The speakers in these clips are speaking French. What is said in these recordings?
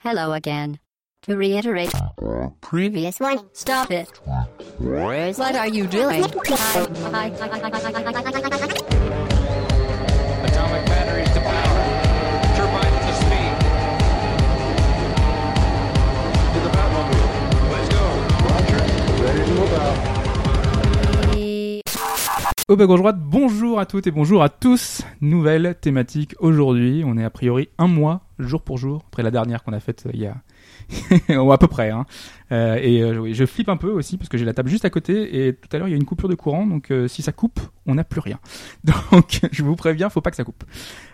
Hello again. To reiterate, previous one, stop it. What are you doing? Atomic batteries to power. Turbines to speed. To the Batmobile. Let's go. Au bas gauche droite, bonjour à toutes et bonjour à tous. Nouvelle thématique aujourd'hui. On est a priori un mois, jour pour jour, après la dernière qu'on a faite euh, il y a. ou à peu près. Hein. Euh, et euh, oui, je flippe un peu aussi parce que j'ai la table juste à côté et tout à l'heure il y a une coupure de courant donc euh, si ça coupe on n'a plus rien. Donc je vous préviens, faut pas que ça coupe.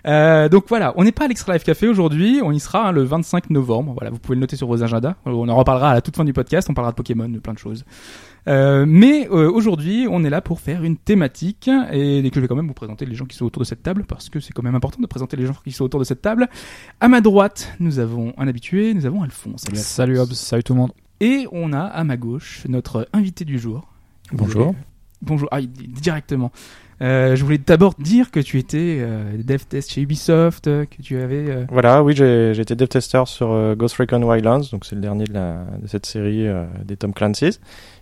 Euh, donc voilà, on n'est pas à l'Extra Life Café aujourd'hui, on y sera hein, le 25 novembre. Voilà, vous pouvez le noter sur vos agendas. On en reparlera à la toute fin du podcast, on parlera de Pokémon, de plein de choses. Euh, mais euh, aujourd'hui, on est là pour faire une thématique et que je vais quand même vous présenter les gens qui sont autour de cette table parce que c'est quand même important de présenter les gens qui sont autour de cette table. À ma droite, nous avons un habitué, nous avons Alphonse. Salut. Salut Hobbs, salut tout le monde. Et on a à ma gauche notre invité du jour. Bonjour. Bonjour, ah, directement. Euh, je voulais d'abord dire que tu étais euh, dev test chez Ubisoft, euh, que tu avais. Voilà, oui, j'ai été dev tester sur Ghost Recon Wildlands, donc c'est le dernier de, la, de cette série des Tom Clancy's.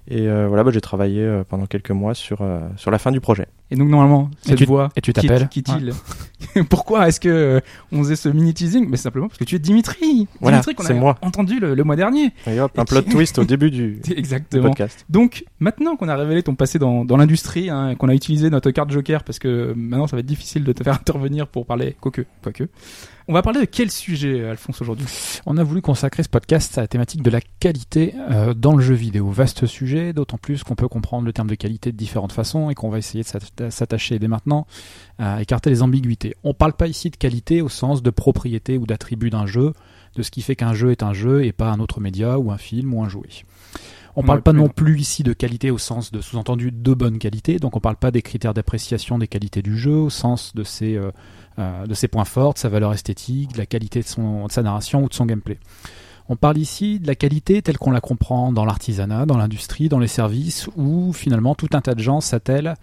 Et euh, voilà, bah, j'ai travaillé euh, pendant quelques mois sur, euh, sur la fin du projet. Et donc normalement, cette tu- voix. et tu qui- t'appelles qui t'île. Pourquoi est-ce que euh, on faisait ce mini teasing Mais simplement parce que tu es Dimitri. Voilà, Dimitri qu'on c'est a moi. entendu le, le mois dernier. Et hop, un Et plot qui- twist au début du, du Exactement. podcast. Donc maintenant qu'on a révélé ton passé dans, dans l'industrie, hein, qu'on a utilisé notre carte Joker parce que maintenant ça va être difficile de te faire intervenir pour parler, quoique, quoique. On va parler de quel sujet, Alphonse, aujourd'hui? On a voulu consacrer ce podcast à la thématique de la qualité euh, dans le jeu vidéo. Vaste sujet, d'autant plus qu'on peut comprendre le terme de qualité de différentes façons et qu'on va essayer de s'atta- s'attacher dès maintenant à écarter les ambiguïtés. On parle pas ici de qualité au sens de propriété ou d'attribut d'un jeu, de ce qui fait qu'un jeu est un jeu et pas un autre média ou un film ou un jouet. On Ouais, parle pas non plus ici de qualité au sens de sous-entendu de bonne qualité, donc on parle pas des critères d'appréciation des qualités du jeu au sens de ses, euh, euh, de ses points forts, de sa valeur esthétique, de la qualité de, son, de sa narration ou de son gameplay. On parle ici de la qualité telle qu'on la comprend dans l'artisanat, dans l'industrie, dans les services, où finalement tout un tas de gens s'attellent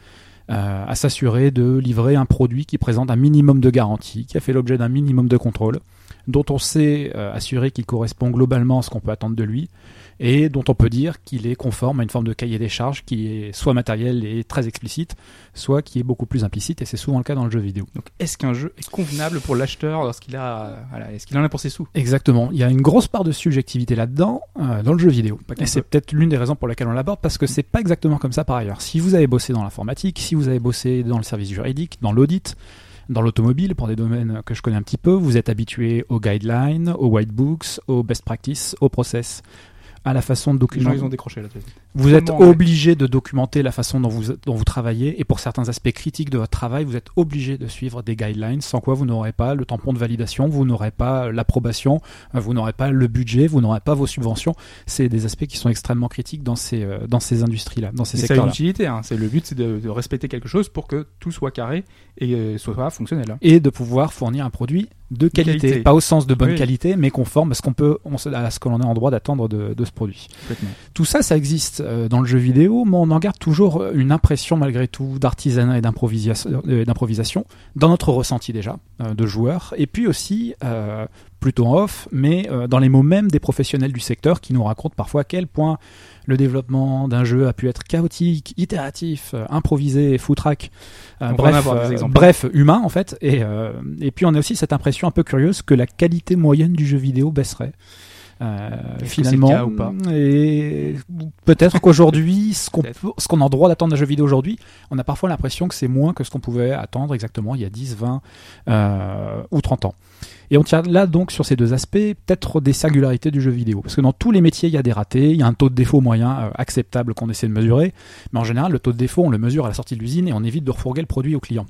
euh, à s'assurer de livrer un produit qui présente un minimum de garantie, qui a fait l'objet d'un minimum de contrôle, dont on sait euh, assurer qu'il correspond globalement à ce qu'on peut attendre de lui, et dont on peut dire qu'il est conforme à une forme de cahier des charges qui est soit matériel et très explicite, soit qui est beaucoup plus implicite, et c'est souvent le cas dans le jeu vidéo. Donc est-ce qu'un jeu est convenable pour l'acheteur lorsqu'il a, voilà, est-ce qu'il en a pour ses sous? Exactement. Il y a une grosse part de subjectivité là-dedans, euh, dans le jeu vidéo. Et c'est peu. peut-être l'une des raisons pour lesquelles on l'aborde, parce que c'est pas exactement comme ça par ailleurs. Si vous avez bossé dans l'informatique, si vous avez bossé dans le service juridique, dans l'audit, dans l'automobile, pour des domaines que je connais un petit peu, vous êtes habitué aux guidelines, aux white books, aux best practices, aux process, à la façon de documenter. ils ont décroché là. Vous êtes ouais. obligé de documenter la façon dont vous, dont vous travaillez et pour certains aspects critiques de votre travail, vous êtes obligé de suivre des guidelines sans quoi vous n'aurez pas le tampon de validation, vous n'aurez pas l'approbation, euh, vous n'aurez pas le budget, vous n'aurez pas vos subventions. C'est des aspects qui sont extrêmement critiques dans ces, euh, dans ces industries-là, dans ces C'est ça une secteurs-là. utilité. Hein. C'est le but, c'est de, de respecter quelque chose pour que tout soit carré et euh, soit fonctionnel. hein. Et de pouvoir fournir un produit de qualité, qualité. pas au sens de bonne Oui. qualité, mais conforme à ce qu'on peut, on à ce que l'on est en droit d'attendre de, de ce produit. Tout ça, ça existe euh, dans le jeu vidéo, mais on en garde toujours une impression malgré tout d'artisanat et d'improvisation, euh, d'improvisation dans notre ressenti déjà euh, de joueurs, et puis aussi euh, plutôt en off, mais euh, dans les mots mêmes des professionnels du secteur qui nous racontent parfois à quel point le développement d'un jeu a pu être chaotique, itératif, euh, improvisé, foutraque, euh, en bref, euh, bref, humain en fait. Et, et puis on a aussi cette impression un peu curieuse que la qualité moyenne du jeu vidéo baisserait. Euh, finalement, cas ou pas et peut-être qu'aujourd'hui, ce qu'on ce a le droit d'attendre d'un jeu vidéo aujourd'hui, on a parfois l'impression que c'est moins que ce qu'on pouvait attendre exactement il y a 10, 20 euh, ou 30 ans. Et on tient là donc sur ces deux aspects peut-être des singularités du jeu vidéo. Parce que dans tous les métiers, il y a des ratés, il y a un taux de défaut moyen euh, acceptable qu'on essaie de mesurer. Mais en général, le taux de défaut, on le mesure à la sortie de l'usine et on évite de refourguer le produit au client.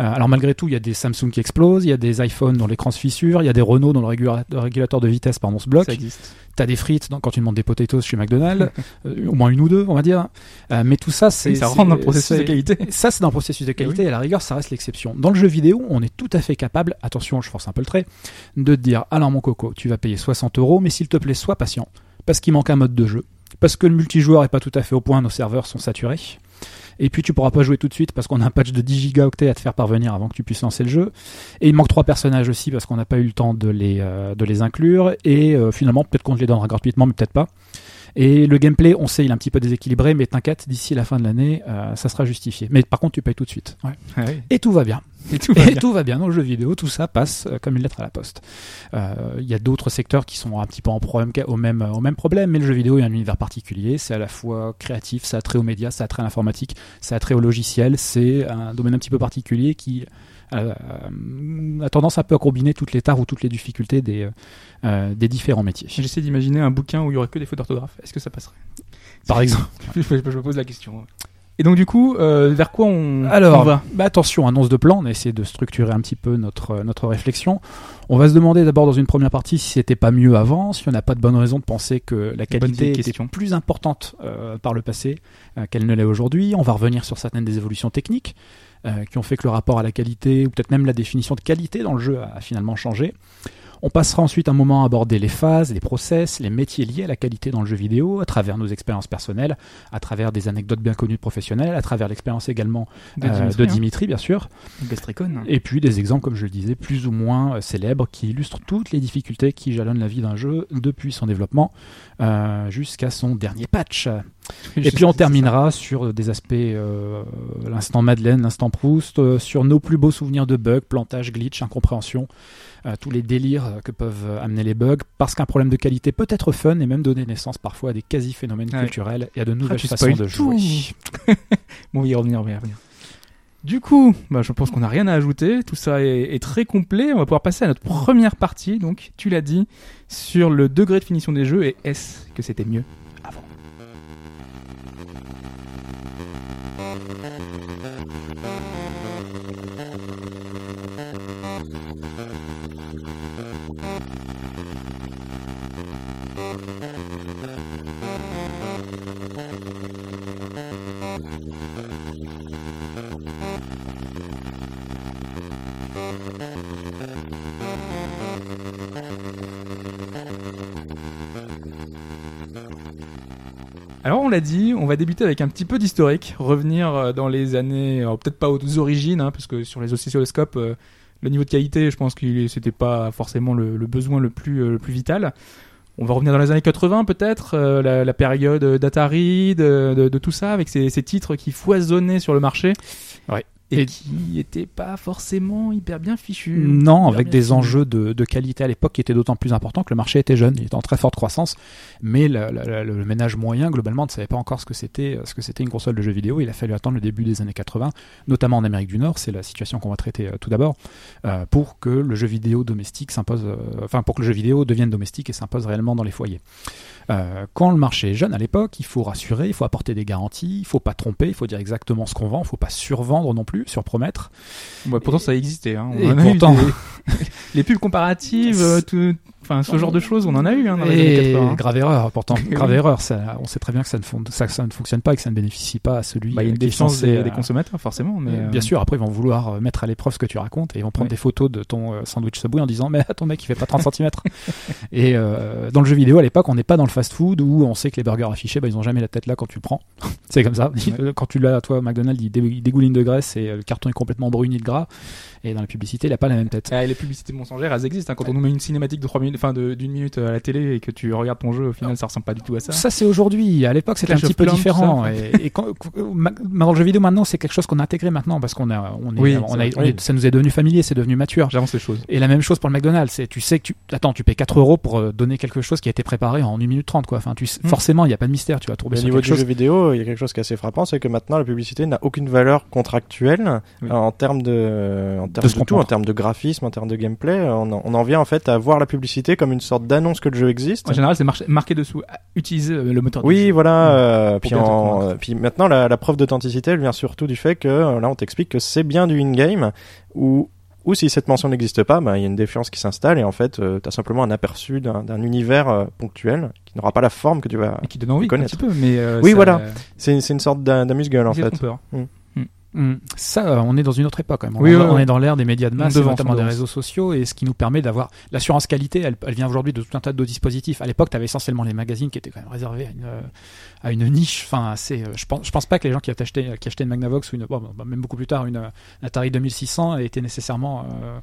Euh, alors malgré tout, il y a des Samsung qui explosent, il y a des iPhones dont l'écran se fissure, il y a des Renault dont le régula- le régulateur de vitesse pardon, se bloque. Ça existe. T'as des frites dans- quand tu demandes des potatoes chez McDonald's, euh, au moins une ou deux, on va dire. Euh, mais tout ça, c'est ça rentre dans le processus de qualité. ça, c'est dans le processus de qualité et à la rigueur, ça reste l'exception. Dans le jeu vidéo, on est tout à fait capable, attention, je force un peu le trait, de te dire alors mon coco, tu vas payer 60 euros, mais s'il te plaît, sois patient, parce qu'il manque un mode de jeu, parce que le multijoueur est pas tout à fait au point, nos serveurs sont saturés. Et puis tu pourras pas jouer tout de suite parce qu'on a un patch de 10 gigaoctets à te faire parvenir avant que tu puisses lancer le jeu. Et il manque trois personnages aussi parce qu'on n'a pas eu le temps de les, euh, inclure. Et euh, finalement, peut-être qu'on te les donnera gratuitement, mais peut-être pas. Et le gameplay, on sait, il est un petit peu déséquilibré, mais t'inquiète, d'ici la fin de l'année, euh, ça sera justifié. Mais par contre, tu payes tout de suite. Ouais. Ah oui. Et tout va bien. Et tout va Et bien. tout va bien dans le jeu vidéo, tout ça passe euh, comme une lettre à la poste. Euh, Il y a d'autres secteurs qui sont un petit peu en problème, au même, au même problème, mais le jeu vidéo est un univers particulier. C'est à la fois créatif, ça a trait aux médias, ça a trait à l'informatique, ça a trait au logiciel. C'est un domaine un petit peu particulier qui euh, a tendance un peu à combiner toutes les tares ou toutes les difficultés des, euh, des différents métiers. J'essaie d'imaginer un bouquin où il y aurait que des fautes d'orthographe. Est-ce que ça passerait? Par exemple. je, me pose la question. Et donc du coup, euh, vers quoi on, Alors, on va? bah attention, annonce de plan, on a essayé de structurer un petit peu notre, notre réflexion. On va se demander d'abord dans une première partie si c'était pas mieux avant, si on n'a pas de bonne raison de penser que la qualité était plus importante euh, par le passé euh, qu'elle ne l'est aujourd'hui. On va revenir sur certaines des évolutions techniques euh, qui ont fait que le rapport à la qualité, ou peut-être même la définition de qualité dans le jeu a finalement changé. On passera ensuite un moment à aborder les phases, les process, les métiers liés à la qualité dans le jeu vidéo, à travers nos expériences personnelles, à travers des anecdotes bien connues de professionnels, à travers l'expérience également de euh, Dimitri, hein, Dimitri, bien sûr. Gastricon. Et puis des exemples, comme je le disais, plus ou moins euh, célèbres qui illustrent toutes les difficultés qui jalonnent la vie d'un jeu depuis son développement euh, jusqu'à son dernier patch. Et puis on terminera sur des aspects, euh, l'instant Madeleine, l'instant Proust, euh, sur nos plus beaux souvenirs de bugs, plantage, glitch, incompréhension, euh, tous les délires euh, que peuvent euh, amener les bugs, parce qu'un problème de qualité peut être fun et même donner naissance parfois à des quasi-phénomènes Ouais. culturels et à de nouvelles tu façons de jouer. Bon, on va y revenir, on va y revenir. Du coup, bah, je pense qu'on n'a rien à ajouter. Tout ça est, est très complet. On va pouvoir passer à notre première partie. Donc, tu l'as dit, sur le degré de finition des jeux et est-ce que c'était mieux? On l'a dit, on va débuter avec un petit peu d'historique, revenir euh, dans les années, alors peut-être pas aux origines, hein, parce que sur les oscilloscopes, euh, le niveau de qualité, je pense que c'était pas forcément le, besoin le plus, euh, le plus vital. On va revenir dans les années 80 peut-être, euh, la, période d'Atari, de, tout ça, avec ces, titres qui foisonnaient sur le marché. Et, Et- qui n'étaient pas forcément hyper bien fichus. Non, avec des enjeux de, de qualité à l'époque qui étaient d'autant plus importants que le marché était jeune, il était en très forte croissance, mais le, ménage moyen globalement ne savait pas encore ce que c'était ce que c'était une console de jeux vidéo. Il a fallu attendre le début des années 80, notamment en Amérique du Nord, c'est la situation qu'on va traiter euh, tout d'abord, euh, pour que le jeu vidéo domestique s'impose, euh, enfin pour que le jeu vidéo devienne domestique et s'impose réellement dans les foyers. Euh, quand le marché est jeune à l'époque, il faut rassurer, il faut apporter des garanties, il faut pas tromper, il faut dire exactement ce qu'on vend, il faut pas survendre non plus, surpromettre. Ouais, pourtant, ça existait. Hein. On Et a eu pourtant- des- les pubs comparatives, euh, tout... enfin, ce genre de choses, on en a eu hein, dans les années Et 80. grave erreur, pourtant, grave erreur. Ça, on sait très bien que ça ne, fon- ça, ça ne fonctionne pas et que ça ne bénéficie pas à celui Bah, il y a euh, une qui est censé, des, euh, des consommateurs, forcément. Mais, euh, euh, Bien sûr, après ils vont vouloir mettre à l'épreuve ce que tu racontes et ils vont prendre Ouais. des photos de ton sandwich Subway en disant mais ton mec il fait pas 30 cm. et euh, dans le jeu vidéo à l'époque on n'est pas dans le fast-food où on sait que les burgers affichés bah, ils ont jamais la tête là quand tu le prends. C'est comme ça. Ouais. Quand tu l'as toi McDonald's il, dé- il dégouline de graisse et le carton est complètement bruni de gras et dans la publicité il a pas la même tête. ah, les publicités mensongères, elles existent. hein. Quand on nous met une cinématique de 3 minutes, enfin de- d'une minute à la télé et que tu regardes ton jeu, au final, ça ressemble pas du tout à ça. Ça, c'est aujourd'hui. À l'époque, c'était un petit peu différent. Et, et quand, dans le jeu vidéo maintenant, c'est quelque chose qu'on a intégré maintenant parce qu'on a, on est, Oui, on a, vrai. on est- ça nous est devenu familier, c'est devenu mature. J'avance les choses. Et la même chose pour le McDonald's. C'est, tu sais que tu, attends, tu payes 4 euros pour euh, donner quelque chose qui a été préparé en 1 minute 30, quoi. Enfin, tu, sais- Mm. forcément, il n'y a pas de mystère. Tu vas trouver au niveau du chose. jeu vidéo, il y a quelque chose qui est assez frappant, c'est que maintenant la publicité n'a aucune valeur contractuelle Oui. euh, en termes de, en termes De tout, en termes de graphisme, en termes de gameplay. On en, on en vient en fait à voir la publicité comme une sorte d'annonce que le jeu existe. En général, c'est marqué, marqué dessous. Utiliser euh, le moteur. Oui, jeu. voilà. Euh, puis, en- euh, puis maintenant, la, la preuve d'authenticité, elle vient surtout du fait que euh, là, on t'explique que c'est bien du in-game ou ou si cette mention n'existe pas, bah, il y a une défiance qui s'installe et en fait, tu as simplement un aperçu d'un univers euh, ponctuel qui n'aura pas la forme que tu vas. Et qui donne envie un connaître. petit peu, mais euh, Oui, ça- voilà. C'est c'est une sorte d'am- d'amuse-gueule en fait. trompeur. Mm. Ça, euh, on est dans une autre époque quand même. On, Oui, est- ouais, on ouais. est dans l'ère des médias de masse, notamment des réseaux sociaux, et ce qui nous permet d'avoir l'assurance qualité. Elle, elle vient aujourd'hui de tout un tas de dispositifs. À l'époque, tu avais essentiellement les magazines qui étaient quand même réservés à une, euh, à une niche. Enfin, assez. euh, je pense, je pense pas que les gens qui achetaient, qui achetaient une Magnavox ou une, bon, même beaucoup plus tard, une euh, Atari 2600 étaient nécessairement. euh,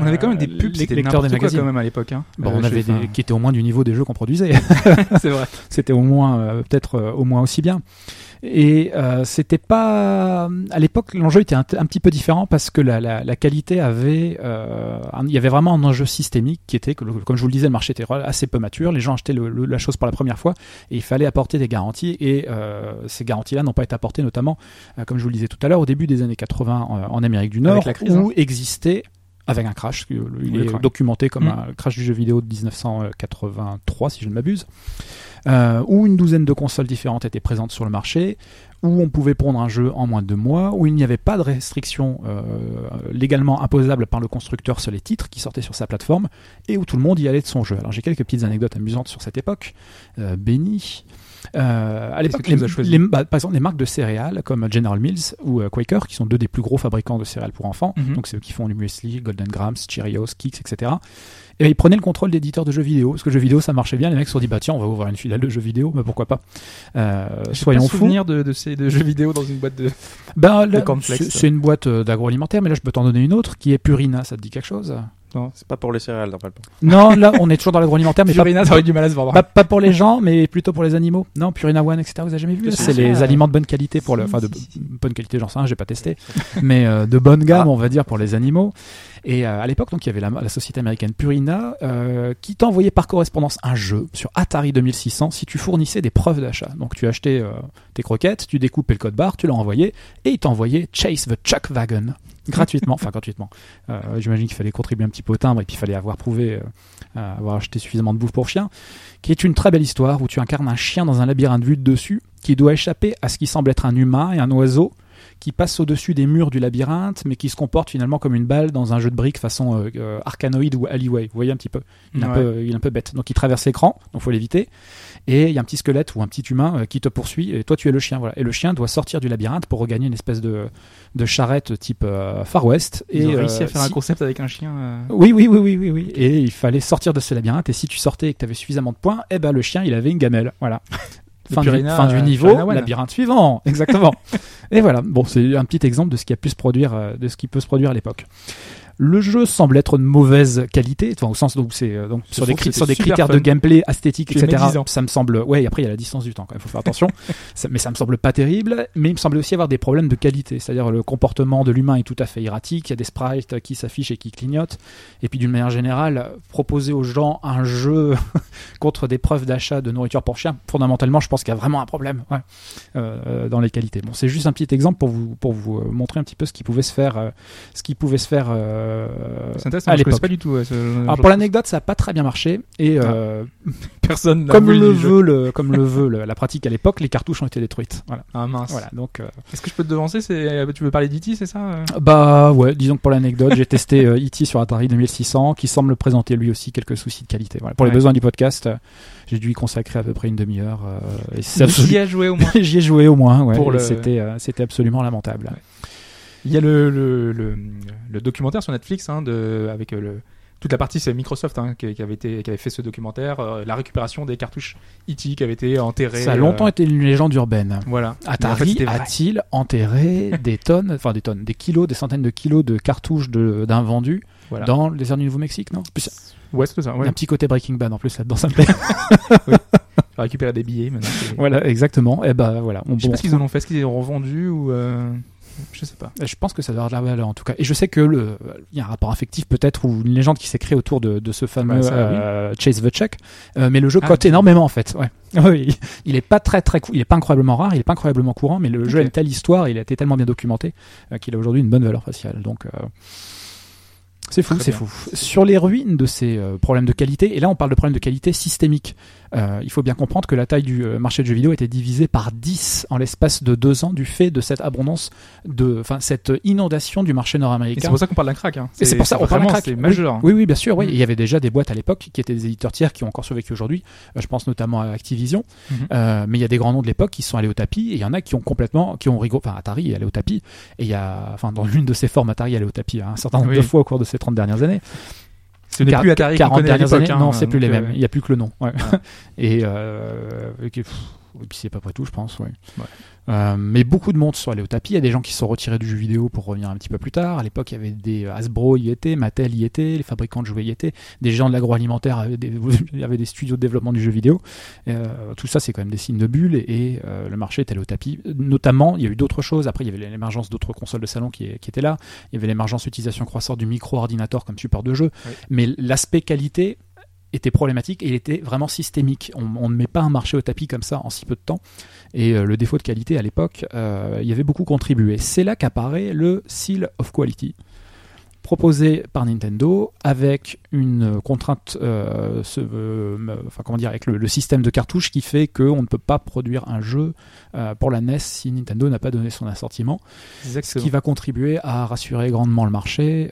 on avait quand même des pubs, c'était lecteurs des magazines. quand même à l'époque. Hein. Bon, on avait des qui étaient au moins du niveau des jeux qu'on produisait. c'est vrai. c'était au moins peut-être au moins aussi bien. Et euh, c'était pas à l'époque l'enjeu était un, petit peu différent parce que la, la, la qualité avait euh, un- il y avait vraiment un enjeu systémique qui était que comme je vous le disais le marché était assez peu mature les gens achetaient le- le- la chose pour la première fois et il fallait apporter des garanties et euh, ces garanties là n'ont pas été apportées notamment euh, comme je vous le disais tout à l'heure au début des années 80 en, en Amérique du Nord crise, où existait avec un crash, il Oui, est crash. documenté comme Mm. un crash du jeu vidéo de 1983 si je ne m'abuse, euh, où une douzaine de consoles différentes étaient présentes sur le marché, où on pouvait prendre un jeu en moins de deux mois, où il n'y avait pas de restrictions euh, légalement imposables par le constructeur sur les titres qui sortaient sur sa plateforme, et où tout le monde y allait de son jeu. Alors j'ai quelques petites anecdotes amusantes sur cette époque. Euh, Benny. Euh, à l'époque, les, bah, par exemple, les marques de céréales comme General Mills ou euh, Quaker, qui sont deux des plus gros fabricants de céréales pour enfants, Mhm. donc c'est eux qui font du muesli, Golden Grams, Cheerios, Kix, etc. Et ils prenaient le contrôle d'éditeurs de jeux vidéo, parce que jeux vidéo ça marchait bien. Les mecs se sont dit bah tiens on va ouvrir une filiale de jeux vidéo, mais pourquoi pas? Euh, Soyons pas fous. souvenir de, de ces de jeux vidéo dans une boîte de. Ben, c'est une boîte euh, d'agroalimentaire, mais là je peux t'en donner une autre qui est Purina. Ça te dit quelque chose? C'est pas pour les céréales, normalement. Non, là on est toujours dans l'agroalimentaire, mais pas, Purina, ça aurait du mal à se vendre. pas, pas pour les gens, mais plutôt pour les animaux. Non, Purina One, etc. Vous avez jamais vu C'est les aliments de bonne qualité pour le, enfin de bonne qualité, j'en sais rien, j'ai pas testé, mais euh, de bonne gamme, Ah. on va dire pour les animaux. Et euh, à l'époque, donc il y avait la, la société américaine Purina euh, qui t'envoyait par correspondance un jeu sur Atari 2600 si tu fournissais des preuves d'achat. Donc tu achetais euh, tes croquettes, tu découpais le code barre, tu l'as envoyé et il t'envoyait Chase the Chuck Wagon gratuitement, enfin gratuitement. Euh, J'imagine qu'il fallait contribuer un petit peu au timbre et puis il fallait avoir prouvé euh, avoir acheté suffisamment de bouffe pour chien, qui est une très belle histoire où tu incarnes un chien dans un labyrinthe vu de dessus qui doit échapper à ce qui semble être un humain et un oiseau qui passe au-dessus des murs du labyrinthe, mais qui se comporte finalement comme une balle dans un jeu de briques façon euh, euh, Arkanoid ou Alleyway. Vous voyez un petit peu? Il est, un peu il est un peu bête. Donc il traverse l'écran, donc faut l'éviter. Et il y a un petit squelette ou un petit humain euh, qui te poursuit, et toi tu es le chien. Voilà. Et le chien doit sortir du labyrinthe pour regagner une espèce de, de charrette type euh, Far West. Ils et ont réussi à faire un concept avec un chien. oui, oui, oui, oui, oui, oui. Et il fallait sortir de ce labyrinthe. Et si tu sortais et que tu avais suffisamment de points, eh ben le chien, il avait une gamelle. Voilà. Fin, du, fin du euh, niveau, labyrinthe suivant. Exactement. et voilà. Bon, c'est un petit exemple de ce qui a pu se produire, euh, de ce qui peut se produire à l'époque. Le jeu semble être de mauvaise qualité, enfin, au sens où c'est euh, donc sur des, sur critères de gameplay, esthétique, etc. Ça me semble, ouais. et Après, il y a la distance du temps. Il faut faire attention. Ça- mais ça me semble pas terrible. Mais il me semble aussi avoir des problèmes de qualité, c'est-à-dire le comportement de l'humain est tout à fait erratique. Il y a des sprites qui s'affichent et qui clignotent. Et puis d'une manière générale, proposer aux gens un jeu contre des preuves d'achat de nourriture pour chien, fondamentalement, je pense qu'il y a vraiment un problème ouais, euh, dans les qualités. Bon, c'est juste un petit exemple pour vous pour vous euh, montrer un petit peu ce qui pouvait se faire, euh, ce qui pouvait se faire euh, C'est intéressant, à je pas du tout. ouais, ce Alors pour l'anecdote, ça a pas très bien marché et euh, personne n'a comme le veut le comme le veut le- la pratique à l'époque, les cartouches ont été détruites. Voilà. Ah mince. Voilà. Donc euh, Est-ce que je peux te devancer c'est... euh, Tu veux parler d'E.T., c'est ça euh? Bah ouais, disons que pour l'anecdote, j'ai testé euh, E.T. sur Atari 2600 qui semble présenter lui aussi quelques soucis de qualité. Voilà. Pour les Ouais. besoins du podcast, euh, j'ai dû y consacrer à peu près une demi-heure euh, et c'est Donc, absolu- Tu y as joué au moins. J'y ai joué au moins, ouais. Pour et le- C'était, euh, c'était absolument lamentable. Il y a le, le, le, le documentaire sur Netflix hein, de, avec euh, le, toute la partie, c'est Microsoft hein, qui, qui avait été, qui avait fait ce documentaire, euh, la récupération des cartouches E.T. qui avaient été enterrées. Ça a euh, longtemps été une légende urbaine. Voilà. Mais en fait, Atari a-t-il enterré des tonnes, enfin des tonnes, des kilos, des centaines de kilos de cartouches de- d'invendus Voilà. dans les airs du Nouveau-Mexique, non? Plus, Ouais, c'est ça. Ouais. a un petit côté Breaking Bad en plus là-dedans, ça me plaît. J'ai récupéré des billets maintenant. voilà, exactement. Et ben voilà. On, Je sais bon, pas ce qu'ils en ont fait. Est-ce qu'ils ont revendus ou. euh, Je sais pas. Je pense que ça doit avoir de la valeur en tout cas. Et je sais que le, il y a un rapport affectif peut-être ou une légende qui s'est créée autour de, de ce fameux ça, euh, Chase the Check. Euh, mais le jeu Ah, cote énormément en fait. Ouais. Oui, il est pas très très il est pas incroyablement rare, il est pas incroyablement courant, mais le jeu a une telle histoire, il a été tellement bien documenté euh, qu'il a aujourd'hui une bonne valeur faciale. Donc C'est fou, c'est fou. Sur les ruines de ces euh, problèmes de qualité, et là on parle de problèmes de qualité systémiques, euh, il faut bien comprendre que la taille du euh, marché de jeux vidéo était divisée par 10 en l'espace de deux ans du fait de cette abondance, de, enfin cette inondation du marché nord-américain. c'est pour ça qu'on parle d'un crack. Hein. Et c'est pour ça on parle d'un crack. C'est Oui, majeur. Oui, oui, bien sûr. Oui. Mm. Il y avait déjà des boîtes à l'époque qui étaient des éditeurs tiers qui ont encore survécu aujourd'hui. Euh, je pense notamment à Activision. Mhm. Euh, mais il y a des grands noms de l'époque qui sont allés au tapis et il y en a qui ont complètement, qui ont rigolé. Enfin, Atari est allé au tapis et il y a, enfin, dans l'une de ses formes, Atari est allé au tapis hein, un certain nombre Oui. de fois au cours de ces 30 dernières années. Ce n'est plus Atari qu'on 40 connaît à dernières l'époque. années, hein, non, c'est plus les euh, mêmes. Il n'y a plus que le nom. Ouais. Voilà. et, euh, et puis, pff, et puis c'est pas près tout, je pense. Ouais. Euh, mais beaucoup de monde sont allés au tapis. Il y a des gens qui sont retirés du jeu vidéo pour revenir un petit peu plus tard. À l'époque, il y avait des euh, Hasbro y étaient, Mattel y était, les fabricants de jouets y étaient, des gens de l'agroalimentaire, avaient des- il y avait des studios de développement du jeu vidéo. Euh, tout ça, c'est quand même des signes de bulle et, et, euh, le marché est allé au tapis. Notamment, il y a eu d'autres choses. Après, il y avait l'émergence d'autres consoles de salon qui, qui étaient là. Il y avait l'émergence utilisation croissante du micro-ordinateur comme support de jeu. Oui. Mais l'aspect qualité était problématique et il était vraiment systémique. On, on ne met pas un marché au tapis comme ça en si peu de temps. Et euh, le défaut de qualité à l'époque, euh, il y avait beaucoup contribué. C'est là qu'apparaît le Seal of Quality, proposé par Nintendo avec une contrainte, euh, ce- euh, enfin comment dire, avec le, le système de cartouches qui fait qu'on ne peut pas produire un jeu euh, pour la NES si Nintendo n'a pas donné son assortiment ce qui va contribuer à rassurer grandement le marché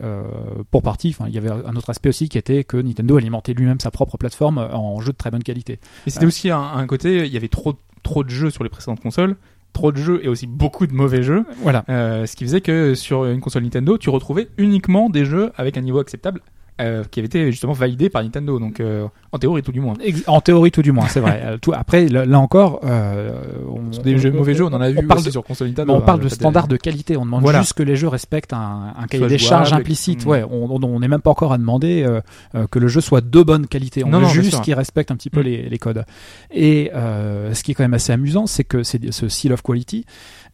pour partie. Enfin, il y avait un autre aspect aussi qui était que Nintendo alimentait lui-même sa propre plateforme en jeux de très bonne qualité. Et c'était aussi un, un côté, il y avait trop, trop de jeux sur les précédentes consoles, trop de jeux et aussi beaucoup de mauvais jeux, Voilà. euh, ce qui faisait que sur une console Nintendo, tu retrouvais uniquement des jeux avec un niveau acceptable euh, qui avait été justement validé par Nintendo, donc euh, en théorie tout du moins. En théorie, tout du moins, c'est vrai. Euh, tout, après, là, là encore, euh, on, des jeux, mauvais jeux, on en a vu on parle aussi de, sur console Nintendo. on parle hein, de pas standards de qualité. On demande Voilà. juste que les jeux respectent un, un cahier des charges jouable, implicite. mm. Ouais, on on- on n'est même pas encore à demander euh, euh, que le jeu soit de bonne qualité. On Non, veut non, juste qu'il respecte un petit peu Mm. les, les codes. Et euh, ce qui est quand même assez amusant, c'est que c'est ce seal of quality,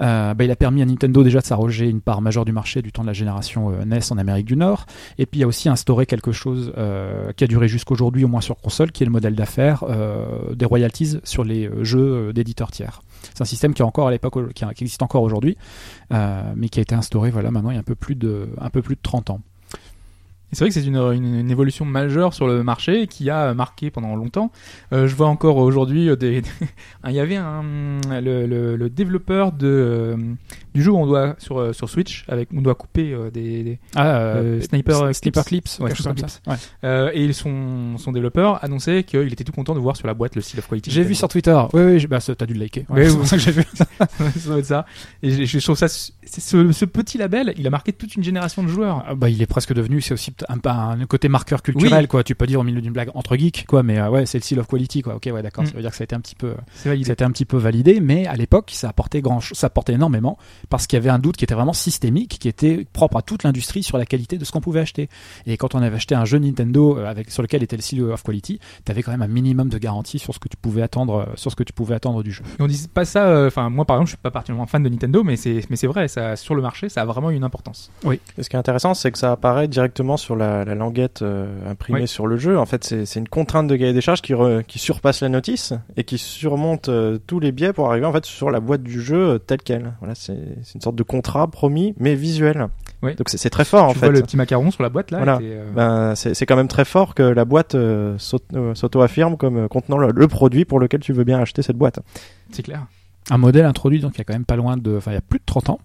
bah, il a permis à Nintendo déjà de s'arroger une part majeure du marché du temps de la génération euh, NES en Amérique du Nord. Et puis il a aussi instauré quelque chose euh, qui a duré jusqu'aujourd'hui, au moins sur console, qui est le modèle d'affaires euh, des royalties sur les euh, jeux euh, d'éditeurs tiers. C'est un système qui est encore à l'époque, qui, existe encore aujourd'hui, euh, mais qui a été instauré voilà maintenant il y a un peu plus de un peu plus de 30 ans. Et c'est vrai que c'est une, une, une évolution majeure sur le marché qui a marqué pendant longtemps. Euh, je vois encore aujourd'hui euh, des. Il y avait un le, le, le développeur de euh, du jeu où on doit sur euh, sur Switch avec on doit couper euh, des, des Ah, Euh, Sniper, Sniper Clips. Clips, Ouais, Sniper ça. Ouais. et son son développeur annonçait qu'il était tout content de voir sur la boîte le Seal of Quality. J'ai vu sur Twitter. Oui, oui, bah, t'as dû le liker. Ouais, c'est pour ça que j'ai vu. ça. Et je, trouve ça ce, ce petit label, il a marqué toute une génération de joueurs. Ah, bah, il est presque devenu, c'est aussi un, côté marqueur culturel, Oui. quoi. Tu peux dire au milieu d'une blague entre geeks, quoi, mais euh, ouais, c'est le seal of quality, quoi. Ok, ouais, d'accord. Mm. Ça veut dire que ça a été un petit peu, un petit peu validé, mais à l'époque, ça apportait grand, ça apportait énormément parce qu'il y avait un doute qui était vraiment systémique, qui était propre à toute l'industrie sur la qualité de ce qu'on pouvait acheter. Et quand on avait acheté un jeu Nintendo euh, avec sur lequel était le seal of quality, t'avais quand même un minimum de garantie sur ce que tu pouvais attendre, euh, sur ce que tu pouvais attendre du jeu. Et on dit pas ça. euh, Enfin, moi par exemple, je suis pas particulièrement fan de Nintendo, mais c'est mais c'est vrai, ça sur le marché, ça a vraiment une importance. Et ce qui est intéressant, c'est que ça apparaît directement sur la, la languette euh, imprimée Oui. sur le jeu. En fait, c'est c'est une contrainte de cahier des charges qui, re- qui surpasse la notice et qui surmonte euh, tous les biais pour arriver en fait sur la boîte du jeu euh, telle quelle. Voilà, c'est c'est une sorte de contrat promis mais visuel. Oui. Donc c'est très fort en tu fait. vois le petit macaron sur la boîte là. Voilà. euh, Ben, c'est quand même très fort que la boîte euh, euh, s'auto-affirme comme contenant le, le produit pour lequel tu veux bien acheter cette boîte. c'est clair. un modèle introduit donc il y a quand même pas loin de enfin il y a plus de 30 ans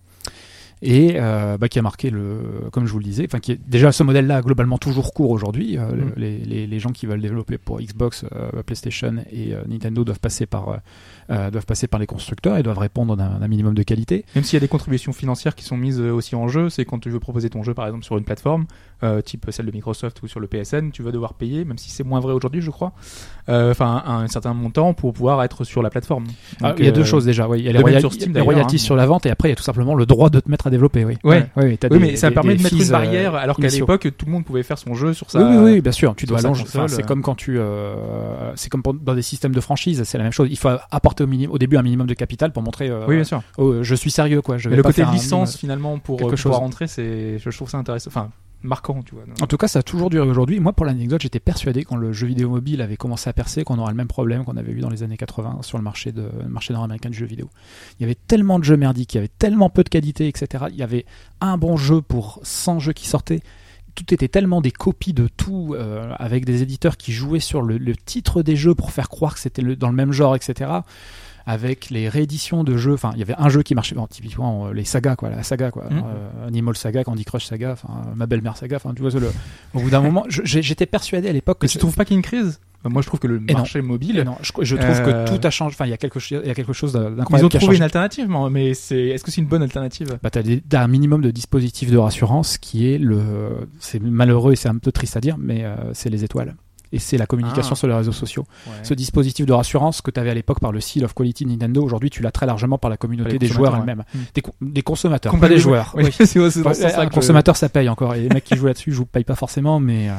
et euh, bah, qui a marqué le comme je vous le disais enfin qui est déjà ce modèle là globalement toujours court aujourd'hui Euh, Mm. les, les, les gens qui veulent développer pour Xbox euh, PlayStation et Nintendo doivent passer par doivent passer par les constructeurs et doivent répondre d'un d'un minimum de qualité Même s'il y a des contributions financières qui sont mises aussi en jeu, c'est quand tu veux proposer ton jeu par exemple sur une plateforme, type celle de Microsoft ou sur le PSN, tu vas devoir payer, même si c'est moins vrai aujourd'hui, je crois, enfin un, certain montant pour pouvoir être sur la plateforme. Ah, il y a deux choses déjà oui il y a les, de même royal- sur Steam, les d'ailleurs, royalties hein. sur la vente et après il y a tout simplement le droit de te mettre à développer oui Ouais. ouais, ouais, t'as Oui, des- mais ça des- permet des de mettre une barrière, euh, alors qu'à l'époque, tout le monde pouvait faire son jeu sur sa. Oui, oui, oui, bien sûr. Tu dois allonger. c'est euh. comme quand tu, euh, c'est comme pour- dans des systèmes de franchise, c'est la même chose. Il faut apporter au, minimum, au début un minimum de capital pour montrer. euh, Oui, bien sûr. oh, je suis sérieux, quoi. Je Mais le côté faire licence finalement pour, quelque euh, pouvoir chose. rentrer, c'est, je trouve ça intéressant, enfin marquant, tu vois. En tout cas, ça a toujours duré aujourd'hui. Moi, pour l'anecdote, j'étais persuadé quand le jeu vidéo mobile avait commencé à percer qu'on aurait le même problème qu'on avait eu dans les années 80 sur le marché de marché nord-américain du jeu vidéo. Il y avait tellement de jeux merdiques, il y avait tellement peu de qualité, etc. Il y avait un bon jeu pour 100 jeux qui sortaient. tout était tellement des copies de tout, euh, avec des éditeurs qui jouaient sur le, titre des jeux pour faire croire que c'était dans le même genre, etc. Avec les rééditions de jeux, enfin, il y avait un jeu qui marchait, bon, typiquement euh, les sagas, quoi, la saga, quoi, Mhm. euh, Animal Saga, Candy Crush Saga, enfin, euh, ma belle-mère Saga, enfin, tu vois, le, au bout d'un moment, j'étais persuadé à l'époque que Mais tu trouves pas qu'il y a une crise? Enfin, Moi, je trouve que le Et non. marché mobile. Et non, je, je trouve Euh, que tout a changé. Enfin, il y a quelque chose, il y a quelque chose d'incroyable. Ils ont trouvé une alternative, mais- c'est est-ce que c'est une bonne alternative? Bah, t'as, des- un minimum de dispositifs de rassurance qui est le, c'est malheureux et c'est un peu triste à dire, mais euh, c'est les étoiles. Et c'est la communication Ah. sur les réseaux sociaux. Ce dispositif de rassurance que tu avais à l'époque par le Seal of Quality Nintendo, aujourd'hui tu l'as très largement par la communauté Les des joueurs elles-mêmes. ouais. Des, con- des consommateurs, pas des joueurs. Oui, Oui. c'est ce un que je- consommateur ça paye encore et les mecs qui jouent là-dessus jouent payent pas forcément mais euh,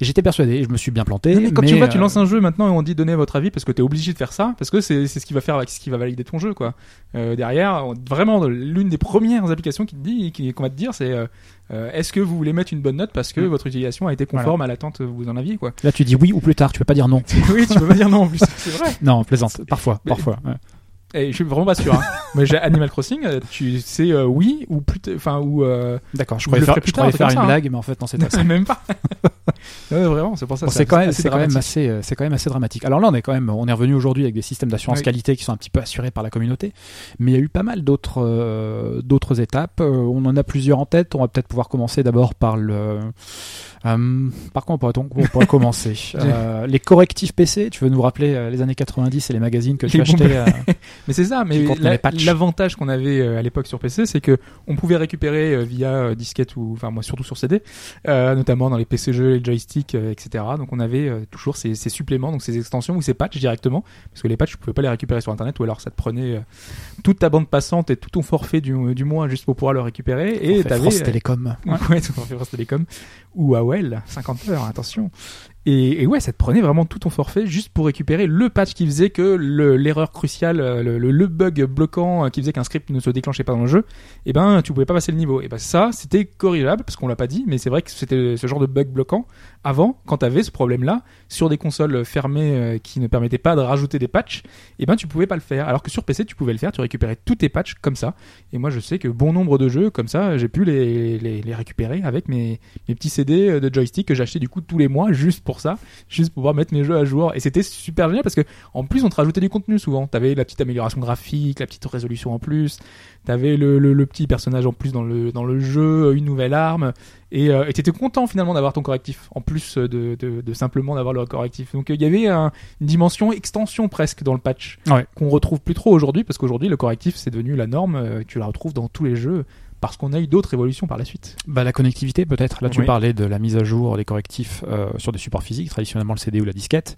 j'étais persuadé je me suis bien planté mais quand tu vois, tu euh, lances un jeu maintenant et on dit donnez votre avis parce que t'es obligé de faire ça parce que c'est ce qui va faire, ce qui va valider ton jeu quoi. Euh, derrière, on- vraiment l'une des premières applications qui te dit, qu'on va te dire, c'est euh, euh, est-ce que vous voulez mettre une bonne note parce que Mm. votre utilisation a été conforme à l'attente que vous en aviez quoi. là tu dis oui ou plus tard tu peux pas dire non oui, tu peux pas dire non en plus, c'est vrai. non plaisante parfois parfois ouais. Et je suis vraiment pas sûr. Hein. Moi, j'ai Animal Crossing, euh, tu sais euh, oui ou plus, enfin ou euh, d'accord je croyais faire, je croyais faire une ça, hein. blague mais en fait non c'est pas ça c'est même pas. ouais, vraiment, c'est pour ça. Bon, c'est quand même, assez c'est quand même dramatique. assez, euh, c'est quand même assez dramatique. Alors là, on est quand même, on est revenu aujourd'hui avec des systèmes d'assurance Oui. qualité qui sont un petit peu assurés par la communauté, mais il y a eu pas mal d'autres, euh, d'autres étapes. Euh, on en a plusieurs en tête. On va peut-être pouvoir commencer d'abord par le, euh, par quoi on pourrait, on pourrait commencer Euh, Les correctifs PC. Tu veux nous rappeler euh, les années 90 et les magazines que tu achetais euh, Mais c'est ça, mais la- l'avantage qu'on avait à l'époque sur PC, c'est que on pouvait récupérer via disquette ou, enfin moi surtout sur CD, euh, notamment dans les PC jeux, les joysticks, etc. Donc on avait toujours ces, ces suppléments, donc ces extensions ou ces patchs directement, parce que les patchs, tu pouvais pas les récupérer sur Internet, ou alors ça te prenait toute ta bande passante et tout ton forfait du, du mois juste pour pouvoir le récupérer. Et t'avais France Télécom. Ouais, ouais, France Télécom ou AOL, 50 heures, attention. Et, ouais, ça te prenait vraiment tout ton forfait juste pour récupérer le patch qui faisait que le- l'erreur cruciale, le, bug bloquant euh, qui faisait qu'un script ne se déclenchait pas dans le jeu, et ben tu pouvais pas passer le niveau. Et ben ça, c'était corrigeable parce qu'on l'a pas dit, mais c'est vrai que c'était ce genre de bug bloquant avant, quand t'avais ce problème-là sur des consoles fermées euh, qui ne permettaient pas de rajouter des patchs, et ben tu pouvais pas le faire. Alors que sur PC, tu pouvais le faire, tu récupérais tous tes patchs comme ça. Et moi, je sais que bon nombre de jeux comme ça, j'ai pu les, récupérer avec mes, petits CD de joystick que j'achetais du coup tous les mois juste pour ça, juste pour pouvoir mettre mes jeux à jour. Et c'était super génial parce que en plus, on te rajoutait du contenu souvent. T'avais la petite amélioration graphique, la petite résolution en plus, t'avais le, le, le petit personnage en plus dans le, dans le jeu, une nouvelle arme. Et euh, et t'étais content finalement d'avoir ton correctif, en plus de, de, de simplement d'avoir le correctif. Donc euh, il y avait un- une dimension extension presque dans le patch Ouais. qu'on retrouve plus trop aujourd'hui parce qu'aujourd'hui le correctif c'est devenu la norme. euh, Tu la retrouves dans tous les jeux parce qu'on a eu d'autres évolutions par la suite. Bah, la connectivité peut-être. Là, tu Oui. parlais de la mise à jour des correctifs euh, sur des supports physiques, traditionnellement le CD ou la disquette.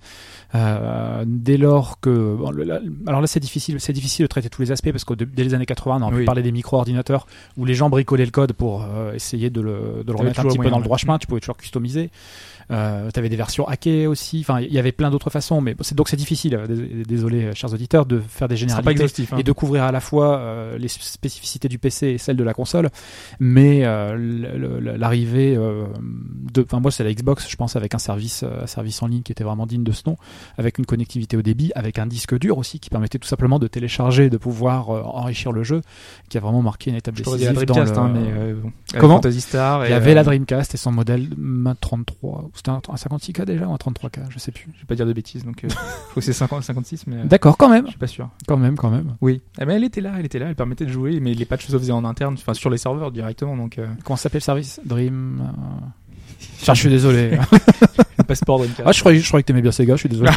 Euh, dès lors que, bon, le- la- alors là, c'est difficile, c'est difficile de traiter tous les aspects parce que dès les années 80, on Oui. parler des micro-ordinateurs où les gens bricolaient le code pour euh, essayer de le, de le remettre un petit peu dans le droit chemin. Tu pouvais toujours customiser. Euh, T'avais des versions hackées aussi. Enfin, il y avait plein d'autres façons, mais bon, donc c'est difficile. dés- Désolé, euh, chers auditeurs, de faire des sera pas généralités exhaustif. hein. et de couvrir à la fois euh, les spécificités du PC et celles de la console mais euh, l'arrivée euh, de enfin moi c'est la Xbox je pense avec un service euh, un service en ligne qui était vraiment digne de ce nom avec une connectivité au débit avec un disque dur aussi qui permettait tout simplement de télécharger de pouvoir enrichir le jeu qui a vraiment marqué une étape décisive dans le... hein, mais euh. Comment? Il y avait la Dreamcast et son modèle MA 33 c'était un, un 56K déjà ou un 33K je sais plus. Je vais pas dire de bêtises, donc euh, je crois que c'est 50, 56, mais euh, d'accord quand même. je suis pas sûr. quand même quand même. Oui, Eh ben, elle était là, elle était là, elle permettait de jouer, mais les patchs se faisaient en interne, enfin sur les serveurs directement, donc euh, comment s'appelle le service? Dream euh, Enfin, je suis désolé. le passeport Dreamcast. Ah, je croyais, je croyais que t'aimais bien Sega, je suis désolé.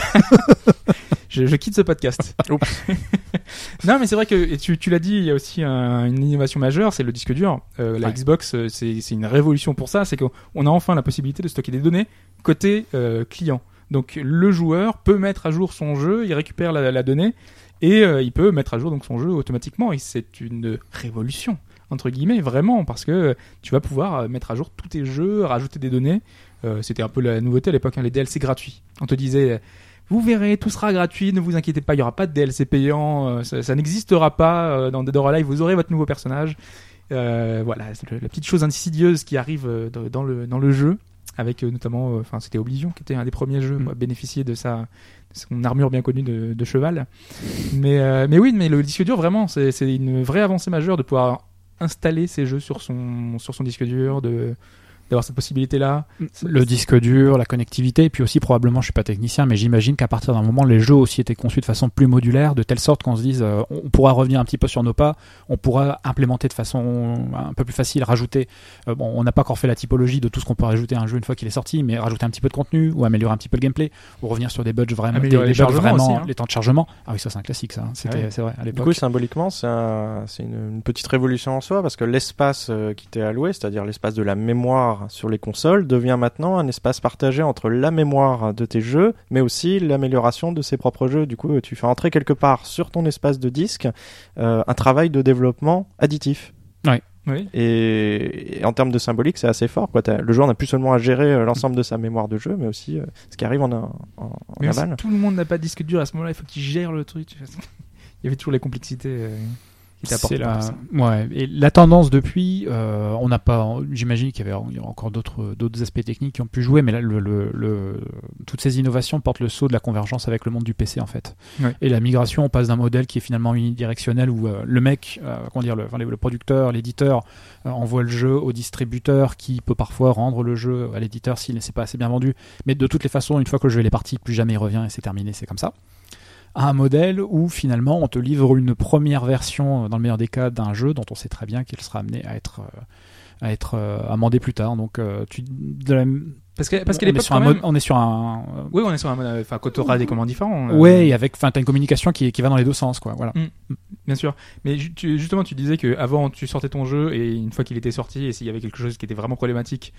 je, je quitte ce podcast. non, mais c'est vrai que et tu, tu l'as dit, il y a aussi un- une innovation majeure, c'est le disque dur. Euh, la Ouais. Xbox, euh, c'est une révolution pour ça, c'est qu'on on a enfin la possibilité de stocker des données côté euh, client. Donc le joueur peut mettre à jour son jeu, il récupère la, la donnée et euh, il peut mettre à jour donc son jeu automatiquement. Et c'est une révolution entre guillemets vraiment parce que tu vas pouvoir euh, mettre à jour tous tes jeux, rajouter des données. Euh, C'était un peu la nouveauté à l'époque, hein, les DLC gratuits. On te disait vous verrez, tout sera gratuit, ne vous inquiétez pas, il n'y aura pas de DLC payant, euh, ça, ça n'existera pas euh, dans Dead or Alive, vous aurez votre nouveau personnage. Euh, voilà, c'est le- la petite chose insidieuse qui arrive euh, dans- le, dans le jeu, avec euh, notamment, euh, enfin c'était Oblivion qui était un des premiers jeux Mm. à bénéficier de sa de son armure bien connue de, de cheval. Mais, euh, mais oui, mais le disque dur, vraiment, c'est une vraie avancée majeure de pouvoir installer ces jeux sur son, sur son disque dur, de, d'avoir cette possibilité-là. Le disque dur, la connectivité, et puis aussi probablement, je suis pas technicien, mais j'imagine qu'à partir d'un moment, les jeux aussi étaient conçus de façon plus modulaire, de telle sorte qu'on se dise, euh, on pourra revenir un petit peu sur nos pas, on pourra implémenter de façon un peu plus facile, rajouter. euh, bon, on n'a pas encore fait la typologie de tout ce qu'on peut rajouter à un jeu une fois qu'il est sorti, mais rajouter un petit peu de contenu ou améliorer un petit peu le gameplay ou revenir sur des bugs vraiment, des, les bugs vraiment, aussi, hein. les temps de chargement. Ah oui, ça c'est un classique, ça. hein. C'était, Ouais. c'est vrai, à Du coup, symboliquement, c'est un- c'est une, une petite révolution en soi parce que l'espace euh, qui t'est alloué, c'est-à-dire l'espace de la mémoire sur les consoles, devient maintenant un espace partagé entre la mémoire de tes jeux, mais aussi l'amélioration de ses propres jeux. Du coup, tu fais entrer quelque part sur ton espace de disque euh, un travail de développement additif. Oui. Et, et en termes de symbolique, c'est assez fort. Quoi. Le joueur n'a plus seulement à gérer euh, l'ensemble de sa mémoire de jeu, mais aussi euh, ce qui arrive en, en, en Mais si aval. tout le monde n'a pas de disque dur à ce moment-là, il faut qu'il gère le truc. Il y avait toujours les complexités euh, la... Ouais. Et la tendance depuis, euh, on n'a pas. J'imagine qu'il y avait encore d'autres d'autres aspects techniques qui ont pu jouer, mais là, le, le, le- toutes ces innovations portent le saut de la convergence avec le monde du PC en fait. Ouais. Et la migration, on passe d'un modèle qui est finalement unidirectionnel où euh, le mec, euh, comment dire, le, enfin, le producteur, l'éditeur euh, envoie le jeu au distributeur qui peut parfois rendre le jeu à l'éditeur s'il ne s'est pas assez bien vendu. Mais de toutes les façons, une fois que le jeu est parti, plus jamais il revient et c'est terminé, c'est comme ça à un modèle où finalement on te livre une première version, euh, dans le meilleur des cas, d'un jeu dont on sait très bien qu'il sera amené à être, euh, à être euh, amendé plus tard. Donc tu, de la- Parce que parce qu'à on, est l'époque, même- on est sur un. Oui, on est sur un mode. Enfin, quand tu auras des commandes différents. euh, Ouais, et avec, enfin, t'as une communication qui, qui va dans les deux sens, quoi. Voilà. Bien sûr. Mais ju- tu- justement, tu disais que avant tu sortais ton jeu et une fois qu'il était sorti, et s'il y avait quelque chose qui était vraiment problématique,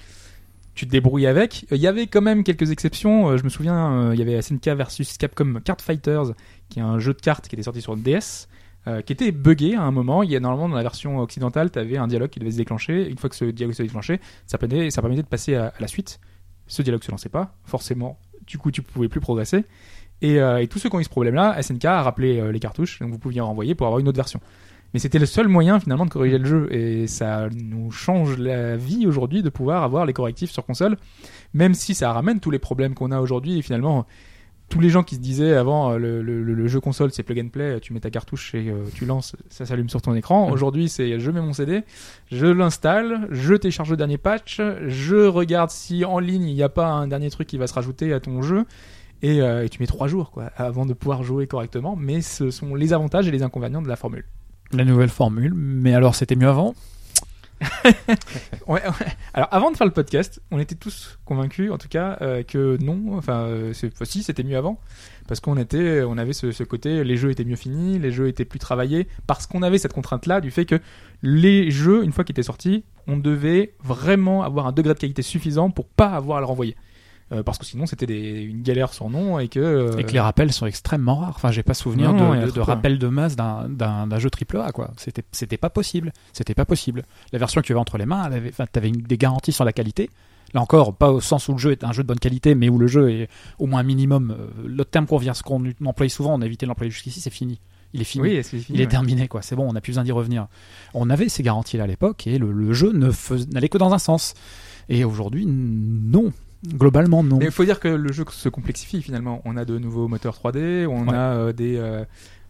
tu te débrouillais avec. Il y avait quand même quelques exceptions. Euh, Je me souviens, euh, il y avait SNK versus Capcom Card Fighters, qui est un jeu de cartes qui était sorti sur DS. euh, qui était buggé à un moment. Il y a normalement dans la version occidentale, tu avais un dialogue qui devait se déclencher. Une fois que ce dialogue se déclenchait, ça permettait, ça permettait de passer à, la suite. Ce dialogue se lançait pas, forcément. Du coup, tu pouvais plus progresser. Et, tous ceux qui ont eu ce problème-là, SNK a rappelé les cartouches, donc vous pouviez en renvoyer pour avoir une autre version. Mais c'était le seul moyen finalement de corriger le jeu et ça nous change la vie aujourd'hui de pouvoir avoir les correctifs sur console, même si ça ramène tous les problèmes qu'on a aujourd'hui et finalement tous les gens qui se disaient avant euh, le, le- le jeu console c'est plug and play, tu mets ta cartouche et euh, tu lances, ça s'allume sur ton écran. Mhm. Aujourd'hui c'est je mets mon CD, je l'installe, je télécharge le dernier patch, je regarde si en ligne il n'y a pas un dernier truc qui va se rajouter à ton jeu. Et, euh, et tu mets trois jours quoi, avant de pouvoir jouer correctement, mais ce sont les avantages et les inconvénients de la formule. La nouvelle formule. Mais alors, c'était mieux avant? Alors avant de faire le podcast, on était tous convaincus, en tout cas, euh, que non. Enfin, euh, si c'était mieux avant, parce qu'on était, on avait ce, ce côté, les jeux étaient mieux finis, les jeux étaient plus travaillés, parce qu'on avait cette contrainte-là du fait que les jeux, une fois qu'ils étaient sortis, on devait vraiment avoir un degré de qualité suffisant pour pas avoir à le renvoyer. Euh, parce que sinon c'était une galère sans nom et que euh, et que les rappels sont extrêmement rares. Enfin, j'ai pas souvenir Non, de, a de, de peu. rappels de masse d'un- jeu triple A, quoi. C'était c'était pas possible. C'était pas possible. La version que tu avais entre les mains, t'avais une- des garanties sur la qualité. Là encore, pas au sens où le jeu est un jeu de bonne qualité, mais où le jeu est au moins un minimum. euh, L'autre terme qu'on vient, ce qu'on emploie souvent, on a évité de l'employer jusqu'ici, c'est fini. Il est fini. oui, fini, Il est terminé, quoi. C'est bon, on n'a plus besoin d'y revenir. On avait ces garanties-là à l'époque et le, le jeu n'allait que dans un sens. Et aujourd'hui, non. Globalement, non. Mais il faut dire que le jeu se complexifie finalement. On a de nouveaux moteurs 3D, on Ouais. a euh, des, euh,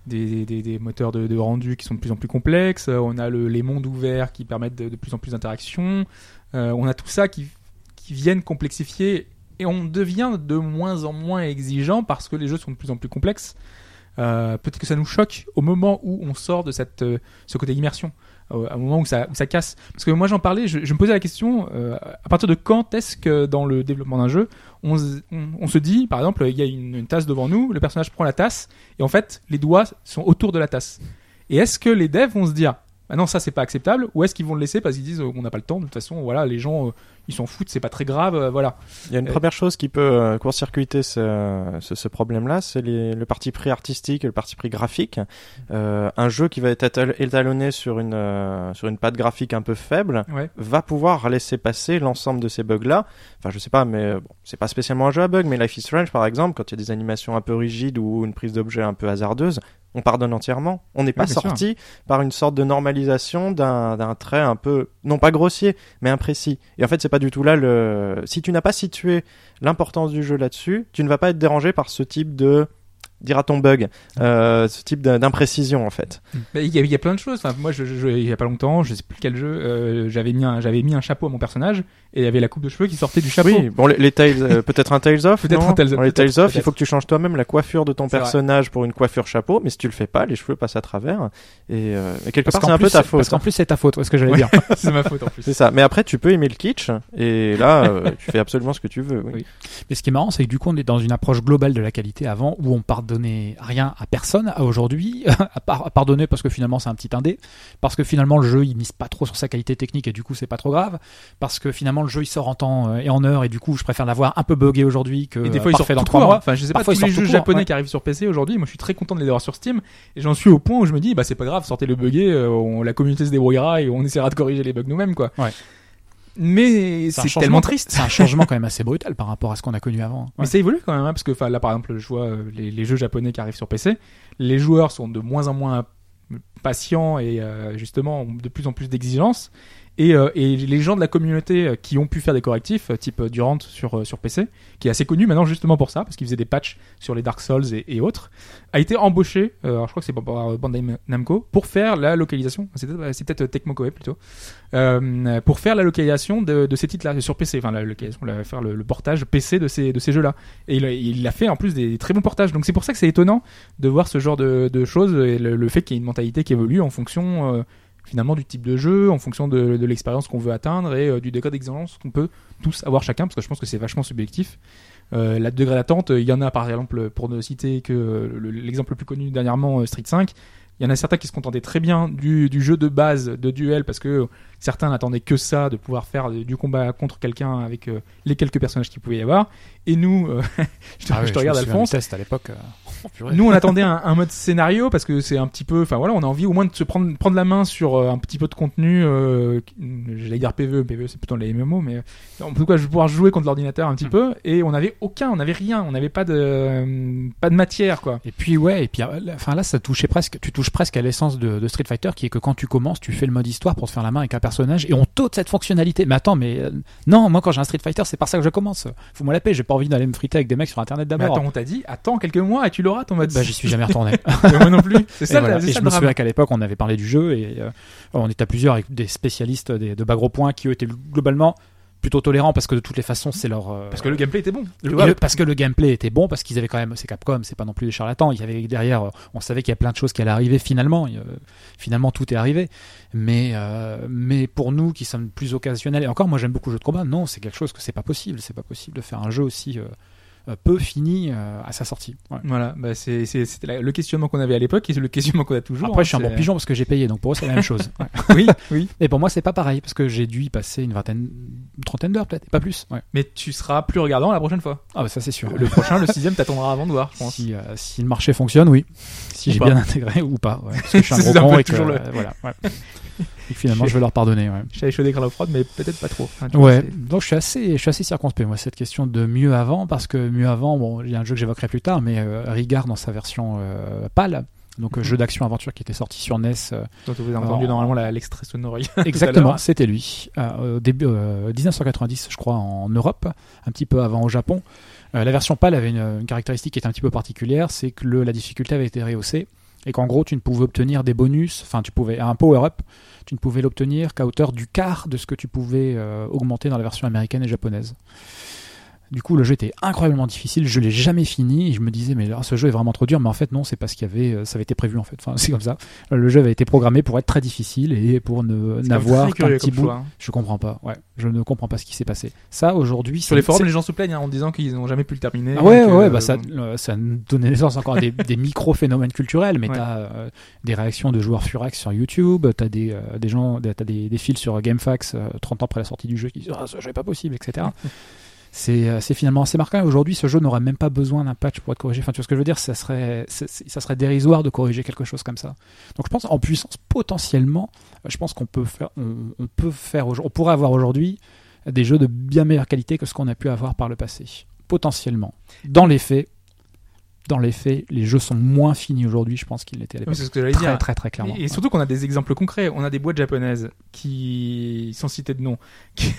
des, des, des moteurs de, de rendu qui sont de plus en plus complexes, euh, on a le- les mondes ouverts qui permettent de, de plus en plus d'interactions, euh, on a tout ça qui, qui viennent complexifier et on devient de moins en moins exigeant parce que les jeux sont de plus en plus complexes. Peut-être que ça nous choque au moment où on sort de cette, ce côté immersion, à un moment où ça, ça casse. Parce que moi j'en parlais, je, me posais la question, euh, à partir de quand est-ce que dans le développement d'un jeu, on, on se dit, par exemple, il y a une, une tasse devant nous, le personnage prend la tasse, et en fait les doigts sont autour de la tasse. Et est-ce que les devs vont se dire, ah non ça c'est pas acceptable, ou est-ce qu'ils vont le laisser parce qu'ils disent, euh, on n'a pas le temps, de toute façon, voilà, les gens, euh, ils s'en foutent, c'est pas très grave, euh, voilà. Il y a une Euh, première chose qui peut court-circuiter ce, ce, ce problème-là, c'est le parti pris artistique et le parti pris graphique. Un jeu qui va être étal- étalonné sur une, sur une patte graphique un peu faible Ouais. va pouvoir laisser passer l'ensemble de ces bugs-là. Enfin, je sais pas, mais bon, c'est pas spécialement un jeu à bug, mais Life is Strange, par exemple, quand il y a des animations un peu rigides ou une prise d'objet un peu hasardeuse, on pardonne entièrement. On n'est pas sorti par une sorte de normalisation d'un d'un trait un peu, non pas grossier, mais imprécis. Et en fait, c'est pas du tout là le. Si tu n'as pas situé l'importance du jeu là-dessus, tu ne vas pas être dérangé par ce type de dira ton bug, euh, ce type d'im- d'imprécision en fait. Mais il y, a, il y a plein de choses. Enfin, moi, je, je, je- il y a pas longtemps, je sais plus quel jeu, euh, j'avais mis un, j'avais mis un chapeau à mon personnage et il y avait la coupe de cheveux qui sortait du chapeau. Oui, bon, les, les euh, peut-être un Tales of. Peut-être un Tales of, Dans les peut-être, Tales of, il faut que tu changes toi-même la coiffure de ton vrai. personnage pour une coiffure chapeau, mais si tu le fais pas, les cheveux passent à travers. Et, et quelque Parce part, c'est un peu ta parce faute. qu'en plus, c'est ta faute, ce que j'allais dire. c'est ma faute en plus. C'est ça. Mais après, tu peux aimer le kitsch, et là, tu fais absolument ce que tu veux. Oui. Oui. Mais ce qui est marrant, c'est que du coup, on est dans une approche globale de la qualité avant, où on rien à personne, à aujourd'hui, à, par- à pardonner parce que finalement c'est un petit indé, parce que finalement le jeu il mise pas trop sur sa qualité technique et du coup c'est pas trop grave, parce que finalement le jeu il sort en temps euh, et en heure et du coup je préfère l'avoir un peu buggé aujourd'hui que Et des euh, fois, ils parfait sortent dans trois mois. Enfin, je sais pas, Parfois, tous ils les jeux japonais ouais. qui arrivent sur PC aujourd'hui, moi, je suis très content de les avoir sur Steam. Et j'en suis au point où je me dis, bah, c'est pas grave, sortez le buggé, euh, on, la communauté se débrouillera et on essaiera de corriger les bugs nous-mêmes, quoi. Ouais. Mais C'est tellement triste. C'est un changement quand même assez brutal par rapport à ce qu'on a connu avant. Mais Ouais. ça évolue quand même, hein, parce que là, par exemple, je vois euh, les, les jeux japonais qui arrivent sur PC. Les joueurs sont de moins en moins patients et euh, justement ont de plus en plus d'exigences. Et, euh, et les gens de la communauté euh, qui ont pu faire des correctifs, euh, type euh, Durant sur, sur PC, qui est assez connu maintenant justement pour ça, parce qu'il faisait des patchs sur les Dark Souls et, autres, a été embauché, euh, alors je crois que c'est par Bandai Namco, pour faire la localisation, c'est peut-être peut-être Tecmo Koei plutôt, euh, pour faire la localisation de, ces titres-là sur PC, enfin la localisation, faire le, portage PC de ces, de ces jeux-là. Et il a, fait en plus des très bons portages. Donc c'est pour ça que c'est étonnant de voir ce genre de, choses et le, le fait qu'il y ait une mentalité qui évolue en fonction finalement du type de jeu, en fonction de, l'expérience qu'on veut atteindre et euh, du degré d'exigence qu'on peut tous avoir chacun, parce que je pense que c'est vachement subjectif. Euh, la degré d'attente, il y en a par exemple, pour ne citer que euh, le- l'exemple le plus connu dernièrement, euh, Street 5, il y en a certains qui se contentaient très bien du jeu de base de duel parce que certains n'attendaient que ça, de pouvoir faire du combat contre quelqu'un avec euh, les quelques personnages qu'il pouvait y avoir. Et nous, euh, je te, Ah je te me regarde Alphonse, test à l'époque. euh, nous, on attendait un, un mode scénario parce que c'est un petit peu, enfin voilà, on a envie au moins de se prendre, prendre la main sur un petit peu de contenu. J'allais dire PVE, PVE c'est plutôt les MMO, mais en tout cas, je vais pouvoir jouer contre l'ordinateur un petit Mm. peu. Et on avait aucun, on avait rien, on n'avait pas de, pas de matière quoi. Et puis ouais, et puis enfin là ça touchait presque, tu touches presque à l'essence de, de Street Fighter qui est que quand tu commences, tu fais le mode histoire pour te faire la main avec un personnage et on t'ôte cette fonctionnalité. Mais attends, mais euh, non, moi quand j'ai un Street Fighter, c'est par ça que je commence. Faut-moi la paix, j'ai pas envie d'aller me friter avec des mecs sur internet Mais d'abord. attends, on t'a dit, attends quelques mois et tu l'auras ton mode. Bah j'y suis jamais retourné. Et moi non plus. C'est ça, voilà. Et je me souviens qu'à l'époque, on avait parlé du jeu et euh, on était à plusieurs avec des spécialistes des, de bas gros points qui eux étaient globalement plutôt tolérants parce que de toutes les façons, c'est leur. euh, Parce que le gameplay était bon. Le- parce que le gameplay était bon, parce qu'ils avaient quand même, c'est Capcom, c'est pas non plus des charlatans. Il y avait derrière, euh, on savait qu'il y a plein de choses qui allaient arriver finalement. Il a- finalement, tout est arrivé. Mais, euh, mais pour nous qui sommes plus occasionnels, et encore, moi j'aime beaucoup le jeu de combat. Non, c'est quelque chose que c'est pas possible. C'est pas possible de faire un jeu aussi euh, euh, peu fini euh, à sa sortie. Ouais. Voilà, bah c'est, le questionnement qu'on avait à l'époque et c'est le questionnement qu'on a toujours. Après, hein, je suis un bon pigeon parce que j'ai payé, donc pour eux c'est la même chose. Ouais. Oui, oui. Et pour moi, c'est pas pareil parce que j'ai dû y passer une vingtaine, une trentaine d'heures peut-être, pas plus. Ouais. Mais tu seras plus regardant la prochaine fois. Ah bah ça c'est sûr. Le prochain, le sixième, t'attendras avant de voir, je pense. Si, euh, si le marché fonctionne, oui. Si j'ai bien intégré ou pas. Parce que je suis un gros peu et que, toujours le- euh, voilà. Et que finalement, je vais leur pardonner. Ouais. Je suis chaud d'écrire la fraude, mais peut-être pas trop. Vois, Ouais, donc je suis assez, je suis assez circonspect moi cette question de mieux avant parce que mieux avant, bon, il y a un jeu que j'évoquerai plus tard, mais euh, Rigard dans sa version euh, pâle, donc euh, Mhm. jeu d'action aventure qui était sorti sur NES, euh, dont vous avez entendu normalement l'extrait sonore. exactement, c'était lui, euh, au début euh, 1990, je crois, en Europe, un petit peu avant au Japon. La version pâle avait une, une caractéristique qui était un petit peu particulière, c'est que le- la difficulté avait été rehaussée et qu'en gros tu ne pouvais obtenir des bonus, enfin tu pouvais un power-up, tu ne pouvais l'obtenir qu'à hauteur du quart de ce que tu pouvais euh, augmenter dans la version américaine et japonaise. Du coup, le jeu était incroyablement difficile. Je l'ai jamais fini. Et je me disais, mais là, ce jeu est vraiment trop dur. Mais en fait, non, c'est parce qu'il y avait, euh, ça avait été prévu en fait. Enfin, c'est comme ça. Euh, Le jeu avait été programmé pour être très difficile et pour ne n'avoir qu'un petit bout. choix, hein. Je comprends pas. Ouais, je ne comprends pas ce qui s'est passé. Ça, aujourd'hui, Sur les forums, les gens se plaignent hein, en disant qu'ils n'ont jamais pu le terminer. ah ouais, ouais, euh, bah ça, euh, ça donnait naissance encore à des, des micro-phénomènes culturels, mais Ouais. t'as euh, des réactions de joueurs furax sur YouTube, t'as des, des gens, t'as des, des fils sur GameFAQs euh, 30 ans après la sortie du jeu qui disent ah, ce jeu est pas possible, etc. c'est, euh, c'est finalement assez marquant. Aujourd'hui, ce jeu n'aurait même pas besoin d'un patch pour être corrigé. Enfin, tu vois ce que je veux dire? Ça serait, dérisoire de corriger quelque chose comme ça. Donc, je pense en puissance potentiellement, euh, je pense qu'on peut faire, on, peut faire, on pourrait avoir aujourd'hui des jeux de bien meilleure qualité que ce qu'on a pu avoir par le passé potentiellement. Dans les faits, dans les faits, les jeux sont moins finis aujourd'hui, je pense qu'ils l'étaient à Oui, l'époque. c'est ce que j'allais dire. très, très clairement. Et, et surtout qu'on a des exemples concrets. On a des boîtes japonaises qui, sans citer de nom, qui,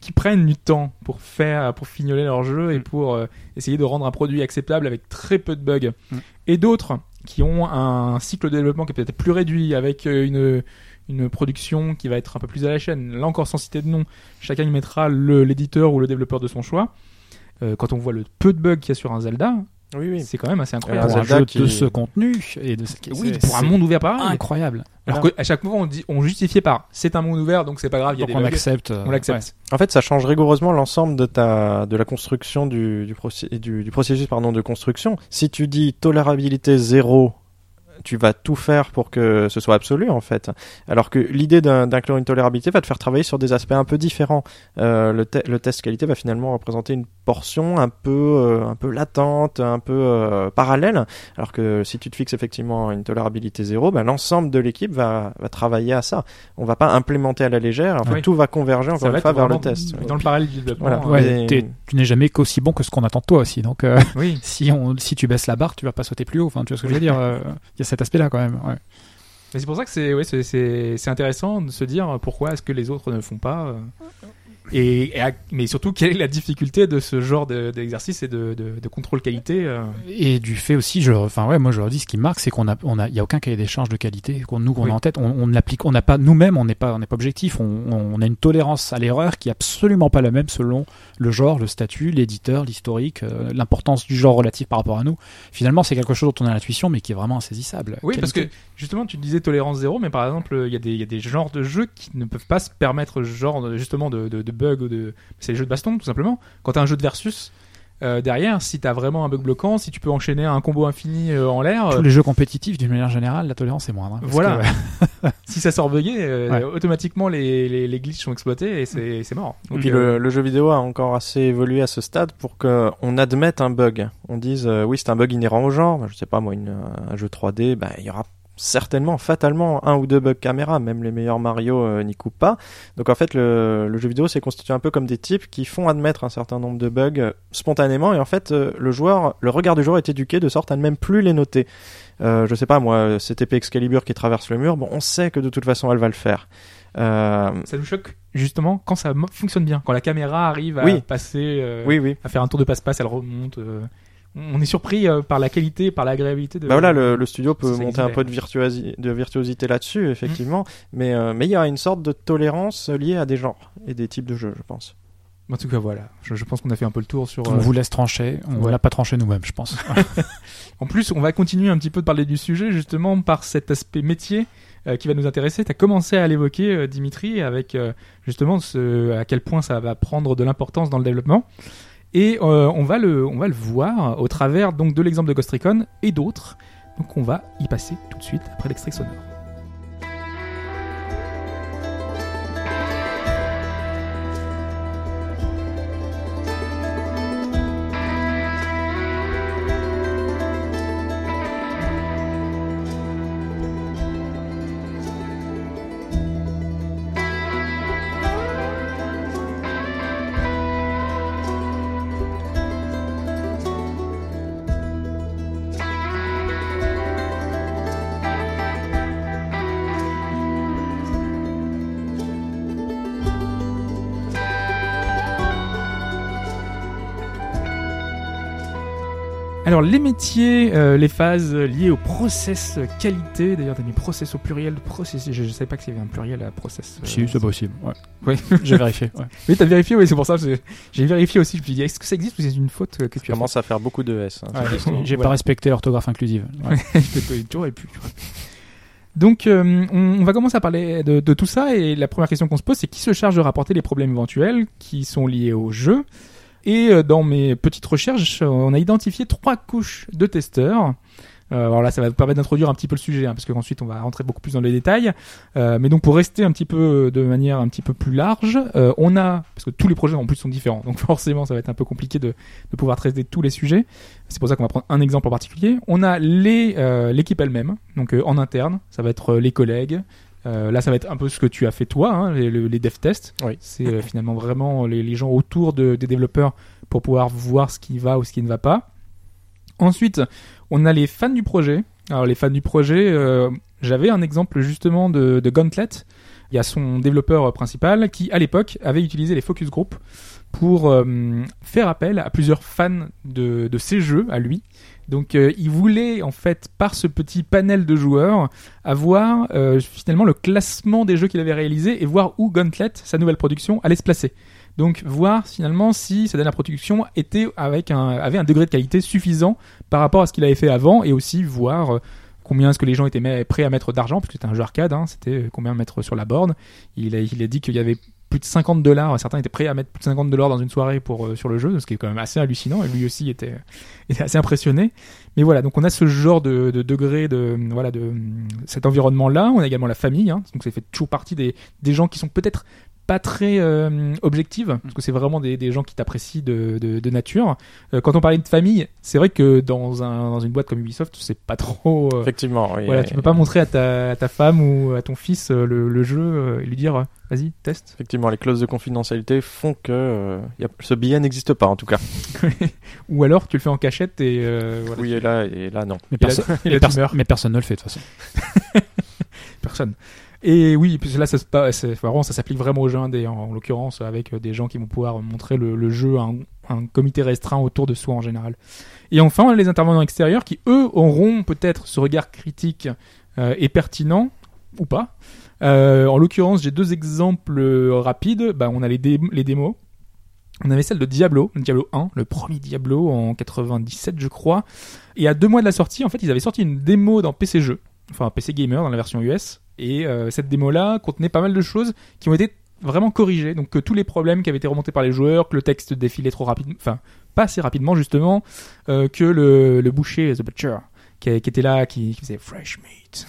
qui prennent du temps pour faire, pour fignoler leur jeu et Mm. pour euh, essayer de rendre un produit acceptable avec très peu de bugs. Mm. Et d'autres qui ont un cycle de développement qui est peut-être plus réduit avec euh, une une production qui va être un peu plus à la chaîne. Là encore, sans citer de nom, chacun y mettra l'éditeur ou le développeur de son choix. Euh, quand on voit le peu de bugs qu'il y a sur un Zelda, Oui, oui. c'est quand même assez Pour incroyable. un Zelda jeu qui- de ce contenu et de ce Oui, pour un monde ouvert pareil. incroyable. Alors qu'à chaque fois, on, dit, on justifiait par c'est un monde ouvert, donc c'est pas grave, il y a Donc des on bugs. accepte. euh, On l'accepte. En fait, ça change rigoureusement l'ensemble de ta de la construction du du, du, du processus pardon de construction. Si tu dis tolérabilité zéro, tu vas tout faire pour que ce soit absolu en fait. Alors que l'idée d'inclure une tolérabilité va te faire travailler sur des aspects un peu différents. Euh, le, te- le test qualité va finalement représenter une portion un peu euh, un peu latente, un peu euh, parallèle. Alors que si tu te fixes effectivement une tolérabilité zéro, ben, l'ensemble de l'équipe va, va travailler à ça. On va pas implémenter à la légère. Oui. tout va converger encore une fois vers le test. Dans le parallèle du développement. Voilà. Ouais, Mais- t'es- tu n'es jamais qu'aussi bon que ce qu'on attend de toi aussi. Donc, euh, Oui. si, on, si tu baisses la barre, tu vas pas sauter plus haut. Enfin, tu vois ce que je veux dire euh, Il y a cet aspect-là quand même. ouais. Mais c'est pour ça que c'est ouais, c'est- intéressant de se dire pourquoi est-ce que les autres ne font pas. euh, Et, et à- mais surtout, quelle est la difficulté de ce genre de- d'exercice et de, de, de contrôle qualité euh, Et du fait aussi, je, enfin ouais, moi je leur dis ce qui marque, c'est qu'on a, on a, il y a aucun cahier des charges de qualité qu'on nous qu'on Oui. a en tête. On, on l'applique, on n'a pas nous-mêmes, on n'est pas, on n'est pas objectif. On, on a une tolérance à l'erreur qui est absolument pas la même selon le genre, le statut, l'éditeur, l'historique, euh, l'importance du genre relatif par rapport à nous. Finalement, c'est quelque chose dont on a l'intuition, mais qui est vraiment insaisissable. Oui, parce que justement, tu disais tolérance zéro, mais par exemple, il y, a des- il y a des genres de jeux qui ne peuvent pas se permettre genre justement de, de, de bugs ou de. C'est les jeux de baston, tout simplement. Quand t'as un jeu de versus. Euh, derrière, si t'as vraiment un bug bloquant, si tu peux enchaîner un combo infini euh, en l'air, tous euh, les jeux compétitifs, d'une manière générale, la tolérance est moindre. hein, Voilà. que, si ça sort bugué, euh, Ouais. automatiquement les, les, les glitches sont exploités et c'est c'est mort. Et Donc, puis euh, le, le jeu vidéo a encore assez évolué à ce stade pour qu'on admette un bug. On dise euh, oui c'est un bug inhérent au genre. Bah, Je sais pas moi une, un jeu 3D, bah, il y aura certainement fatalement un ou deux bugs caméra. Même les meilleurs Mario euh, n'y coupent pas. Donc en fait le, le jeu vidéo s'est constitué un peu comme des types qui font admettre un certain nombre de bugs euh, spontanément et en fait euh, le joueur, le regard du joueur est éduqué de sorte à ne même plus les noter. Je sais pas moi cette épée Excalibur qui traverse le mur, bon on sait que de toute façon elle va le faire. Ça nous choque justement quand ça fonctionne bien, quand la caméra arrive à Oui. passer, oui oui. à faire un tour de passe-passe, elle remonte. On est surpris euh, par la qualité, par l'agréabilité de. Bah voilà, le, le studio peut monter un peu de, virtuosi- de virtuosité là-dessus, effectivement, mais euh, mais il y a une sorte de tolérance liée à des genres et des types de jeux, je pense. En tout cas, voilà. Je, je pense qu'on a fait un peu le tour sur. on euh, vous laisse trancher. On Ouais. l'a pas tranché nous-mêmes, je pense. En plus, on va continuer un petit peu de parler du sujet justement par cet aspect métier euh, qui va nous intéresser. Tu as commencé à l'évoquer, euh, Dimitri, avec euh, justement ce, à quel point ça va prendre de l'importance dans le développement. Et euh, on, va le, voir au travers de l'exemple de Ghost Recon et d'autres. Donc on va y passer tout de suite après l'extrait sonore. Alors les métiers, euh, les phases liées au process qualité, d'ailleurs t'as mis process au pluriel, process, je, je savais pas que c'était un pluriel à process. euh, si, c'est possible. Ouais. Ouais. J'ai vérifié. ouais. Oui, t'as vérifié, oui, c'est pour ça. J'ai vérifié aussi. Je me suis dit, est-ce que ça existe ou c'est une faute euh, que tu as commence à faire beaucoup de S. hein. Ouais. J'ai Ouais. pas respecté l'orthographe inclusive. Ouais. pu. Donc, euh, on, on va commencer à parler de, de tout ça. Et la première question qu'on se pose, c'est qui se charge de rapporter les problèmes éventuels qui sont liés au jeu? Et euh, dans mes petites recherches, euh, on a identifié trois couches de testeurs. Euh, alors là, ça va vous permettre d'introduire un petit peu le sujet, hein, parce qu'ensuite on va rentrer beaucoup plus dans les détails. Euh, mais donc pour rester un petit peu de manière un petit peu plus large, euh, on a, parce que tous les projets en plus sont différents, donc forcément ça va être un peu compliqué de, de pouvoir traiter tous les sujets. C'est pour ça qu'on va prendre un exemple en particulier. On a euh, l'équipe elle-même, donc euh, en interne, ça va être euh, les collègues. Euh, là, ça va être un peu ce que tu as fait toi, hein, les, le- les dev tests. Oui. C'est euh, finalement vraiment les, les gens autour de- des développeurs pour pouvoir voir ce qui va ou ce qui ne va pas. Ensuite, on a les fans du projet. Alors les fans du projet, euh, j'avais un exemple justement de, de Gauntlet. Il y a son développeur principal qui, à l'époque, avait utilisé les focus group pour euh, faire appel à plusieurs fans de, de ces jeux, à lui. Donc euh, il voulait en fait, par ce petit panel de joueurs, avoir euh, finalement le classement des jeux qu'il avait réalisés et voir où Gauntlet, sa nouvelle production, allait se placer. Donc voir finalement si sa dernière production était avec avait un degré de qualité suffisant par rapport à ce qu'il avait fait avant et aussi voir euh, combien est-ce que les gens étaient prêts à mettre d'argent, parce que c'était un jeu arcade, hein, c'était combien mettre sur la borne. Il a dit qu'il y avait plus de 50 dollars, certains étaient prêts à mettre plus de 50 dollars dans une soirée pour, euh, sur le jeu, ce qui est quand même assez hallucinant, et lui aussi était, était assez impressionné. Mais voilà, donc on a ce genre de, de degré de, voilà, de cet environnement-là. On a également la famille, hein, donc ça fait toujours partie des, des gens qui sont peut-être pas très euh, objectives, parce que c'est vraiment des, des gens qui t'apprécient de, de, de nature. Euh, quand on parlait de famille, c'est vrai que dans, un, dans une boîte comme Ubisoft, c'est pas trop. euh, Effectivement, oui. voilà, tu peux pas montrer à ta, à ta femme ou à ton fils euh, le, le jeu euh, et lui dire euh, vas-y, teste. Effectivement, les clauses de confidentialité font que euh, y a- ce billet n'existe pas en tout cas. ou alors tu le fais en cachette et euh, voilà, oui, et là, et là non. Mais, Et là- et mais personne ne le fait de toute façon. personne. Et oui, puis là, ça, s'applique vraiment aux jeux indés, en l'occurrence, avec euh, des gens qui vont pouvoir montrer le, jeu à un, comité restreint autour de soi en général. Et enfin, les intervenants extérieurs qui, eux, auront peut-être ce regard critique euh, et pertinent, ou pas. Euh, en l'occurrence, j'ai deux exemples euh, rapides. Bah, on a les, les démos. On avait celle de Diablo, Diablo 1, le premier Diablo en 97, je crois. Et à deux mois de la sortie, en fait, ils avaient sorti une démo dans PC Jeux, enfin PC Gamer dans la version US. Et euh, cette démo-là contenait pas mal de choses qui ont été vraiment corrigées. Donc que tous les problèmes qui avaient été remontés par les joueurs, que le texte défilait trop rapidement, enfin pas assez rapidement justement, euh, que le, le boucher, The Butcher, qui, était là, qui, faisait Fresh Meat.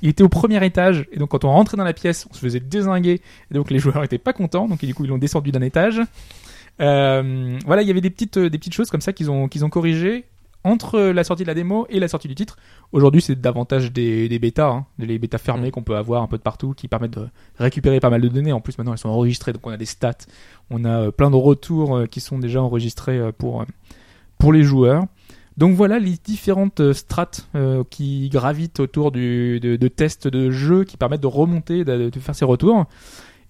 Il était au premier étage, et donc quand on rentrait dans la pièce, on se faisait désinguer, et donc les joueurs étaient pas contents, donc du coup ils l'ont descendu d'un étage. Euh, voilà, il y avait des petites, des petites choses comme ça qu'ils ont, qu'ils ont corrigées entre la sortie de la démo et la sortie du titre. Aujourd'hui, c'est davantage des, des bêtas, hein, des bêtas fermées Mm. qu'on peut avoir un peu de partout, qui permettent de récupérer pas mal de données. En plus, maintenant, elles sont enregistrées, donc on a des stats, on a euh, plein de retours euh, qui sont déjà enregistrés euh, pour, pour les joueurs. Donc voilà les différentes strates euh, qui gravitent autour du, de, de tests de jeux qui permettent de remonter, de, de faire ces retours.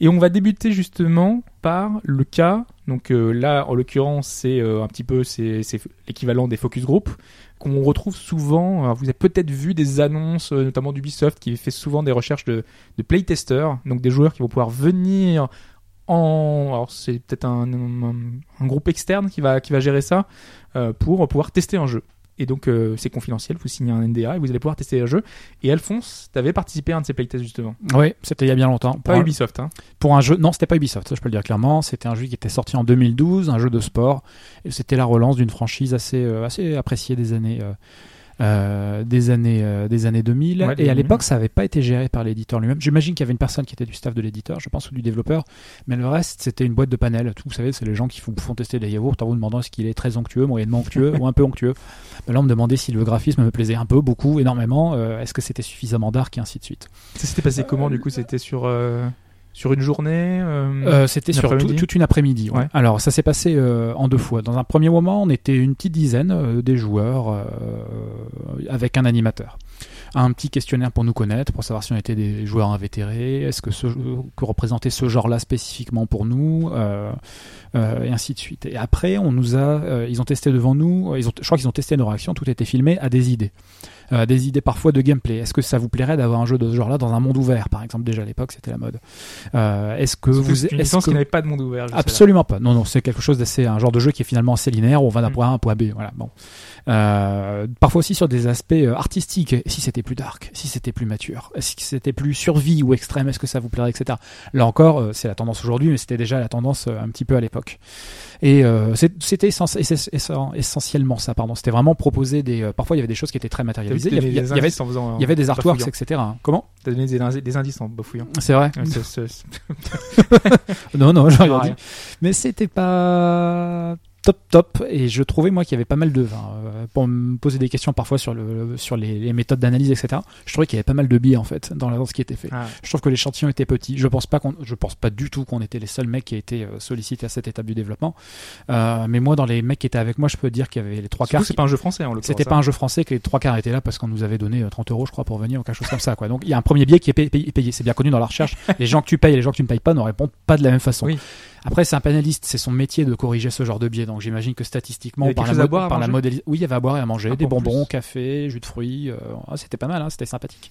Et on va débuter justement par le cas, donc euh, là en l'occurrence c'est euh, un petit peu c'est l'équivalent des focus group qu'on retrouve souvent. Vous avez peut-être vu des annonces, euh, notamment d'Ubisoft, qui fait souvent des recherches de, playtesters, donc des joueurs qui vont pouvoir venir en. Alors c'est peut-être un, groupe externe qui va gérer ça pour pouvoir tester un jeu. Et donc euh, c'est confidentiel, vous signez un NDA et vous allez pouvoir tester un jeu. Et Alphonse, t'avais participé à un de ces playtests justement. Oui, c'était il y a bien longtemps. Pour un, Ubisoft, hein. pour un jeu, non, c'était pas Ubisoft, ça je peux le dire clairement. C'était un jeu qui était sorti en 2012, un jeu de sport, et c'était la relance d'une franchise assez, euh, assez appréciée des années, euh, euh, des années, euh, des années 2000. Ouais, et à l'époque, ça avait pas été géré par l'éditeur lui-même. J'imagine qu'il y avait une personne qui était du staff de l'éditeur, je pense, ou du développeur, mais le reste, c'était une boîte de panel. Tout, vous savez, c'est les gens qui font, font tester des yaourts en vous demandant est-ce qu'il est très onctueux, moyennement onctueux ou un peu onctueux. Ben là, on me demandait si le graphisme me plaisait un peu, beaucoup, énormément. euh, est-ce que c'était suffisamment dark et ainsi de suite. Ça s'était passé comment du coup? C'était sur euh, sur une journée euh, Euh, C'était Une sur tout- toute une après-midi. ouais. Ouais. Alors, ça s'est passé euh, en deux fois. Dans un premier moment, on était une petite dizaine euh, des joueurs euh, avec un animateur. Un petit questionnaire pour nous connaître, pour savoir si on était des joueurs invétérés, est-ce que ce que représentait ce genre-là spécifiquement pour nous, euh, euh, et ainsi de suite. Et après, on nous a, euh, ils ont testé devant nous. Ils ont, je crois qu'ils ont testé nos réactions. Tout était filmé à des idées. Euh, des idées parfois de gameplay. Est-ce que ça vous plairait d'avoir un jeu de ce genre-là dans un monde ouvert, par exemple? Déjà à l'époque, c'était la mode. Euh, est-ce que vous, une est-ce que- qui n'avait pas de monde ouvert. Absolument pas. Non, non, c'est quelque chose d'assez un genre de jeu qui est finalement assez linéaire où on va d'un Mm. point A à un point B. Voilà. Bon. Euh, parfois aussi sur des aspects euh, artistiques. Si c'était plus dark, si c'était plus mature, si c'était plus survie ou extrême, est-ce que ça vous plairait, etc. Là encore, euh, c'est la tendance aujourd'hui, mais c'était déjà la tendance un petit peu à l'époque. Et euh, c'était essen- essen- essen- essentiellement ça. Pardon. C'était vraiment proposer des. parfois, il y avait des choses qui étaient très matérialisées. Il y avait, il y des avait- indices en faisant- il y avait des en artworks, etc. Comment? T'as donné des, indices- des indices en bafouillant. C'est vrai. Non, non, j'ai rien dit. Mais c'était pas top top et je trouvais moi qu'il y avait pas mal de euh, pour me poser des questions parfois sur le sur les, les méthodes d'analyse etc je trouvais qu'il y avait pas mal de biais en fait dans, dans ce qui était fait Ah. je trouve que l'échantillon était petit je pense pas qu'on je pense pas du tout qu'on était les seuls mecs qui a été euh, sollicités à cette étape du développement Euh, mais moi dans les mecs qui étaient avec moi je peux dire qu'il y avait les trois quarts c'est pas un jeu français en l'occurrence. c'était pas un jeu français que les trois quarts étaient là parce qu'on nous avait donné euh, 30 euros je crois pour venir ou quelque chose comme ça quoi donc il y a un premier biais qui est payé, payé- payé. c'est bien connu dans la recherche les gens que tu payes et les gens que tu ne payes pas ne répondent pas de la même façon Oui. Après c'est un panéliste c'est son métier de corriger ce genre de biais donc j'imagine que statistiquement par la, chose à mo- boire, à par la manger modélis- oui il y avait à boire et à manger Ah, des bonbons plus. café jus de fruits euh, ah, c'était pas mal hein, c'était sympathique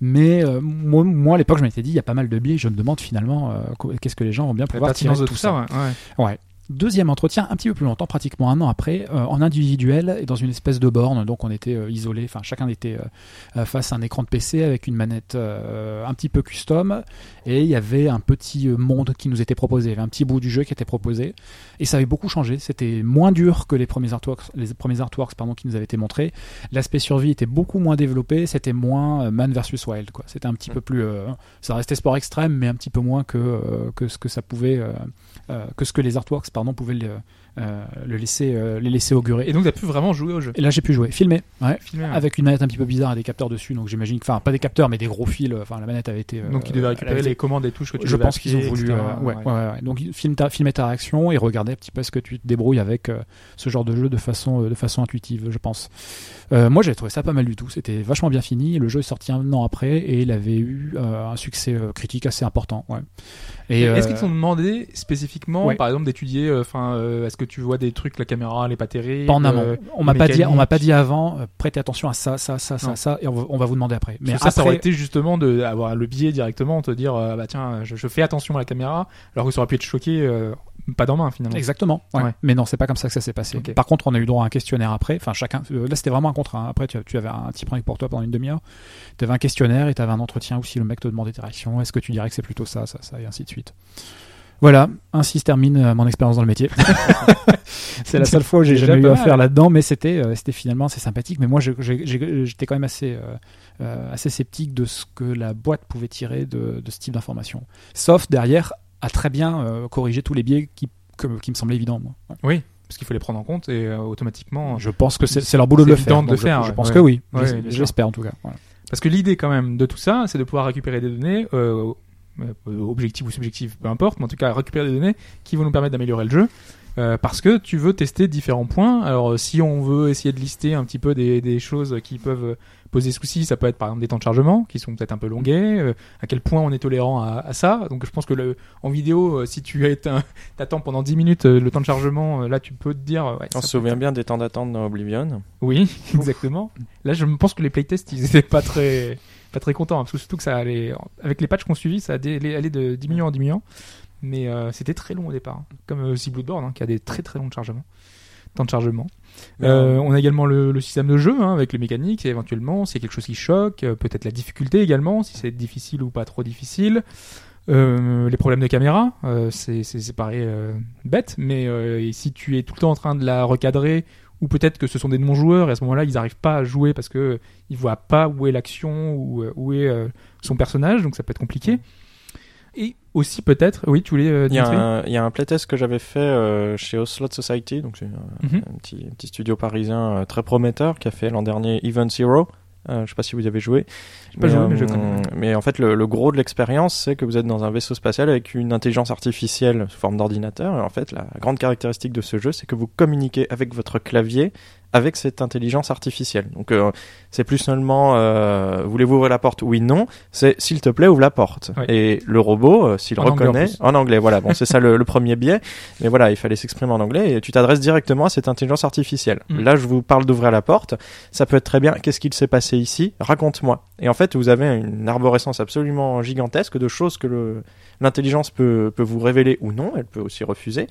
mais euh, moi, moi, à l'époque je m'étais dit il y a pas mal de biais je me demande finalement euh, qu'est-ce que les gens vont bien pouvoir tirer de tout ça. Ouais. Deuxième entretien, un petit peu plus longtemps, pratiquement un an après, euh, en individuel et dans une espèce de borne. Donc on était euh, isolés, enfin chacun était euh, euh, face à un écran de PC avec une manette un petit peu custom et il y avait un petit monde qui nous était proposé, il y avait un petit bout du jeu qui était proposé et ça avait beaucoup changé. C'était moins dur que les premiers artworks, les premiers artworks pardon qui nous avaient été montrés. L'aspect survie était beaucoup moins développé, c'était moins Man versus Wild quoi. C'était un petit peu plus, ça restait sport extrême mais un petit peu moins que que ce que ça pouvait que ce que les artworks pardon pouvaient le, le laisser euh, les laisser augurer. Et donc, t'as pu vraiment jouer au jeu. Et là j'ai pu jouer, filmer, ouais, Filmer, ouais. avec une manette un petit peu bizarre et des capteurs dessus, donc j'imagine enfin pas des capteurs mais des gros fils, euh, enfin la manette avait été. euh, Donc, ils devaient récupérer les commandes et touches que tu je pense qu'ils ont voulu. euh, ouais, ouais, ouais, ouais. Donc filme ta, filmer ta réaction et regarder un petit peu ce que tu te débrouilles avec euh, ce genre de jeu de façon, euh, de façon intuitive, je pense. Euh, moi j'ai trouvé ça pas mal du tout. C'était vachement bien fini. Le jeu est sorti un an après et il avait eu euh, un succès euh, critique assez important. Ouais. Et, Est-ce euh, qu'ils t'ont demandé spécifiquement, ouais. par exemple, d'étudier, euh, enfin, euh, est-ce que tu vois des trucs, la caméra, est pas terrible pas en amont. euh, on m'a pas dit, on m'a pas dit avant. euh, prêtez attention à ça, ça, ça, ça, ça, et on va, on va vous demander après. Mais ça, ça aurait été justement de avoir le biais directement, te dire, euh, bah tiens, je, je fais attention à la caméra, alors que ça aurait pu être choqué, pas dans main finalement. Exactement. ouais. Ouais. Mais non, c'est pas comme ça que ça s'est passé. Par contre, on a eu droit à un questionnaire après. Enfin, chacun. là, c'était vraiment un contrat. hein. Après, tu, tu avais un petit prank pour toi pendant une demi-heure. Tu avais un questionnaire et tu avais un entretien où si le mec te demandait tes réactions, est-ce que tu dirais que c'est plutôt ça, ça, ça, et ainsi de suite. Voilà, ainsi se termine euh, mon expérience dans le métier. c'est la seule fois où j'ai jamais eu à faire là-dedans, mais c'était euh, c'était finalement assez sympathique. Mais moi, j'étais quand même assez euh, assez sceptique de ce que la boîte pouvait tirer de, de ce type d'information. Sauf derrière à très bien euh, corriger tous les biais qui que- qui me semblaient évidents. Moi. Oui, parce qu'il faut les prendre en compte et euh, automatiquement. Je pense que c'est leur boulot de le faire. de je- faire, Je, pense Ouais. que oui. Ouais. J'espère en tout cas. Voilà. Parce que l'idée quand même de tout ça, c'est de pouvoir récupérer des données, euh, euh, objectives ou subjectives, peu importe, mais en tout cas récupérer des données qui vont nous permettre d'améliorer le jeu. euh, parce que tu veux tester différents points. Alors euh, si on veut essayer de lister un petit peu des, des choses qui peuvent poser souci, ça peut être par exemple des temps de chargement qui sont peut-être un peu longuets, euh, à quel point on est tolérant à, à ça. Donc je pense que le, en vidéo, si tu un- t'attends pendant 10 minutes le temps de chargement, là tu peux te dire... ouais, On se souvient bien des temps d'attente dans Oblivion. oui, exactement. Là, je pense que les playtests, ils étaient pas très, pas très contents, hein, parce que surtout que ça allait, avec les patchs qu'on suivit, ça allait aller de diminuant en diminuant. Mais euh, c'était très long au départ, hein. comme euh, aussi Bloodborne, hein, qui a des très très longs chargements, temps de chargement. Euh, on a également le, le système de jeu, avec les mécaniques, et éventuellement, s'il y a quelque chose qui choque, peut-être la difficulté également, si c'est difficile ou pas trop difficile. Euh, les problèmes de caméra, euh, c'est c'est- c'est pareil euh, bête, mais si tu es tout le temps en train de la recadrer, ou peut-être que ce sont des non-joueurs, et à ce moment-là, ils n'arrivent pas à jouer parce que ils voient pas où est l'action, ou euh, où est euh, son personnage, donc ça peut être compliqué. Et aussi peut-être, oui, tu voulais euh, Il y, a un, il y a un playtest que j'avais fait euh, chez Oslot Society, donc c'est un, Mhm. un petit, un petit studio parisien euh, très prometteur qui a fait l'an dernier Event Zero. Euh, je sais pas si vous y avez joué. Pas joué, mais je euh, connais. mais en fait, le, le gros de l'expérience, c'est que vous êtes dans un vaisseau spatial avec une intelligence artificielle sous forme d'ordinateur. Et en fait, la grande caractéristique de ce jeu, c'est que vous communiquez avec votre clavier avec cette intelligence artificielle. Donc, euh, c'est plus seulement euh, voulez-vous ouvrir la porte? Oui, non. C'est s'il te plaît, ouvre la porte. Et le robot, euh, s'il En anglais, en reconnaît, en anglais, voilà. Bon, c'est ça le, le premier biais. Mais voilà, il fallait s'exprimer en anglais et tu t'adresses directement à cette intelligence artificielle. Mm. Là, je vous parle d'ouvrir la porte. Ça peut être très bien. Qu'est-ce qu'il s'est passé ici? Raconte-moi. Et en fait, vous avez une arborescence absolument gigantesque de choses que l'intelligence peut, peut vous révéler ou non. Elle peut aussi refuser.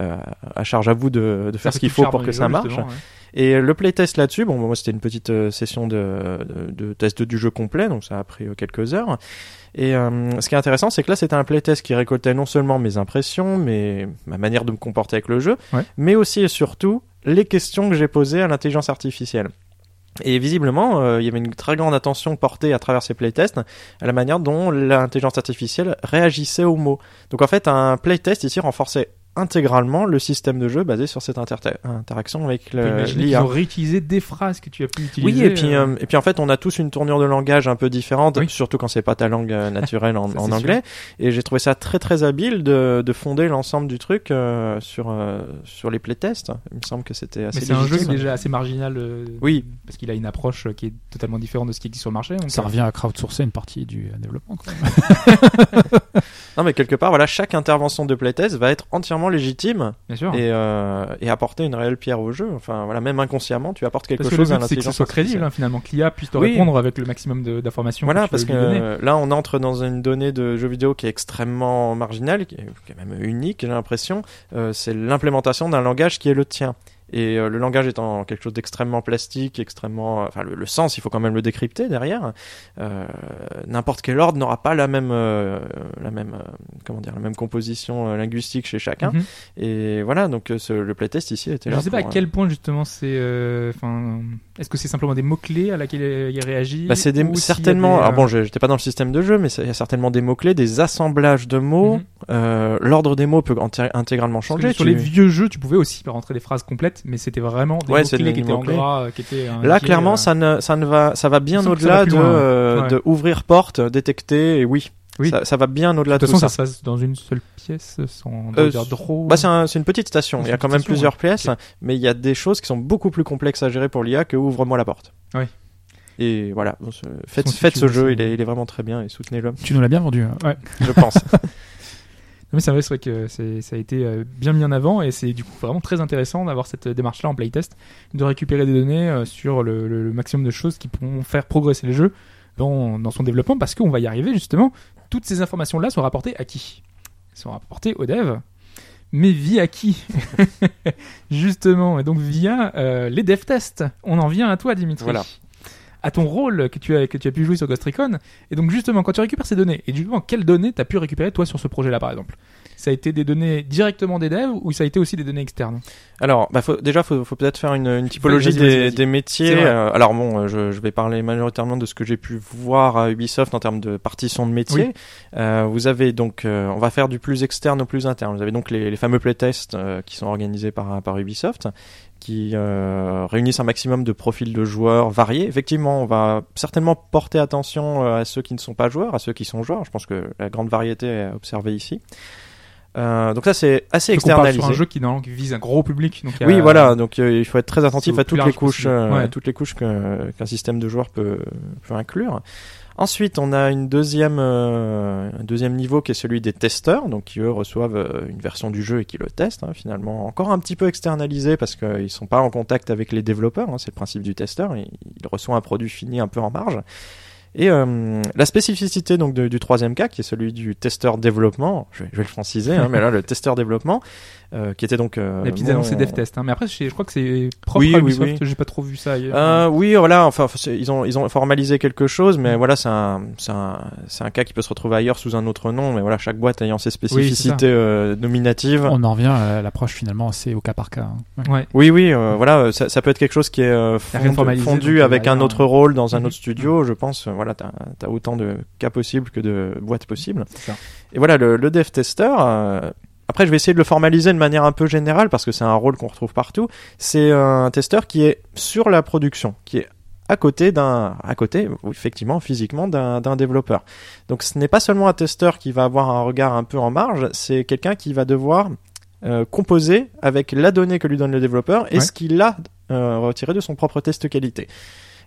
Euh, à charge à vous de, de faire ce qu'il faut pour que ça marche. justement, ouais. Et le playtest là-dessus, bon, moi c'était une petite euh, session de, de, de test du jeu complet, donc ça a pris euh, quelques heures. Et euh, ce qui est intéressant, c'est que là c'était un playtest qui récoltait non seulement mes impressions, mais ma manière de me comporter avec le jeu, Ouais. mais aussi et surtout les questions que j'ai posées à l'intelligence artificielle. Et visiblement, euh, il y avait une très grande attention portée à travers ces playtests à la manière dont l'intelligence artificielle réagissait aux mots. Donc en fait, un playtest ici renforçait intégralement le système de jeu basé sur cette inter- interaction avec l'IA. ont réutilisé des phrases que tu as pu utiliser. Oui, et puis, euh, euh, et puis en fait, on a tous une tournure de langage un peu différente, Oui. surtout quand c'est pas ta langue euh, naturelle en, Ça, en c'est anglais. Et j'ai trouvé ça très très habile de, de fonder l'ensemble du truc euh, sur euh, sur les playtests. Il me semble que c'était assez mais c'est un jeu qui est légitime. déjà assez marginal. euh, Oui. Parce qu'il a une approche qui est totalement différente de ce qui existe sur le marché. donc, Ça euh, revient à crowdsourcer une partie du développement. Quand même. Non, mais quelque part, voilà, chaque intervention de playtest va être entièrement légitime Bien sûr. et, euh, et apporter une réelle pierre au jeu. Enfin, voilà, même inconsciemment, tu apportes quelque Parce que chose le à but, c'est que ce soit crédible, hein, finalement, que l'IA puisse te Oui. répondre avec le maximum d'informations. Voilà, que parce que là, on entre dans une donnée de jeu vidéo qui est extrêmement marginale, qui est même unique, j'ai l'impression. Euh, c'est l'implémentation d'un langage qui est le tien. Et euh, le langage étant quelque chose d'extrêmement plastique, extrêmement, enfin le, le sens, il faut quand même le décrypter derrière. Euh, N'importe quel ordre n'aura pas la même, euh, la même, euh, comment dire, la même composition euh, linguistique chez chacun. Mhm. Et voilà, donc euh, ce- le playtest ici était Je là. sais pas à euh, quel point justement c'est. euh, Enfin, est-ce que c'est simplement des mots clés à laquelle il réagit Bah, c'est certainement. des, Alors euh, bon, je- j'étais pas dans le système de jeu, mais il y a certainement des mots clés, des assemblages de mots. Mhm. Euh, L'ordre des mots peut inté- intégralement changer. sur tu- les vieux jeux, tu pouvais aussi rentrer des phrases complètes, mais c'était vraiment des Ouais, mots c'est clés des qui étaient en gras, euh, qui étaient. Là, clairement, euh, ça ne, ça ne va, ça va bien au-delà de, euh, ouais. de ouvrir porte, détecter, et oui. Oui. Ça, ça va bien au-delà De de, toute façon, tout ça ça. se passe dans une seule pièce, sans Euh. Bah, c'est un- c'est une petite station. Il y a quand même station, plusieurs ouais. pièces, mais il y a des choses qui sont beaucoup plus complexes à gérer pour l'IA que ouvre-moi la porte. Oui. Et voilà, faites, faites ce jeu, il est, il est vraiment très bien et soutenez-le, tu nous l'as bien vendu. hein. Ouais. je pense. Mais c'est vrai, c'est vrai que ça a été euh, bien mis en avant et c'est du coup vraiment très intéressant d'avoir cette démarche-là en playtest, de récupérer des données euh, sur le, le- le maximum de choses qui pourront faire progresser le jeu dans, dans son développement parce qu'on va y arriver justement. Toutes ces informations-là sont rapportées à qui? Elles sont rapportées aux devs. Mais via qui? Justement, et donc via euh, les dev tests. On en vient à toi, Dimitri. Voilà. À ton rôle que tu as que tu as pu jouer sur Ghost Recon. Et donc justement, quand tu récupères ces données, et justement, quelles données tu as pu récupérer toi sur ce projet-là, par exemple? Ça a été des données directement des devs ou ça a été aussi des données externes? Alors, bah, faut, déjà, faut, faut peut-être faire une, une typologie Vas-y, vas-y, des, vas-y. des C'est métiers. Euh, alors bon, euh, je, je vais parler majoritairement de ce que j'ai pu voir à Ubisoft en termes de partition de métier. Oui. Euh, vous avez donc, euh, on va faire du plus externe au plus interne. Vous avez donc les, les fameux playtests euh, qui sont organisés par, par Ubisoft, qui euh, réunissent un maximum de profils de joueurs variés. Effectivement, on va certainement porter attention euh, à ceux qui ne sont pas joueurs, à ceux qui sont joueurs. Je pense que la grande variété est observée ici. Euh, donc ça c'est assez on parle externalisé. sur un jeu qui, vise un gros public. Donc a- Oui, voilà. Donc euh, il faut être très attentif à toutes les couches, possible. Ouais. à toutes les couches qu'un système de joueurs peut, peut inclure. Ensuite, on a une deuxième, euh, un deuxième niveau qui est celui des testeurs, donc qui eux reçoivent euh, une version du jeu et qui le testent. hein, finalement, encore un petit peu externalisé parce qu'ils sont pas en contact avec les développeurs. hein, c'est le principe du testeur. Il, il reçoit un produit fini un peu en marge. Et euh, la spécificité donc du troisième cas, qui est celui du testeur développement, je vais, je vais le franciser, hein, mais là le testeur développement, euh, qui était donc euh, La petite mon- c'est dev test. hein. Mais après, je, crois que c'est propre Oui, à oui, Ubisoft. oui. J'ai pas trop vu ça ailleurs. Euh, oui, voilà. Enfin, c'est- ils ont ils ont formalisé quelque chose, mais voilà, c'est un c'est un c'est un cas qui peut se retrouver ailleurs sous un autre nom, mais voilà, chaque boîte ayant ses spécificités euh, nominatives. On en revient à l'approche finalement assez au cas par cas. hein. Ouais. Oui, oui, euh, voilà, ça, ça peut être quelque chose qui est euh, fondu, fondu donc, avec euh, un autre rôle dans un autre studio, je pense. euh, Voilà, t'as as autant de cas possibles que de boîtes possibles. C'est ça. Et voilà, le, le dev tester. Après, je vais essayer de le formaliser de manière un peu générale parce que c'est un rôle qu'on retrouve partout. C'est un testeur qui est sur la production, qui est à côté d'un, à côté, effectivement, physiquement, d'un d'un développeur. Donc, ce n'est pas seulement un testeur qui va avoir un regard un peu en marge, c'est quelqu'un qui va devoir euh, composer avec la donnée que lui donne le développeur et Ouais. ce qu'il a euh, retiré de son propre test qualité.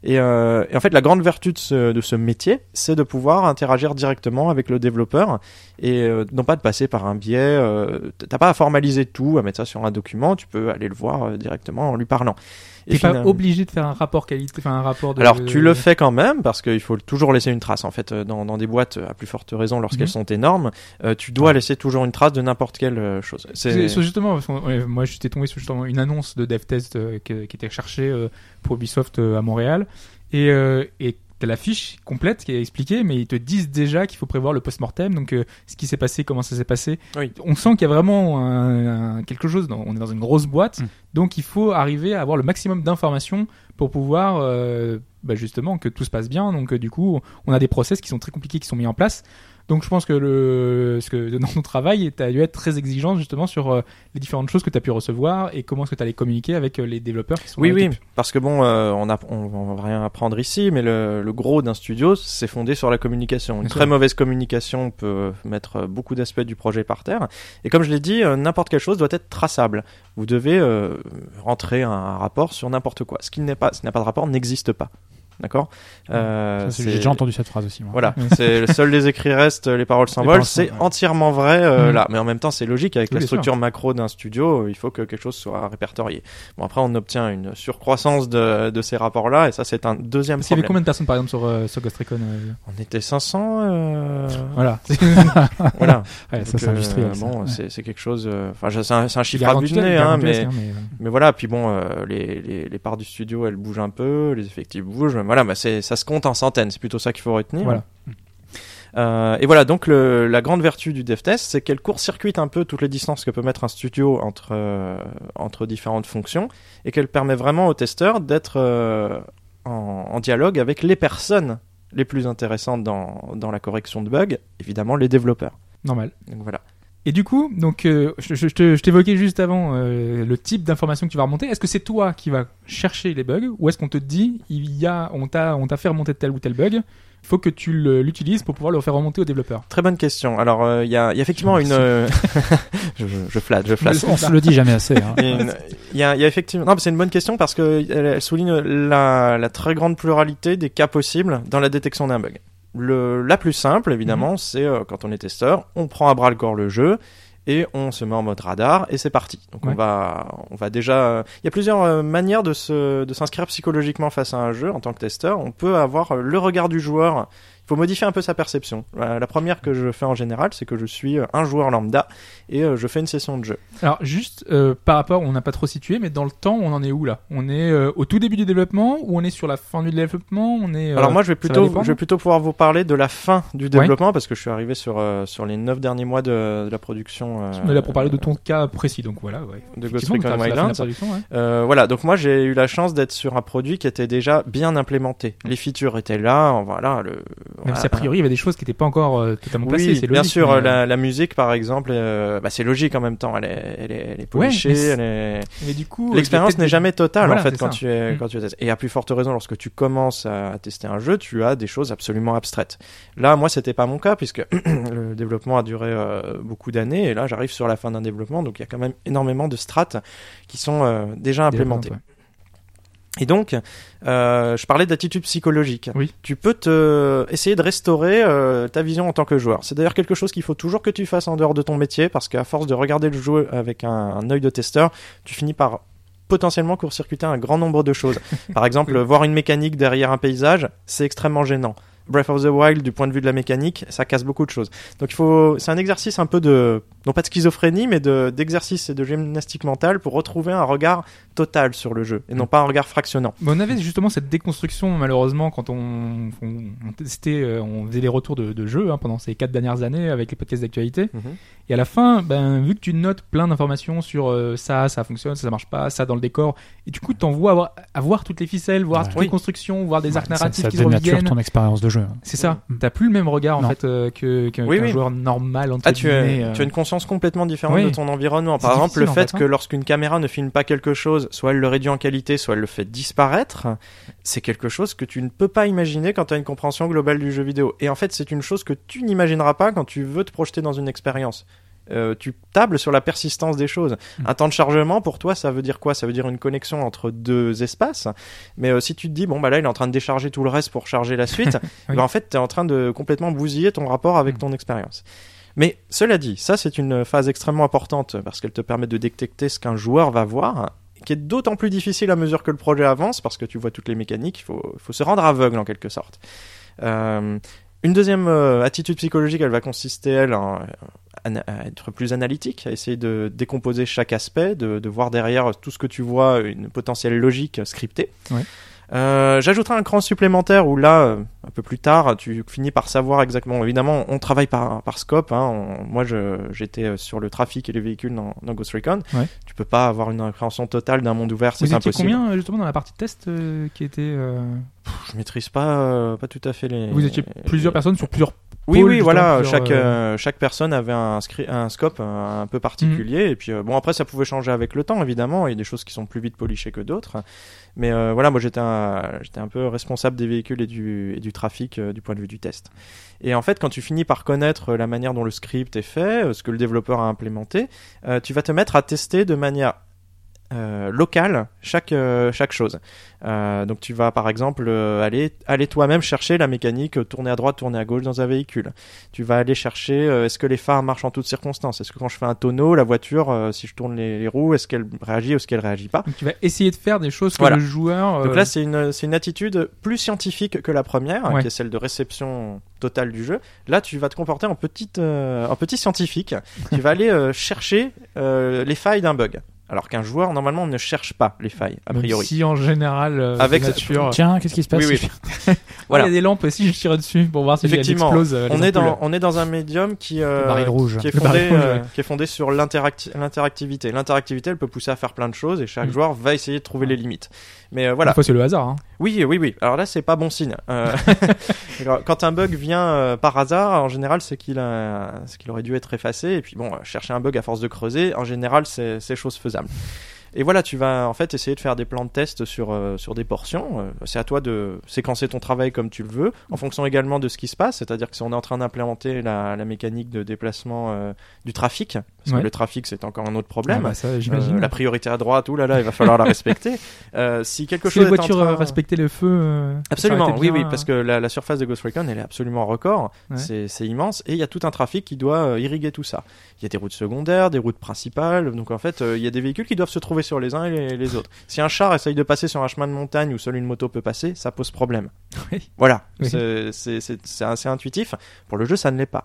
Et, euh, et en fait, la grande vertu de ce, métier, c'est de pouvoir interagir directement avec le développeur et euh, non pas de passer par un biais. Euh, T'as pas à formaliser tout, à mettre ça sur un document. Tu peux aller le voir directement en lui parlant. T'es pas obligé de faire un rapport qualité, enfin un rapport de. alors tu le fais quand même parce qu'il faut toujours laisser une trace en fait euh, dans, dans des boîtes à plus forte raison lorsqu'elles Mhm. sont énormes euh, tu dois laisser toujours une trace de n'importe quelle euh, chose C'est justement, parce que, ouais, moi j'étais tombé sur justement une annonce de DevTest euh, qui, qui était cherchée euh, pour Ubisoft euh, à Montréal et, euh, et t'as la fiche complète qui est expliquée, mais ils te disent déjà qu'il faut prévoir le post-mortem, donc euh, ce qui s'est passé, comment ça s'est passé. Oui. On sent qu'il y a vraiment un, un- quelque chose, dans- on est dans une grosse boîte, Mm. donc il faut arriver à avoir le maximum d'informations pour pouvoir euh, bah, justement que tout se passe bien. Donc euh, du coup, on a des process qui sont très compliqués qui sont mis en place. Donc je pense que le, ce que dans ton travail, tu as dû être très exigeant justement sur euh, les différentes choses que tu as pu recevoir et comment est-ce que tu allais communiquer avec euh, les développeurs qui sont Oui, dans oui, parce que bon, euh, on, a, on, on va rien apprendre ici, mais le, le gros d'un studio, c'est fondé sur la communication. Une Bien très sûr. mauvaise communication peut mettre beaucoup d'aspects du projet par terre. Et comme je l'ai dit, n'importe quelle chose doit être traçable. Vous devez rentrer un rapport sur n'importe quoi. Ce qui n'est pas, ce qui n'a pas de rapport n'existe pas. D'accord Euh, J'ai déjà entendu cette phrase aussi. moi. Voilà, c'est le seul les écrits restent, les paroles s'envolent. C'est ouais. entièrement vrai euh, Mhm. là, mais en même temps c'est logique avec Oui, la sûr. structure macro d'un studio. Il faut que quelque chose soit répertorié. Bon après on obtient une surcroissance de, de ces rapports-là et ça c'est un deuxième Parce qu'il y avait problème. combien de personnes par exemple sur, euh, sur Ghost Recon euh, On était 500. euh, Voilà. voilà. Ouais, ça c'est industriel. ça. bon, Ouais. c'est quelque chose. Enfin, c'est un, chiffre à garant hein, tutel, mais mais, mais voilà. Puis bon, les, les les parts du studio elles bougent un peu, les effectifs bougent. Voilà, bah c'est ça se compte en centaines. C'est plutôt ça qu'il faut retenir. Voilà. Euh, et voilà, donc le, la grande vertu du dev test, c'est qu'elle court-circuite un peu toutes les distances que peut mettre un studio entre, euh, entre différentes fonctions et qu'elle permet vraiment aux testeurs d'être euh, en, en dialogue avec les personnes les plus intéressantes dans, dans la correction de bugs, évidemment les développeurs. normal. Donc voilà. Et du coup, donc, euh, je, t'évoquais juste avant euh, le type d'information que tu vas remonter. Est-ce que c'est toi qui vas chercher les bugs ou est-ce qu'on te dit il y a, on t'a, on t'a fait remonter tel ou tel bug, il faut que tu l'utilises pour pouvoir le faire remonter au développeur? Très bonne question. Alors, euh, il y, a, il y a effectivement une... euh, je, je flatte, je flatte. On se le dit jamais assez. hein. Il y a y y effectivement. Non, c'est une bonne question parce que elle, elle souligne la, la très grande pluralité des cas possibles dans la détection d'un bug. Le, la plus simple, évidemment, c'est euh, quand on est testeur, on prend à bras le corps le jeu et on se met en mode radar et c'est parti. Donc Ouais. on va, on va déjà. Il y a plusieurs euh, manières de se, de s'inscrire psychologiquement face à un jeu en tant que testeur. On peut avoir euh, le regard du joueur. Il faut modifier un peu sa perception. Euh, La première que je fais en général, c'est que je suis euh, un joueur lambda et euh, je fais une session de jeu. Alors juste euh, par rapport, on n'a pas trop situé, mais dans le temps, on en est où là? On est euh, au tout début du développement ou on est sur la fin du développement? On est. euh, Alors moi, je vais va plutôt, je vais plutôt pouvoir vous parler de la fin du développement parce que je suis arrivé sur sur les neuf derniers mois de, de la production. on est là pour parler de ton cas précis, donc voilà. Ouais. de Ghost Recon Wildlands. ouais. Voilà, donc moi j'ai eu la chance d'être sur un produit qui était déjà bien implémenté. Les features étaient là, voilà. Le, Même voilà. si a priori il y avait des choses qui n'étaient pas encore euh, totalement placées. Oui, c'est bien logique, sûr, mais, euh, la, la musique par exemple, euh, bah, c'est logique en même temps. Elle est, elle est, elle est polichée, elle est... mais du coup, L'expérience n'est jamais totale Voilà, en fait c'est quand ça. tu es Mm. quand tu es testes. Et à plus forte raison lorsque tu commences à, tester un jeu, tu as des choses absolument abstraites. Là, moi, c'était pas mon cas puisque le développement a duré euh, beaucoup d'années et là, j'arrive sur la fin d'un développement, donc il y a quand même énormément de strates qui sont euh, déjà implémentées. ouais. Et donc, euh, je parlais d'attitude psychologique. Oui. Tu peux te essayer de restaurer euh, ta vision en tant que joueur. C'est d'ailleurs quelque chose qu'il faut toujours que tu fasses en dehors de ton métier, parce qu'à force de regarder le jeu avec un, un œil de testeur, tu finis par potentiellement court-circuiter un grand nombre de choses. Par exemple, voir une mécanique derrière un paysage, c'est extrêmement gênant. Breath of the Wild, du point de vue de la mécanique, ça casse beaucoup de choses. Donc il faut, c'est un exercice un peu de, non pas de schizophrénie, mais de, d'exercice et de gymnastique mentale pour retrouver un regard total sur le jeu et non pas un regard fractionnant. Mais on avait justement cette déconstruction malheureusement quand on, on, on testait, euh, on faisait les retours de, de jeux hein, pendant ces quatre dernières années avec les podcasts d'actualité. Et à la fin, ben, vu que tu notes plein d'informations sur euh, ça, ça fonctionne, ça, ça marche pas, ça dans le décor, et du coup t'envoies avoir, avoir toutes les ficelles, voir Ouais. toutes Oui. les constructions, voir des arcs Ça, narratifs ça qui se dénature reviennent. ton expérience de jeu. C'est ça. T'as plus le même regard en Non. fait euh, que qu'un Oui, qu'un oui. joueur normal entre Ah, tu as, euh. tu as une conscience complètement différente Oui. de ton environnement. Par exemple, le difficile, en fait fait, que hein. lorsqu'une caméra ne filme pas quelque chose, soit elle le réduit en qualité, soit elle le fait disparaître, c'est quelque chose que tu ne peux pas imaginer quand tu as une compréhension globale du jeu vidéo. Et en fait, c'est une chose que tu n'imagineras pas quand tu veux te projeter dans une expérience. Euh, tu tables sur la persistance des choses. Mm. Un temps de chargement, pour toi, ça veut dire quoi? Ça veut dire une connexion entre deux espaces. Mais euh, si tu te dis, bon, bah là, il est en train de décharger tout le reste pour charger la suite, Oui. bah, en fait, tu es en train de complètement bousiller ton rapport avec Mm. ton expérience. Mais cela dit, ça c'est une phase extrêmement importante parce qu'elle te permet de détecter ce qu'un joueur va voir, qui est d'autant plus difficile à mesure que le projet avance parce que tu vois toutes les mécaniques, il faut, il faut se rendre aveugle en quelque sorte. Euh, une deuxième euh, attitude psychologique, elle va consister, elle, en- à, être plus analytique, à essayer de décomposer chaque aspect, de, voir derrière tout ce que tu vois une potentielle logique scriptée. Euh, J'ajouterai un cran supplémentaire où là, euh, un peu plus tard, tu finis par savoir exactement. Évidemment, on travaille par, par scope. Hein, on- moi, j'étais euh, sur le trafic et les véhicules dans, dans Ghost Recon. Ouais. Tu peux pas avoir une appréhension totale d'un monde ouvert, c'est Vous étiez impossible. combien justement dans la partie de test euh, qui était euh, je maîtrise pas, pas tout à fait les. Vous étiez plusieurs personnes sur plusieurs Oui, oui, voilà. Chaque, euh, euh, chaque personne avait un, un scope un, un peu particulier. Et puis, euh, bon, après, ça pouvait changer avec le temps, évidemment. Il y a des choses qui sont plus vite polichées que d'autres. Mais euh, voilà, moi, j'étais un, j'étais un peu responsable des véhicules et du, et du trafic euh, du point de vue du test. Et en fait, quand tu finis par connaître la manière dont le script est fait, euh, ce que le développeur a implémenté, euh, tu vas te mettre à tester de manière euh, locale chaque, euh, chaque chose. Euh, donc tu vas par exemple aller, aller toi-même chercher la mécanique tourner à droite, tourner à gauche dans un véhicule. Tu vas aller chercher est-ce que les phares marchent en toutes circonstances? Est-ce que quand je fais un tonneau, la voiture, si je tourne les, les roues, est-ce qu'elle réagit ou est-ce qu'elle réagit pas? Donc tu vas essayer de faire des choses que Voilà. le joueur. donc là, c'est une, c'est une attitude plus scientifique que la première, Ouais. qui est celle de réception totale du jeu. Là, tu vas te comporter en, petite, en petit scientifique. tu vas aller chercher les failles d'un bug. Alors qu'un joueur, normalement, ne cherche pas les failles, a même priori. Si en général, euh, Avec- nature. Tiens, qu'est-ce qui se passe Oui, oui. si je- Ouais, Voilà. Il y a des lampes aussi, je tire dessus pour voir si Effectivement, explosent. euh, les on est, dans, on est dans un médium qui, euh, rouge. qui, est fondé, rouge, euh, ouais. qui est fondé sur l'interacti- l'interactivité. L'interactivité, elle peut pousser à faire plein de choses et chaque Mm. joueur va essayer de trouver les limites. Mais euh, voilà. Des fois, c'est le hasard. Hein. Oui, oui, oui. Alors là, c'est pas bon signe. Euh, quand un bug vient euh, par hasard, en général, c'est qu'il a, c'est qu'il aurait dû être effacé. Et puis bon, euh, chercher un bug à force de creuser, en général, c'est c'est chose faisable. zusammen. Et voilà, tu vas en fait essayer de faire des plans de test sur, euh, sur des portions. Euh, c'est à toi de séquencer ton travail comme tu le veux, en fonction également de ce qui se passe. C'est-à-dire que si on est en train d'implémenter la, la mécanique de déplacement euh, du trafic, parce Ouais. que le trafic c'est encore un autre problème. Ah bah, ça, Euh, la priorité à droite, ouh là là, il va falloir la respecter. Si quelque si chose les voitures train- respectaient le feu. Absolument, oui, bien, oui, parce que la, la surface de Ghost Recon, elle est absolument record. Ouais. C'est immense. Et il y a tout un trafic qui doit irriguer tout ça. Il y a des routes secondaires, des routes principales. Donc en fait, il y a des véhicules qui doivent se trouver sur les uns et les, les autres. Si un char essaye de passer sur un chemin de montagne où seule une moto peut passer, ça pose problème. Oui. Voilà, Oui. C'est- assez intuitif. Pour le jeu, ça ne l'est pas.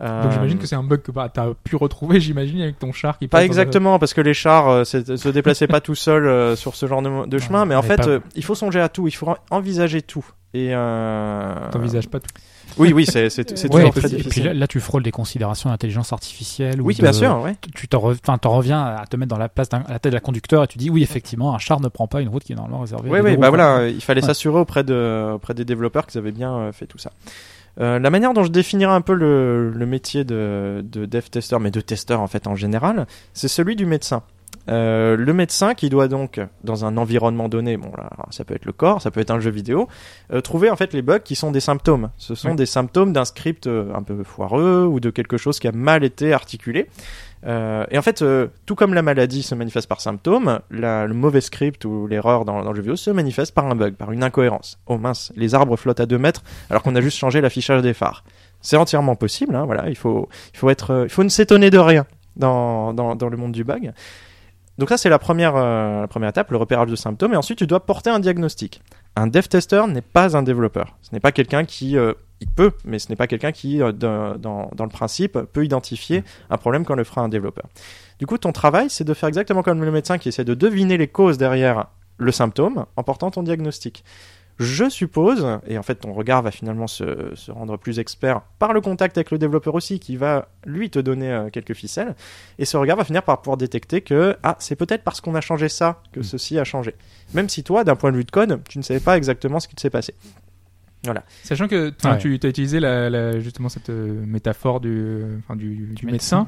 Donc j'imagine que c'est un bug que bah, t'as pu retrouver, j'imagine, avec ton char qui Pas exactement, parce que les chars euh, se déplaçaient pas tout seuls euh, sur ce genre de, de chemin, mais en fait, pas- euh, il faut songer à tout, il faut en- envisager tout. Et euh... T'envisages pas tout. Oui, oui, c'est Ouais, toujours très et puis difficile. là, là, tu frôles des considérations d'intelligence artificielle. ou oui, de- bien sûr, ouais. Tu t'en re- reviens à te mettre dans la place à la tête d'un conducteur et tu dis oui, effectivement, un char ne prend pas une route qui est normalement réservée. Oui, oui, bah voilà, euh, il fallait Ouais. s'assurer auprès de auprès des développeurs qu'ils avaient bien euh, fait tout ça. Euh, la manière dont je définirais un peu le, le métier de, de dev tester, mais de testeur en fait en général, c'est celui du médecin. Euh, le médecin qui doit donc, dans un environnement donné, bon là, ça peut être le corps, ça peut être un jeu vidéo, euh, trouver en fait les bugs qui sont des symptômes. Ce sont Oui. des symptômes d'un script euh, un peu foireux ou de quelque chose qui a mal été articulé. Euh, et en fait, tout comme la maladie se manifeste par symptômes, la- le mauvais script ou l'erreur dans, dans le jeu vidéo se manifeste par un bug, par une incohérence. Oh mince, les arbres flottent à 2 mètres alors qu'on a juste changé l'affichage des phares. C'est entièrement possible, hein, voilà, il faut, il faut être, il faut ne s'étonner de rien dans, dans, dans le monde du bug. Donc ça, c'est la première, euh, la première étape, le repérage de symptômes, et ensuite tu dois porter un diagnostic. Un dev tester n'est pas un développeur. Ce n'est pas quelqu'un qui, euh, peut, mais ce n'est pas quelqu'un qui, euh, dans, dans le principe, peut identifier un problème quand le fera un développeur. Du coup, ton travail, c'est de faire exactement comme le médecin qui essaie de deviner les causes derrière le symptôme en portant ton diagnostic. Je suppose, et en fait ton regard va finalement se, se rendre plus expert par le contact avec le développeur aussi, qui va lui te donner euh, quelques ficelles, et ce regard va finir par pouvoir détecter que ah c'est peut-être parce qu'on a changé ça que ceci a changé. Même si toi, d'un point de vue de code, tu ne savais pas exactement ce qui s'est passé. Sachant que enfin, Ouais. tu as utilisé la, la- justement cette euh, métaphore du, enfin, du, du médecin.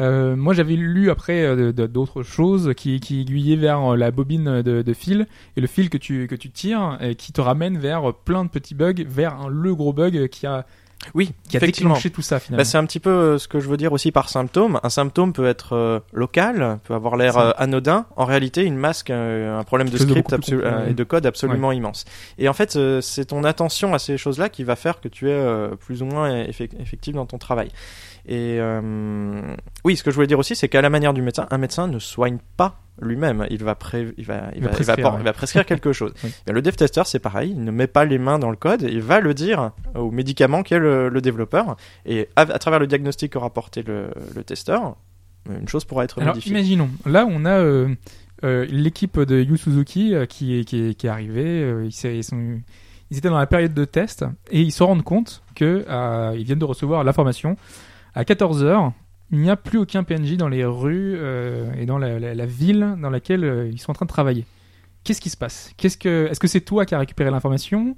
Euh, moi, j'avais lu après euh, d'autres choses qui, qui aiguillaient vers euh, la bobine de, de fil et le fil que tu, que tu tires et qui te ramène vers plein de petits bugs, vers un, le gros bug qui a, Oui, qui a effectivement. déclenché tout ça finalement. Bah, c'est un petit peu euh, ce que je veux dire aussi par symptôme. Un symptôme peut être euh, local, peut avoir l'air euh, anodin. En réalité, il masque un problème de script et de code absolument immense. Et en fait, c'est ton attention à ces choses-là qui va faire que tu es plus ou moins effe- effectif dans ton travail. Et euh, oui, ce que je voulais dire aussi, c'est qu'à la manière du médecin, un médecin ne soigne pas lui-même. Il va, pré- il va, il va va, il va prescrire, por- ouais. il va prescrire quelque chose. Oui. Le dev tester, c'est pareil. Il ne met pas les mains dans le code. Il va le dire au médicament qu'est le, le développeur. Et à, à travers le diagnostic qu'aura porté le, le testeur, une chose pourra être Alors modifiée. imaginons, là on a euh, euh, l'équipe de Yu Suzuki qui, est, qui, est, qui est arrivée, ils, s'est- ils sont- ils étaient dans la période de test et ils se rendent compte que euh, ils viennent de recevoir l'information à 14h, il n'y a plus aucun PNJ dans les rues euh, et dans la, ville dans laquelle euh, ils sont en train de travailler. Qu'est-ce qui se passe? Qu'est-ce que, est-ce que c'est toi qui as récupéré l'information?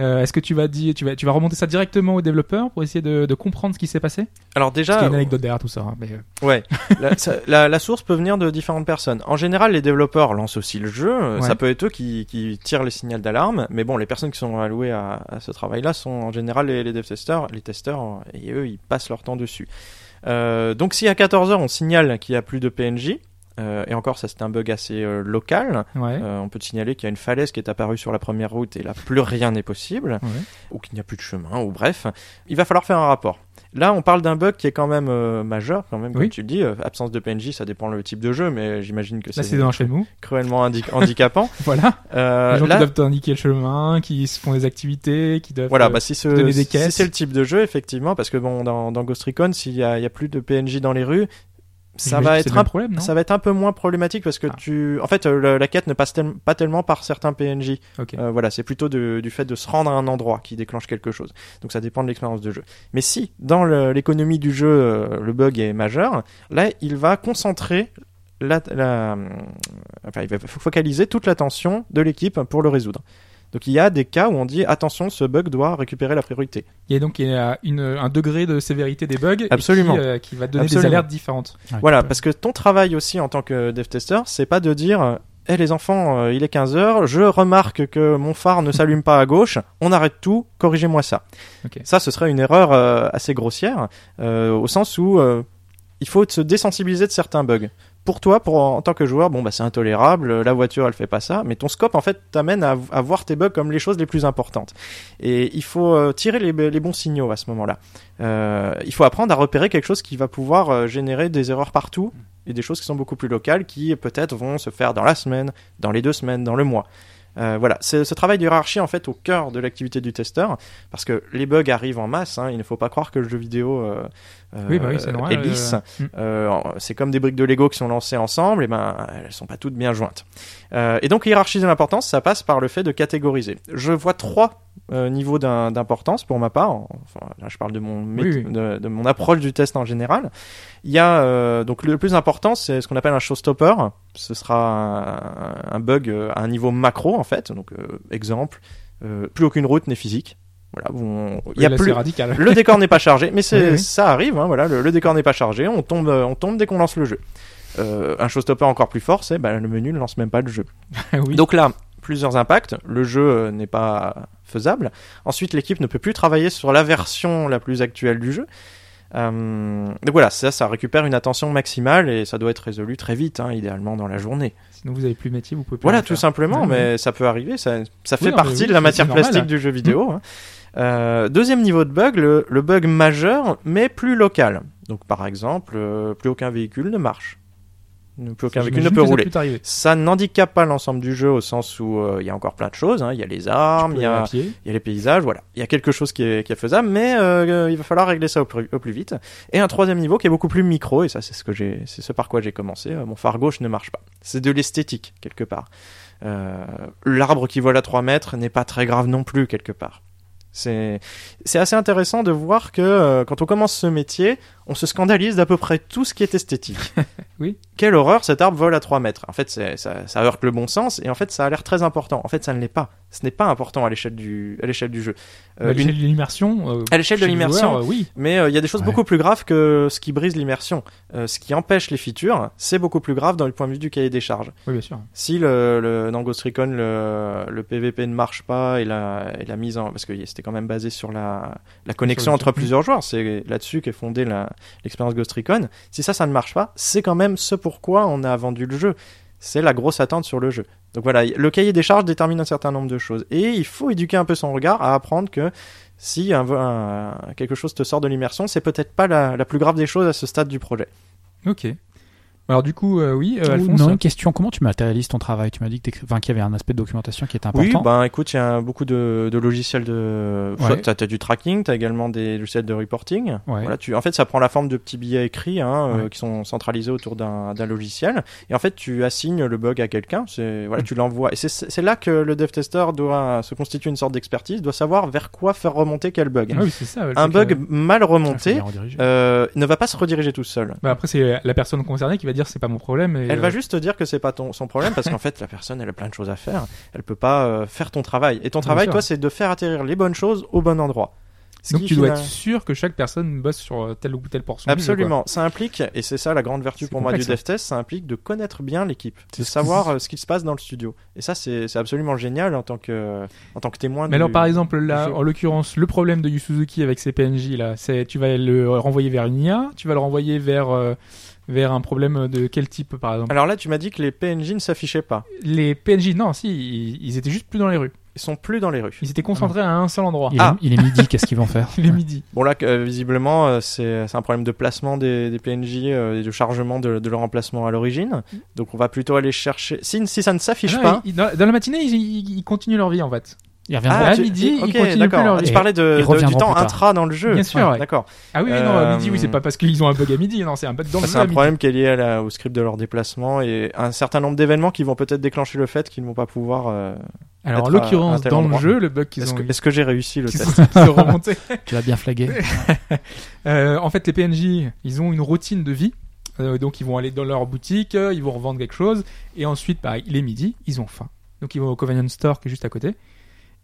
Euh, Est-ce que tu vas dire, tu vas, tu vas remonter ça directement au développeur pour essayer de, de comprendre ce qui s'est passé? Alors Parce qu'il y déjà, a une anecdote derrière tout ça. hein, mais, euh, Ouais, la, ça- la, la source peut venir de différentes personnes. En général, les développeurs lancent aussi le jeu. Euh, Ouais. Ça peut être eux qui, qui tirent les signaux d'alarme. Mais bon, les personnes qui sont allouées à, à ce travail-là sont en général les, les dev testeurs, les testeurs, euh, et eux, ils passent leur temps dessus. Euh, donc, si à 14h on signale qu'il y a plus de PNJ, euh, et encore, ça c'est un bug assez euh, local. ouais. Euh, on peut te signaler qu'il y a une falaise qui est apparue sur la première route et là plus rien n'est possible, Ouais. ou qu'il n'y a plus de chemin, ou bref, il va falloir faire un rapport. Là, on parle d'un bug qui est quand même majeur, quand même, comme Oui. tu le dis. absence de PNJ, ça dépend le type de jeu, mais j'imagine que c'est cruellement handi- handicapant. Voilà. Les gens là, qui doivent t'indiquer le chemin, qui se font des activités, qui doivent. voilà, bah, si, ce- donner des si caisses. c'est le type de jeu, effectivement, parce que bon, dans, dans Ghost Recon, s'il y a, il y a plus de PNJ dans les rues, ça va être un problème, ça va être un peu moins problématique parce que Ah. tu, en fait, euh, la quête ne passe tel- pas tellement par certains PNJ. Euh, voilà, c'est plutôt de- du fait de se rendre à un endroit qui déclenche quelque chose. Donc ça dépend de l'expérience de jeu. Mais si dans l'économie du jeu euh, le bug est majeur, là il va concentrer la, la- enfin, il va focaliser toute l'attention de l'équipe pour le résoudre. Donc il y a des cas où on dit attention, ce bug doit récupérer la priorité. Il y a donc il y a une, un degré de sévérité des bugs Absolument. Qui, euh, qui va donner Absolument. des alertes différentes. Ouais, Voilà, parce que ton travail aussi en tant que dev tester, c'est pas de dire Eh les enfants, euh, il est 15h, je remarque que mon phare ne s'allume pas à gauche, on arrête tout, corrigez-moi ça. Ça, ce serait une erreur euh, assez grossière, euh, au sens où euh, il faut se désensibiliser de certains bugs. Pour toi, en tant que joueur, bon, bah, c'est intolérable, la voiture, elle fait pas ça, mais ton scope, en fait, t'amène à, voir tes bugs comme les choses les plus importantes. Et il faut euh, tirer les, bons signaux à ce moment-là. Euh, il faut apprendre à repérer quelque chose qui va pouvoir euh, générer des erreurs partout et des choses qui sont beaucoup plus locales qui peut-être vont se faire dans la semaine, dans les deux semaines, dans le mois. Voilà, c'est ce travail de en fait au cœur de l'activité du testeur, parce que les bugs arrivent en masse. hein, il ne faut pas croire que le jeu vidéo Oui, bah oui, c'est normal. euh, mm. Euh, c'est comme des briques de Lego qui sont lancées ensemble, et ben elles sont pas toutes bien jointes. Euh, et donc hiérarchiser l'importance, ça passe par le fait de catégoriser. Je vois trois euh, niveaux d'im- d'importance pour ma part. Enfin, là, je parle de mon Oui, oui. De, de mon approche du test en général. Il y a euh, donc le plus important, c'est ce qu'on appelle un showstopper. Ce sera un, un bug euh, à un niveau macro en fait. Donc euh, exemple, euh, plus aucune route n'est physique. Voilà, bon, il y a là, plus radical. le décor n'est pas chargé, mais c'est Oui, oui. ça arrive. Hein, voilà, le, le décor n'est pas chargé, on tombe, euh, on tombe dès qu'on lance le jeu. Euh, un showstopper encore plus fort, c'est bah, le menu ne lance même pas le jeu. oui. Donc là, plusieurs impacts. Le jeu euh, n'est pas faisable. Ensuite, l'équipe ne peut plus travailler sur la version la plus actuelle du jeu. Euh, donc voilà, ça, ça récupère une attention maximale et ça doit être résolu très vite, hein, idéalement dans la journée. Sinon, vous avez plus de métier, vous pouvez plus Voilà, tout faire. simplement, Ouais, mais ça peut arriver, ça, ça fait non, partie oui, de la matière normal. plastique du jeu vidéo. hein. Euh, deuxième niveau de bug, le, le bug majeur, mais plus local. Donc par exemple, euh, plus aucun véhicule ne marche. Plus aucun véhicule ne peut rouler. Ça n'handicape pas l'ensemble du jeu au sens où euh, il y a encore plein de choses. hein. Il y a les armes, il y a, y a les paysages, voilà. Il y a quelque chose qui est, qui est faisable, mais euh, il va falloir régler ça au plus, au plus vite. Et un troisième niveau qui est beaucoup plus micro, et ça c'est ce que j'ai, c'est ce par quoi j'ai commencé. Euh, Mon phare gauche ne marche pas. C'est de l'esthétique quelque part. Euh, L'arbre qui vole à 3 mètres n'est pas très grave non plus quelque part. C'est assez intéressant de voir que euh, quand on commence ce métier, on se scandalise d'à peu près tout ce qui est esthétique. Oui. Quelle horreur, cet arbre vole à 3 mètres. En fait, ça, ça heurte le bon sens et en fait, ça a l'air très important. En fait, ça ne l'est pas. Ce n'est pas important à l'échelle du, à l'échelle du jeu. Euh, à une- l'échelle de l'immersion. euh, À l'échelle de l'immersion. euh, oui. mais il y a des choses Ouais. beaucoup plus graves que ce qui brise l'immersion. Ce qui empêche les features, c'est beaucoup plus grave dans le point de vue du cahier des charges. Oui, bien sûr. Si le, le, dans Ghost Recon le, le PVP ne marche pas et la, et la mise en parce que c'était quand même basé sur la, la connexion le entre plusieurs joueurs, c'est là-dessus qu'est fondée la- l'expérience Ghost Recon. Si ça, ça ne marche pas, c'est quand même ce pourquoi on a vendu le jeu. C'est la grosse attente sur le jeu. Donc voilà, le cahier des charges détermine un certain nombre de choses et il faut éduquer un peu son regard à apprendre que si un, quelque chose te sort de l'immersion, c'est peut-être pas la, la plus grave des choses à ce stade du projet. Ok. Alors du coup, euh, oui, euh, Alphonse. non, une question. Comment tu matérialises ton travail? Tu m'as dit que enfin, qu'il y avait un aspect de documentation qui était Oui, important. ben écoute, il y a beaucoup de, de logiciels de. Ouais. T'as as du tracking, t'as également des logiciels de reporting. Ouais. Voilà, tu, en fait, ça prend la forme de petits billets écrits hein, euh, qui sont centralisés autour d'un logiciel. Et en fait, tu assignes le bug à quelqu'un. C'est voilà, Mm. tu l'envoies. Et c'est- là que le dev tester doit se constituer une sorte d'expertise, doit savoir vers quoi faire remonter quel bug. Ah oui, c'est ça. Un bug mal Ah, remonté rediriger. euh, ne va pas se rediriger tout seul. bah, après, c'est la personne concernée qui va dire c'est pas mon problème. Et, Elle euh, va juste te dire que c'est pas ton, son problème parce qu'en fait la personne elle a plein de choses à faire. Elle peut pas euh, faire ton travail. Et ton travail toi c'est de faire atterrir les bonnes choses au bon endroit. Ce Donc tu dois être sûr que chaque personne bosse sur euh, telle ou telle portion. Absolument. Ça implique, et c'est ça la grande vertu pour moi du complexe, dev test, ça implique de connaître bien l'équipe, de savoir euh, ce qui se passe dans le studio. Et ça, c'est absolument génial en tant que, en tant que témoin. Mais du- alors par exemple là, en l'occurrence, le problème de Yu Suzuki avec ses PNJ là, c'est tu vas le renvoyer vers une IA, tu vas le renvoyer vers euh, vers un problème de quel type par exemple Alors là, tu m'as dit que les PNJ ne s'affichaient pas. Les PNJ non, si, ils, ils étaient juste plus dans les rues. Ils sont plus dans les rues. Ils étaient concentrés à un seul endroit. Il, Ah. est, il est midi, qu'est-ce qu'ils vont faire Les midi. Bon là, euh, visiblement, euh, c'est un problème de placement des, des PNJ euh, et de chargement de, de leur emplacement à l'origine. Donc on va plutôt aller chercher. Si, si ça ne s'affiche Ah pas. dans, dans la matinée, ils, ils- ils continuent leur vie en fait. Ils reviendront. Ah, à tu- midi, ok, ils continuent d'accord. plus leur Ah, parlais de, du temps intra dans le jeu. Bien sûr, ouais. D'accord. Ah oui, oui, non, Euh, à midi, oui, c'est pas parce qu'ils ont un bug à midi, non, c'est un bug dans le c'est jeu. à un problème qui est lié à la- au script de leur déplacement et un certain nombre d'événements qui vont peut-être déclencher le fait qu'ils ne vont pas pouvoir. euh, Alors en l'occurrence, dans endroit. le jeu, le bug qu'ils Est-ce ont que, est-ce que j'ai réussi le test. Tu l'as bien flagué. Euh, en fait, les PNJ, ils ont une routine de vie. Euh, donc, ils vont aller dans leur boutique, euh, ils vont revendre quelque chose. Et ensuite, bah, il est midi, ils ont faim. Donc, ils vont au Convenience Store qui est juste à côté.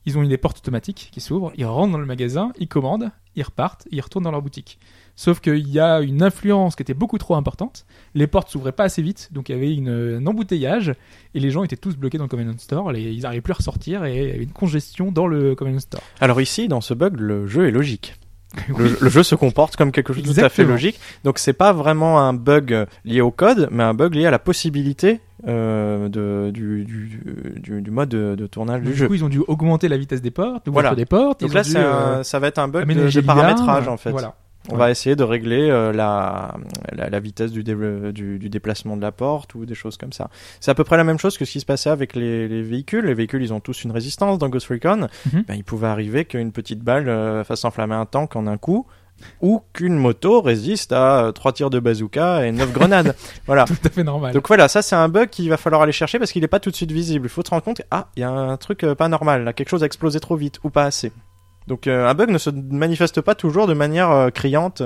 Ils ont une des portes automatiques qui s'ouvrent. Ils rentrent dans le magasin, ils commandent, ils repartent, ils retournent dans leur boutique. Sauf qu'il y a une influence qui était beaucoup trop importante. Les portes s'ouvraient pas assez vite, donc il y avait une, un embouteillage. Et les gens étaient tous bloqués dans le Convenience Store. Les- ils n'arrivaient plus à ressortir et il y avait une congestion dans le Convenience Store. Alors ici, dans ce bug, le jeu est logique. Le, le jeu se comporte comme quelque chose de tout à fait logique. Donc c'est pas vraiment un bug lié au code, mais un bug lié à la possibilité euh, de, du, du, du, du mode de, de tournage du du jeu. coup, ils ont dû augmenter la vitesse des portes, Voilà. des portes. Donc là, dû, euh, un- ça va être un bug de, de paramétrage en fait. Voilà. On va essayer de régler euh, la, la, la vitesse du, dé- du, du déplacement de la porte ou des choses comme ça. C'est à peu près la même chose que ce qui se passait avec les, les véhicules. Les véhicules, ils ont tous une résistance dans Ghost Recon. Mhm. Ben, il pouvait arriver qu'une petite balle euh, fasse enflammer un tank en un coup ou qu'une moto résiste à euh, trois tirs de bazooka et neuf grenades. Voilà. Tout à fait normal. Donc voilà, ça c'est un bug qu'il va falloir aller chercher parce qu'il n'est pas tout de suite visible. Il faut te rendre compte, ah, il y a un truc euh, pas normal, là, quelque chose a explosé trop vite ou pas assez. Donc euh, un bug ne se manifeste pas toujours de manière euh, criante.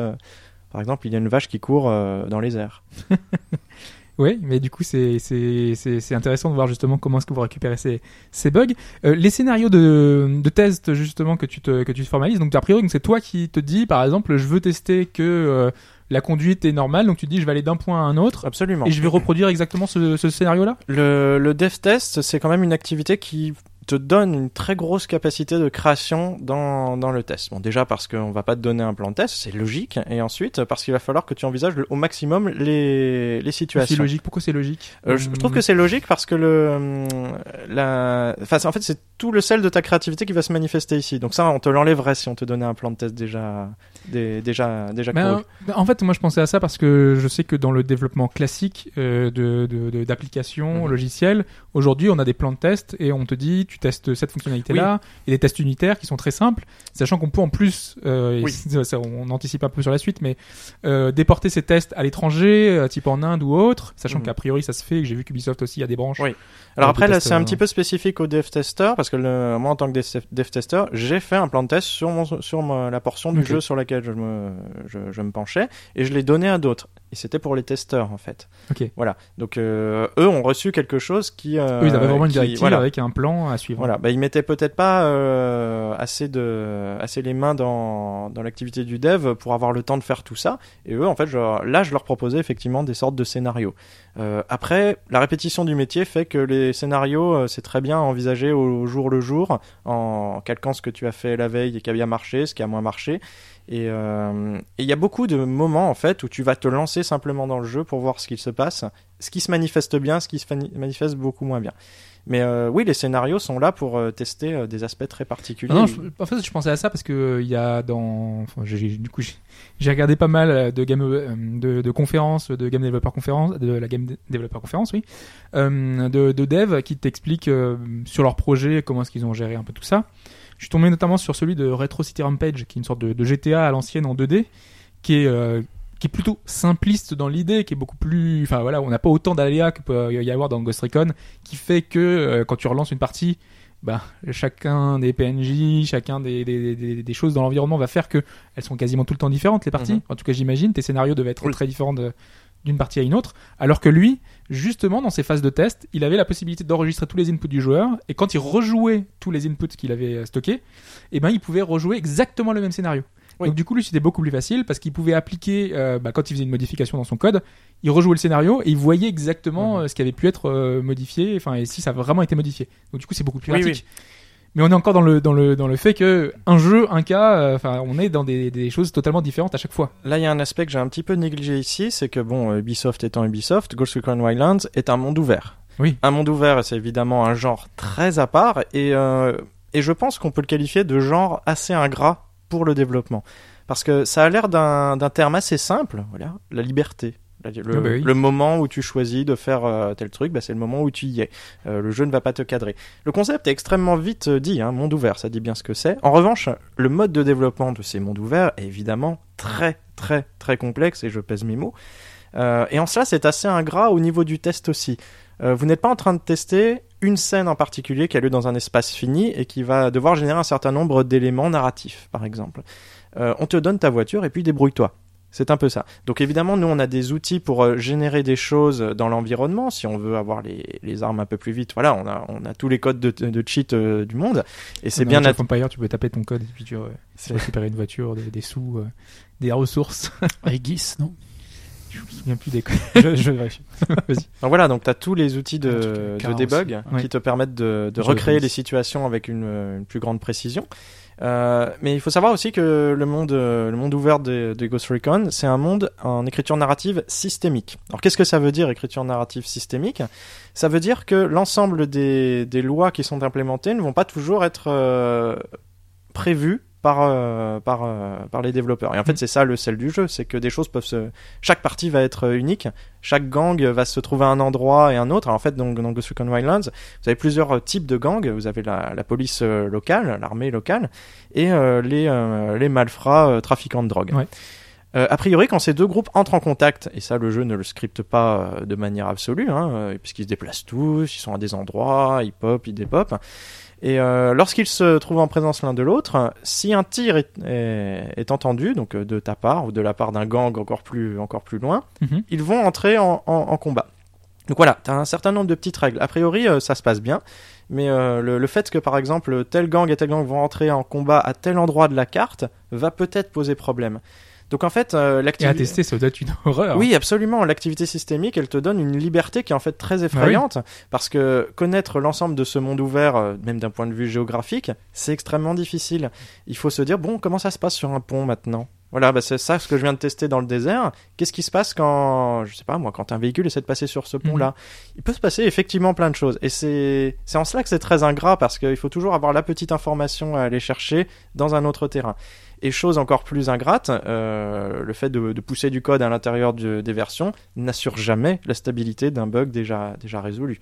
par exemple, il y a une vache qui court euh, dans les airs. Oui, mais du coup, c'est c'est c'est c'est intéressant de voir justement comment est-ce que vous récupérez ces ces bugs. Euh, les scénarios de de test justement que tu te que tu te formalises. Donc a priori, donc, c'est toi qui te dis, par exemple, je veux tester que euh, la conduite est normale. Donc tu dis, je vais aller d'un point à un autre Absolument. et je vais reproduire exactement ce ce scénario-là? Le, le dev test, c'est quand même une activité qui te donne une très grosse capacité de création dans, dans le test. Bon, déjà parce qu'on va pas te donner un plan de test, c'est logique, et ensuite parce qu'il va falloir que tu envisages au maximum les, les C'est situations. logique? Pourquoi c'est logique? Euh, je trouve que c'est logique parce que le, la, enfin, c'est- en fait, c'est tout le sel de ta créativité qui va se manifester ici. Donc ça, on te l'enlèverait si on te donnait un plan de test déjà, dé- déjà, déjà Ben, ben, en fait, moi, je pensais à ça parce que je sais que dans le développement classique euh, de de- de- d'applications Mhm. logicielles, aujourd'hui, on a des plans de test et on te dit, tu testes cette fonctionnalité-là et des tests unitaires qui sont très simples, sachant qu'on peut en plus, euh, Oui. ça, on anticipe un peu sur la suite, mais euh, déporter ces tests à l'étranger, euh, type en Inde ou autre, sachant Mhm. qu'a priori ça se fait, que j'ai vu qu'Ubisoft aussi a des branches. Oui. Alors après, là, c'est un petit peu spécifique au dev tester parce que le, moi, en tant que dev, tester, j'ai fait un plan de test sur mon, sur ma- la portion du jeu sur laquelle je me, je, je me penchais et je l'ai donné à d'autres. Et c'était pour les testeurs, en fait. Ok. Voilà. Donc, euh, eux ont reçu quelque chose qui, euh, ils avaient vraiment une directive voilà. avec un plan à suivre. Voilà, bah, ils mettaient peut-être pas euh, assez de assez les mains dans, dans l'activité du dev pour avoir le temps de faire tout ça. Et eux, en fait, là, je leur proposais effectivement des sortes de scénarios. Après, la répétition du métier fait que les scénarios, c'est très bien envisagé au jour le jour, en calquant ce que tu as fait la veille et qui a bien marché, ce qui a moins marché. Et euh, et il y a beaucoup de moments en fait où tu vas te lancer simplement dans le jeu pour voir ce qu'il se passe, ce qui se manifeste bien, ce qui se manifeste beaucoup moins bien. Mais euh, oui, les scénarios sont là pour euh, tester des aspects très particuliers. En fait, je pensais à ça parce que il y a dans, j'ai- du coup, j'ai- regardé pas mal de game, de, de conférences, de game developer conférence, de la game developer conférence, oui, de, de dev qui t'expliquent sur leur projet comment est-ce qu'ils ont géré un peu tout ça. Je suis tombé notamment sur celui de Retro City Rampage, qui est une sorte de, de GTA à l'ancienne en 2D, qui est euh, qui est plutôt simpliste dans l'idée, qui est beaucoup plus, enfin voilà, on n'a pas autant d'aléas que peut y avoir dans Ghost Recon, qui fait que euh, quand tu relances une partie, bah, chacun des PNJ, chacun des, des, des, des choses dans l'environnement va faire que elles sont quasiment tout le temps différentes les parties. Mhm. En tout cas, j'imagine tes scénarios devaient être Oui. très différents de, d'une partie à une autre, alors que lui, justement, dans ses phases de test, il avait la possibilité d'enregistrer tous les inputs du joueur, et quand il rejouait tous les inputs qu'il avait euh, stockés, eh ben, il pouvait rejouer exactement le même scénario. Oui. Donc du coup, lui, c'était beaucoup plus facile parce qu'il pouvait appliquer, euh, bah, quand il faisait une modification dans son code, il rejouait le scénario et il voyait exactement Mhm. euh, ce qui avait pu être euh, modifié, enfin, et si ça a vraiment été modifié. Donc du coup, c'est beaucoup plus Oui, pratique. Mais on est encore dans le dans le dans le fait que un jeu, un cas, euh, enfin, on est dans des, des choses totalement différentes à chaque fois. Là, il y a un aspect que j'ai un petit peu négligé ici, c'est que bon, euh, Ubisoft étant Ubisoft, Ghost Recon Wildlands est un monde ouvert. Oui. Un monde ouvert, c'est évidemment un genre très à part, et, euh, et je pense qu'on peut le qualifier de genre assez ingrat pour le développement. Parce que ça a l'air d'un d'un terme assez simple, voilà, la liberté. Le, Ah bah oui. le moment où tu choisis de faire euh, tel truc, bah, c'est le moment où tu y es. Euh, le jeu ne va pas te cadrer. Le concept est extrêmement vite euh, dit, hein, monde ouvert, ça dit bien ce que c'est. En revanche, le mode de développement de ces mondes ouverts est évidemment très, très, très complexe, et je pèse mes mots. Euh, et en cela, c'est assez ingrat au niveau du test aussi. Vous n'êtes pas en train de tester une scène en particulier qui a lieu dans un espace fini et qui va devoir générer un certain nombre d'éléments narratifs, par exemple. On te donne ta voiture et puis débrouille-toi. C'est un peu ça. Donc évidemment, nous, on a des outils pour euh, générer des choses dans l'environnement. Si on veut avoir les, les armes un peu plus vite, voilà, on a, on a tous les codes de, de cheat euh, du monde. Et c'est Dans bien... Nat- Empires, tu peux taper ton code et puis tu, euh, tu récupérer une voiture, des, des sous, euh, des ressources. Aegis, non? Je me souviens plus des codes. je, je vérifie. Vas-y. Donc voilà, donc tu as tous les outils de, de debug aussi. Ouais. qui te permettent de, de recréer les situations avec une, une plus grande précision. Euh, mais il faut savoir aussi que le monde, euh, le monde ouvert de, Ghost Recon, c'est un monde en écriture narrative systémique. Alors qu'est-ce que ça veut dire écriture narrative systémique? Ça veut dire que l'ensemble des, des lois qui sont implémentées ne vont pas toujours être euh, prévues par, euh, par, euh, par les développeurs. Et en fait, Mhm. c'est ça le sel du jeu, c'est que des choses peuvent se... Chaque partie va être euh, unique, chaque gang va se trouver à un endroit et un autre. Alors, en fait, donc, dans Ghost Recon Wildlands, vous avez plusieurs types de gangs. Vous avez la, la police locale, l'armée locale, et euh, les, les malfrats trafiquants de drogue. Ouais. Euh, a priori, quand ces deux groupes entrent en contact, et ça le jeu ne le scripte pas euh, de manière absolue, hein, euh, puisqu'ils se déplacent tous, ils sont à des endroits, ils pop, ils dépopent, et euh, lorsqu'ils se trouvent en présence l'un de l'autre, si un tir est, est, est entendu, donc euh, de ta part ou de la part d'un gang encore plus, encore plus loin, Mhm. ils vont entrer en, en, en combat. Donc voilà, tu as un certain nombre de petites règles. A priori, euh, ça se passe bien, mais euh, le, le fait que par exemple tel gang et tel gang vont entrer en combat à tel endroit de la carte va peut-être poser problème. Donc en fait, euh, Et à l'activité... tester, ça doit être une horreur. Oui, absolument. L'activité systémique, elle te donne une liberté qui est en fait très effrayante, parce que connaître l'ensemble de ce monde ouvert, euh, même d'un point de vue géographique, c'est extrêmement difficile. Il faut se dire, bon, comment ça se passe sur un pont maintenant? Voilà, bah c'est ça ce que je viens de tester dans le désert. Qu'est-ce qui se passe quand, je sais pas moi, quand un véhicule essaie de passer sur ce pont-là? Il peut se passer effectivement plein de choses. Et c'est en cela que c'est très ingrat parce qu'il faut toujours avoir la petite information à aller chercher dans un autre terrain. Et chose encore plus ingrate, euh, le fait de, de pousser du code à l'intérieur de- des versions n'assure jamais la stabilité d'un bug déjà, déjà résolu.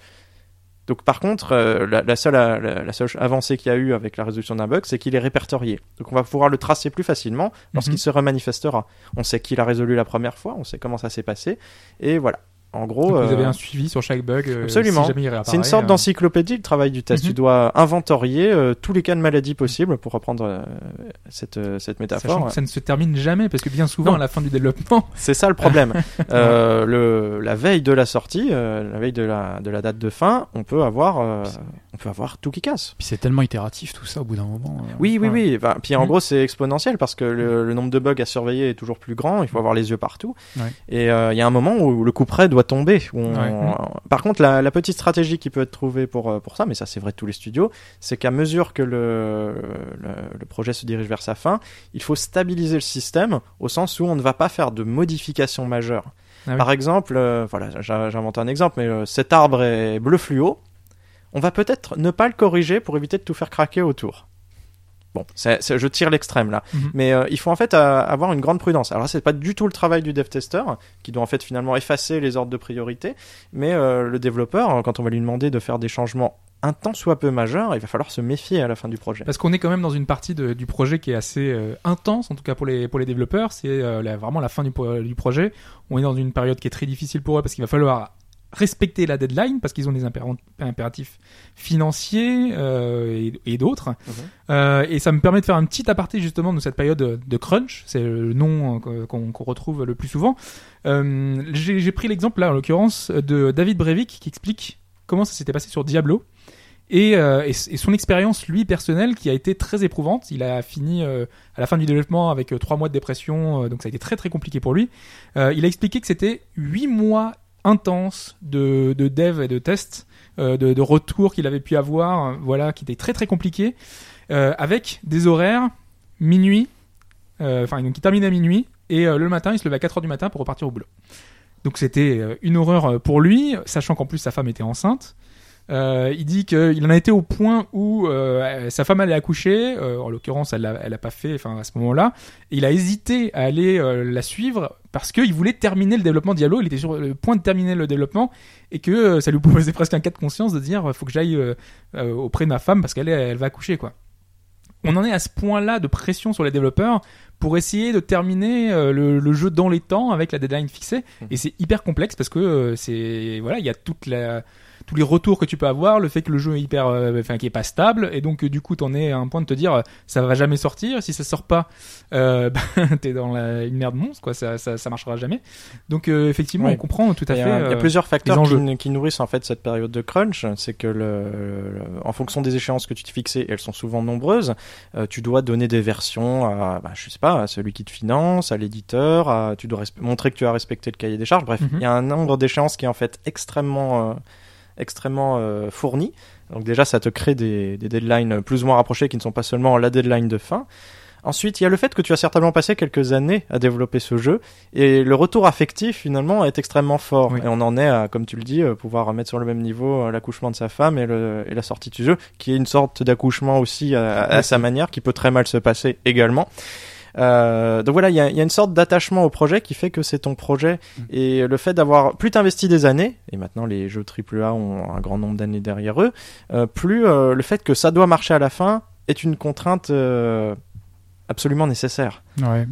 Donc par contre, euh, la, la seule, la, la seule avancée qu'il y a eu avec la résolution d'un bug, c'est qu'il est répertorié. Donc on va pouvoir le tracer plus facilement lorsqu'il Mhm. se remanifestera. On sait qui l'a résolu la première fois, on sait comment ça s'est passé, et voilà. En gros, Donc, vous euh, avez un suivi sur chaque bug. euh, Absolument. si c'est une sorte euh, d'encyclopédie le travail du test. Mhm. Tu dois inventorier euh, tous les cas de maladie possibles pour reprendre euh, cette, euh, cette Sachant métaphore. que ça ne se termine jamais parce que bien souvent Non. à la fin du développement, C'est ça le problème. euh, le, la veille de la sortie, euh, la veille de la, de la date de fin, on peut avoir, euh, on peut avoir tout qui casse. Puis c'est tellement itératif tout ça au bout d'un moment. euh, Oui, oui, ouais. oui. Enfin, puis en Mhm. gros, c'est exponentiel parce que le, le nombre de bugs à surveiller est toujours plus grand. Il faut avoir les yeux partout. Ouais. Et euh, il y a un moment où le coup près doit tomber. on- Ouais. Mhm. Par contre, la, la petite stratégie qui peut être trouvée pour, euh, pour ça, mais ça c'est vrai de tous les studios, c'est qu'à mesure que le, le, le projet se dirige vers sa fin, il faut stabiliser le système au sens où on ne va pas faire de modifications majeures. Ah oui. Par exemple, euh, voilà, j'invente un exemple, mais euh, cet arbre est bleu fluo. On va peut-être ne pas le corriger pour éviter de tout faire craquer autour. Bon, je tire l'extrême là, Mhm. mais euh, il faut en fait euh, avoir une grande prudence. Alors là, c'est pas du tout le travail du dev tester qui doit en fait finalement effacer les ordres de priorité, mais euh, le développeur, quand on va lui demander de faire des changements un tant soit peu majeurs, il va falloir se méfier à la fin du projet. Parce qu'on est quand même dans une partie de- du projet qui est assez euh, intense, en tout cas pour les, pour les développeurs. C'est euh, vraiment la fin du, du projet. On est dans une période qui est très difficile pour eux parce qu'il va falloir respecter la deadline parce qu'ils ont des impéra- impératifs financiers euh, et, et d'autres. Mhm. Euh, et ça me permet de faire un petit aparté justement de cette période de, crunch, c'est le nom euh, qu'on retrouve le plus souvent. Euh, J'ai pris l'exemple là en l'occurrence de David Brevik qui explique comment ça s'était passé sur Diablo. Et, et, et son expérience, lui, personnelle, qui a été très éprouvante. Il a fini à la fin du développement avec trois mois de dépression, donc ça a été très très compliqué pour lui. Il a expliqué que c'était huit mois intenses de, de dev et de tests, euh, de, de retours qu'il avait pu avoir, voilà, qui étaient très très compliqués, euh, avec des horaires minuit, euh, enfin donc il terminait à minuit et le matin il se levait à 4 heures du matin pour repartir au boulot. Donc c'était une horreur pour lui, sachant qu'en plus sa femme était enceinte. Euh, il dit qu'il en a été au point où euh, sa femme allait accoucher, euh, en l'occurrence elle l'a elle a pas fait, enfin à ce moment-là, et il a hésité à aller la suivre parce qu'il voulait terminer le développement Diablo, il était sur le point de terminer le développement et que ça lui posait presque un cas de conscience de dire faut que j'aille auprès de ma femme parce qu'elle elle va accoucher quoi. On en est à ce point-là de pression sur les développeurs pour essayer de terminer le, le jeu dans les temps avec la deadline fixée. Et c'est hyper complexe parce que c'est voilà il y a toute la tous les retours que tu peux avoir, le fait que le jeu est hyper, euh, enfin, qui est pas stable, et donc euh, du coup t'en es à un point de te dire ça va jamais sortir. Si ça sort pas, euh, ben, t'es dans la, une merde monstre, quoi. Ça, ça, ça marchera jamais. Donc euh, effectivement, on comprend tout à fait. il y a plusieurs facteurs qui, nourrissent en fait cette période de crunch. C'est que le, le- en fonction des échéances que tu t'es fixées, elles sont souvent nombreuses. euh, tu dois donner des versions à, bah, je sais pas, à celui qui te finance, à l'éditeur. à- Tu dois montrer que tu as respecté le cahier des charges. Bref, Mhm. il y a un nombre d'échéances qui est en fait extrêmement, extrêmement euh, fourni. Donc déjà, ça te crée des, des deadlines plus ou moins rapprochées qui ne sont pas seulement la deadline de fin. Ensuite, il y a le fait que tu as certainement passé quelques années à développer ce jeu et le retour affectif finalement est extrêmement fort. Oui. Et on en est à, comme tu le dis, euh, pouvoir mettre sur le même niveau euh, l'accouchement de sa femme et, le, et la sortie du jeu, qui est une sorte d'accouchement aussi à, à Oui. sa manière, qui peut très mal se passer également. Euh, donc voilà, il y a, il y a une sorte d'attachement au projet qui fait que c'est ton projet Mm. et le fait d'avoir plus t'investis des années et maintenant les jeux AAA ont un grand nombre d'années derrière eux, euh, plus euh, le fait que ça doit marcher à la fin est une contrainte absolument nécessaire. Ouais.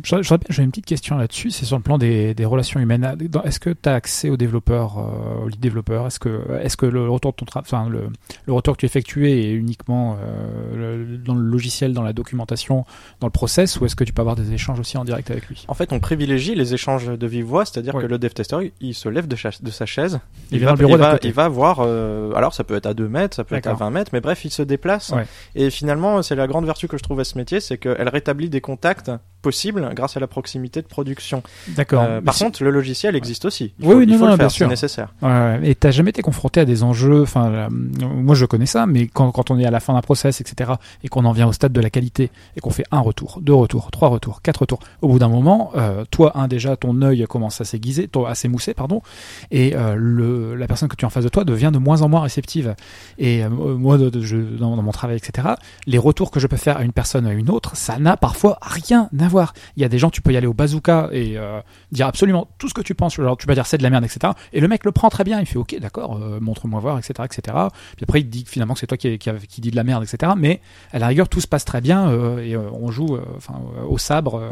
J'ai une petite question là-dessus, c'est sur le plan des, des relations humaines. Dans- Est-ce que tu as accès aux développeurs, euh, aux lead développeurs? Est-ce que, est que le retour de ton enfin, le, le retour que tu effectues est uniquement euh, le- dans le logiciel, dans la documentation, dans le process, ou est-ce que tu peux avoir des échanges aussi en direct avec lui? En fait, on privilégie les échanges de vive voix, c'est-à-dire Ouais. que le dev tester, il se lève de, sa chaise, Il vient dans le bureau il va, il va voir, euh, alors ça peut être à 2 mètres, ça peut être à D'accord. 20 mètres, mais bref, il se déplace. Ouais. Et finalement, c'est la grande vertu que je trouve à ce métier, c'est qu'elle rétablit des contacts possibles grâce à la proximité de production. D'accord. Euh, par si- contre, le logiciel existe aussi. Il Oui, faut, oui, il non, faut non, le bien faire, c'est nécessaire. Ouais, et t'as jamais été confronté à des enjeux, enfin, euh, moi je connais ça, mais quand, quand on est à la fin d'un process, etc., et qu'on en vient au stade de la qualité, et qu'on fait un retour, deux retours, trois retours, quatre retours, au bout d'un moment, euh, toi, un déjà, ton œil commence à s'aiguiser, à s'émousser, pardon, et euh, le, la personne que tu as en face de toi devient de moins en moins réceptive. Et moi, de- de- je- dans, dans mon travail, etc., les retours que je peux faire à une personne à une autre, ça n'a parfois rien à voir. Il y a des gens, tu peux y aller au bazooka et euh, dire absolument tout ce que tu penses. Genre, tu peux dire c'est de la merde, etc. Et le mec le prend très bien. Il fait ok, d'accord, euh, montre-moi voir, etc., etc. Puis après, il te dit finalement que c'est toi qui, qui, qui dit de la merde, etc. Mais à la rigueur, tout se passe très bien euh, et on joue, enfin, au sabre,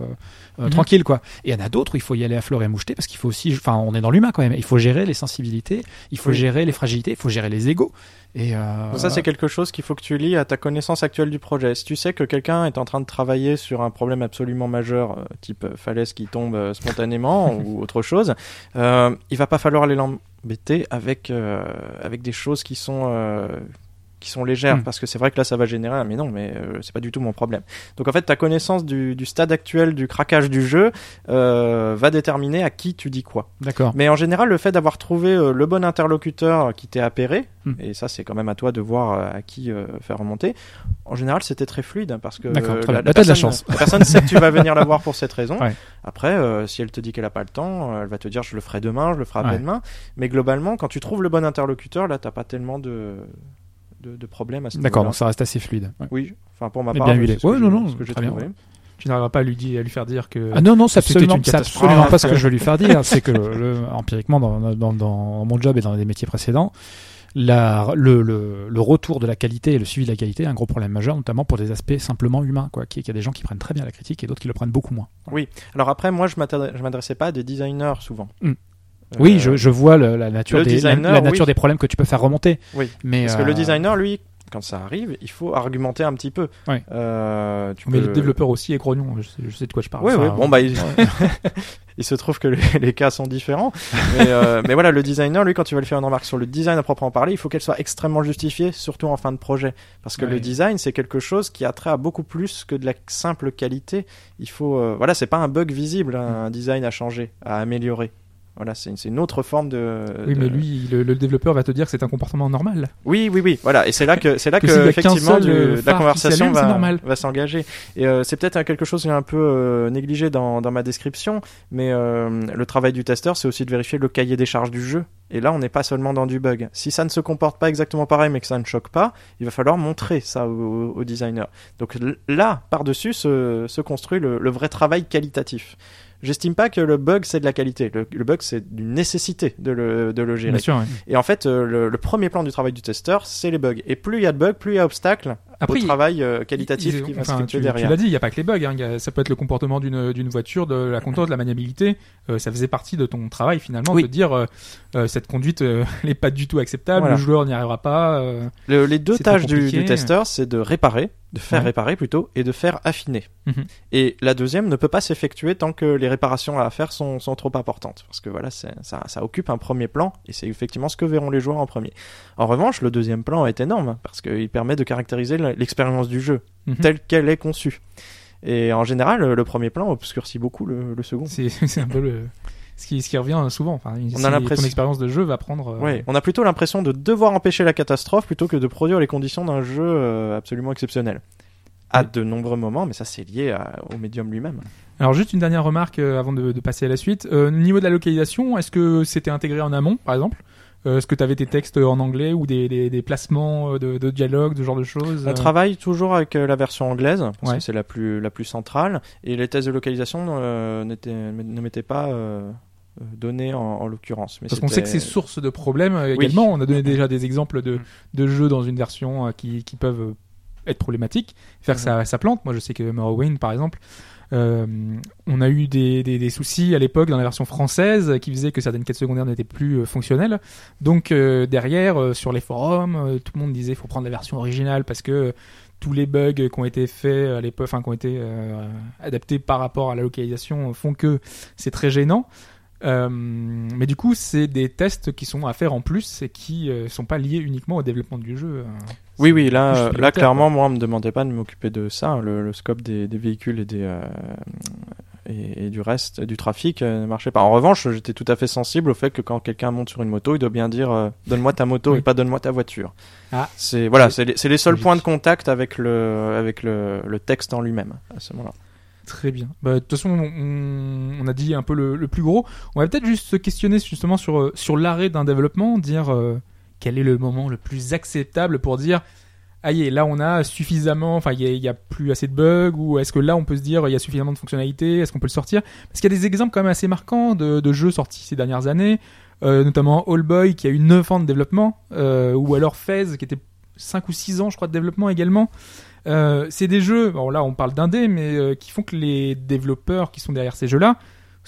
Mhm. tranquille, quoi. Et il y en a d'autres, où il faut y aller à fleur et moucheté parce qu'il faut aussi, enfin, on est dans l'humain quand même. Il faut gérer les sensibilités, il faut Oui. gérer les fragilités, il faut gérer les égos. Et euh, ça, c'est quelque chose qu'il faut que tu lis à ta connaissance actuelle du projet. Si tu sais que quelqu'un est en train de travailler sur un problème absolument majeur, euh, type euh, falaise qui tombe spontanément ou autre chose, euh, il va pas falloir aller l'embêter avec euh, avec des choses qui sont qui sont légères Mm. parce que c'est vrai que là ça va générer un mais non mais euh, c'est pas du tout mon problème donc en fait ta connaissance du, du stade actuel du craquage du jeu euh, va déterminer à qui tu dis quoi d'accord. mais en général, le fait d'avoir trouvé euh, le bon interlocuteur qui t'est appairé, Hmm. et ça c'est quand même à toi de voir à qui faire remonter, en général c'était très fluide hein, parce que la. Bah, de la personne, chance. la personne sait que tu vas venir la voir pour cette raison. Ouais. Après, si elle te dit qu'elle a pas le temps, elle va te dire je le ferai demain, je le ferai Ouais. après-demain. Mais globalement, quand tu trouves le bon interlocuteur, là t'as pas tellement de, de, de problèmes à ce D'accord, donc ça reste assez fluide. Ouais. Oui, enfin pour ma Mais part, bien euh, huilé. c'est ce que Ouais, non, non, ce que j'ai très bien. trouvé. Tu n'arriveras pas à lui, dire, à lui faire dire que. Ah non, non, c'est C'était absolument, une c'est catastrophe. absolument pas ce que je veux lui faire dire. C'est que le, empiriquement, dans, dans, dans mon job et dans des métiers précédents, la, le, le, le retour de la qualité et le suivi de la qualité est un gros problème majeur, notamment pour des aspects simplement humains. Quoi, qu'il y a des gens qui prennent très bien la critique et d'autres qui le prennent beaucoup moins. Alors après, moi, je je m'adressais pas à des designers souvent. Hmm. Oui, Euh, je, je vois le- la nature, le des, la- designer, la, nature oui. des problèmes que tu peux faire remonter. Oui. Mais, Parce que euh, le designer, lui, quand ça arrive, il faut argumenter un petit peu. Ouais. Euh, tu Mais peux- le développeur aussi est grognon, je sais, je sais de quoi je parle. Oui, Enfin, oui. Bon, bah, il... il se trouve que les, les cas sont différents. Mais, euh, mais voilà, le designer, lui, quand tu vas lui faire une remarque sur le design à proprement parler, il faut qu'elle soit extrêmement justifiée, surtout en fin de projet. Parce que Ouais. le design, c'est quelque chose qui a trait à beaucoup plus que de la simple qualité. Il faut, euh, voilà, c'est pas un bug visible, hein, un design à changer, à améliorer. Voilà, c'est une, autre forme de. Oui, de- mais lui, le, le développeur va te dire que c'est un comportement normal. Oui, oui, oui. Voilà, et c'est là que c'est là Que que, effectivement du- euh, la conversation va, s'engager. Et euh, c'est peut-être quelque chose qui est un peu euh, négligé dans, dans ma description, mais euh, le travail du testeur, c'est aussi de vérifier le cahier des charges du jeu. Et là, on n'est pas seulement dans du bug. Si ça ne se comporte pas exactement pareil, mais que ça ne choque pas, il va falloir montrer ça au, au designer. Donc là, par-dessus, se, se construit le, le vrai travail qualitatif. J'estime pas que le bug c'est de la qualité. Le, le bug c'est d'une nécessité de le, de le gérer. Bien sûr. ouais. Et en fait, euh, le, le premier plan du travail du testeur, c'est les bugs. Et plus il y a de bugs, plus il y a obstacle Après, au travail euh, qualitatif il- qui va enfin, se tu, situer tu derrière. l'as dit, il n'y a pas que les bugs. hein. A- ça peut être le comportement d'une voiture, de la conduite, de la maniabilité. Euh, ça faisait partie de ton travail finalement Oui. de dire euh, euh, cette conduite n'est pas du tout acceptable, Voilà. le joueur n'y arrivera pas. Le- les deux tâches du, du testeur, c'est de réparer, de faire Ouais. réparer plutôt, et de faire affiner. Mhm. Et la deuxième ne peut pas s'effectuer tant que les réparations à faire sont, sont trop importantes. Parce que voilà, ça, ça occupe un premier plan, et c'est effectivement ce que verront les joueurs en premier. En revanche, le deuxième plan est énorme, parce qu'il permet de caractériser l'expérience du jeu, Mhm. telle qu'elle est conçue. Et en général, le premier plan obscurcit beaucoup le, le second. C'est un peu le ce qui, ce qui revient souvent. Enfin, si l'impression- ton expérience de jeu va prendre. euh, Ouais, on a plutôt l'impression de devoir empêcher la catastrophe plutôt que de produire les conditions d'un jeu euh, absolument exceptionnel. À de nombreux moments, mais ça c'est lié à- au médium lui-même. Alors juste une dernière remarque euh, avant de, de passer à la suite. Au niveau de la localisation, est-ce que c'était intégré en amont, par exemple? Est-ce que tu avais tes textes en anglais ou des, des, des placements euh, de, de dialogue, ce genre de choses On euh, travaille toujours avec euh, la version anglaise, parce Ouais. que c'est la plus, la plus centrale, et les tests de localisation euh, ne m'étaient pas euh, euh, donnés en, en l'occurrence. Parce qu'on sait que c'est source de problèmes euh, Oui. également. On a donné déjà des exemples de, Mm. de jeux dans une version euh, qui, qui peuvent euh, être problématiques, faire que Mhm. ça, ça plante. Moi, je sais que Morrowind, par exemple, euh, on a eu des, des, des soucis à l'époque dans la version française qui faisaient que certaines quêtes secondaires n'étaient plus euh, fonctionnelles. Donc euh, derrière, euh, sur les forums, euh, tout le monde disait faut prendre la version originale parce que euh, tous les bugs qui ont été faits à l'époque, enfin qui ont été adaptés par rapport à la localisation font que c'est très gênant. Euh, mais du coup, c'est des tests qui sont à faire en plus et qui euh, sont pas liés uniquement au développement du jeu. euh. Oui, oui, là, euh, là clairement, moi, on me demandait pas de m'occuper de ça. hein. Le, le scope des, des véhicules et, des, euh, et, et du reste du trafic ne marchait pas. En revanche, j'étais tout à fait sensible au fait que quand quelqu'un monte sur une moto, il doit bien dire donne-moi ta moto Oui. et pas donne-moi ta voiture. Ah. C'est voilà, c'est les, les seuls Logique. points de contact avec le avec le, le texte en lui-même à ce moment-là. Très bien. Bah, De toute façon, on, a dit un peu le, plus gros. On va peut-être juste se questionner justement sur, euh, sur l'arrêt d'un développement, dire euh, quel est le moment le plus acceptable pour dire aïe, là on a suffisamment, enfin il y, a- plus assez de bugs, ou est-ce que là on peut se dire il y a suffisamment de fonctionnalités, est-ce qu'on peut le sortir? Parce qu'il y a des exemples quand même assez marquants de, jeux sortis ces dernières années, euh, notamment All Boy qui a eu 9 ans de développement, ou alors Fez qui était 5 ou 6 ans je crois de développement également. Euh, c'est des jeux, bon là on parle d'indé, mais euh, qui font que les développeurs qui sont derrière ces jeux-là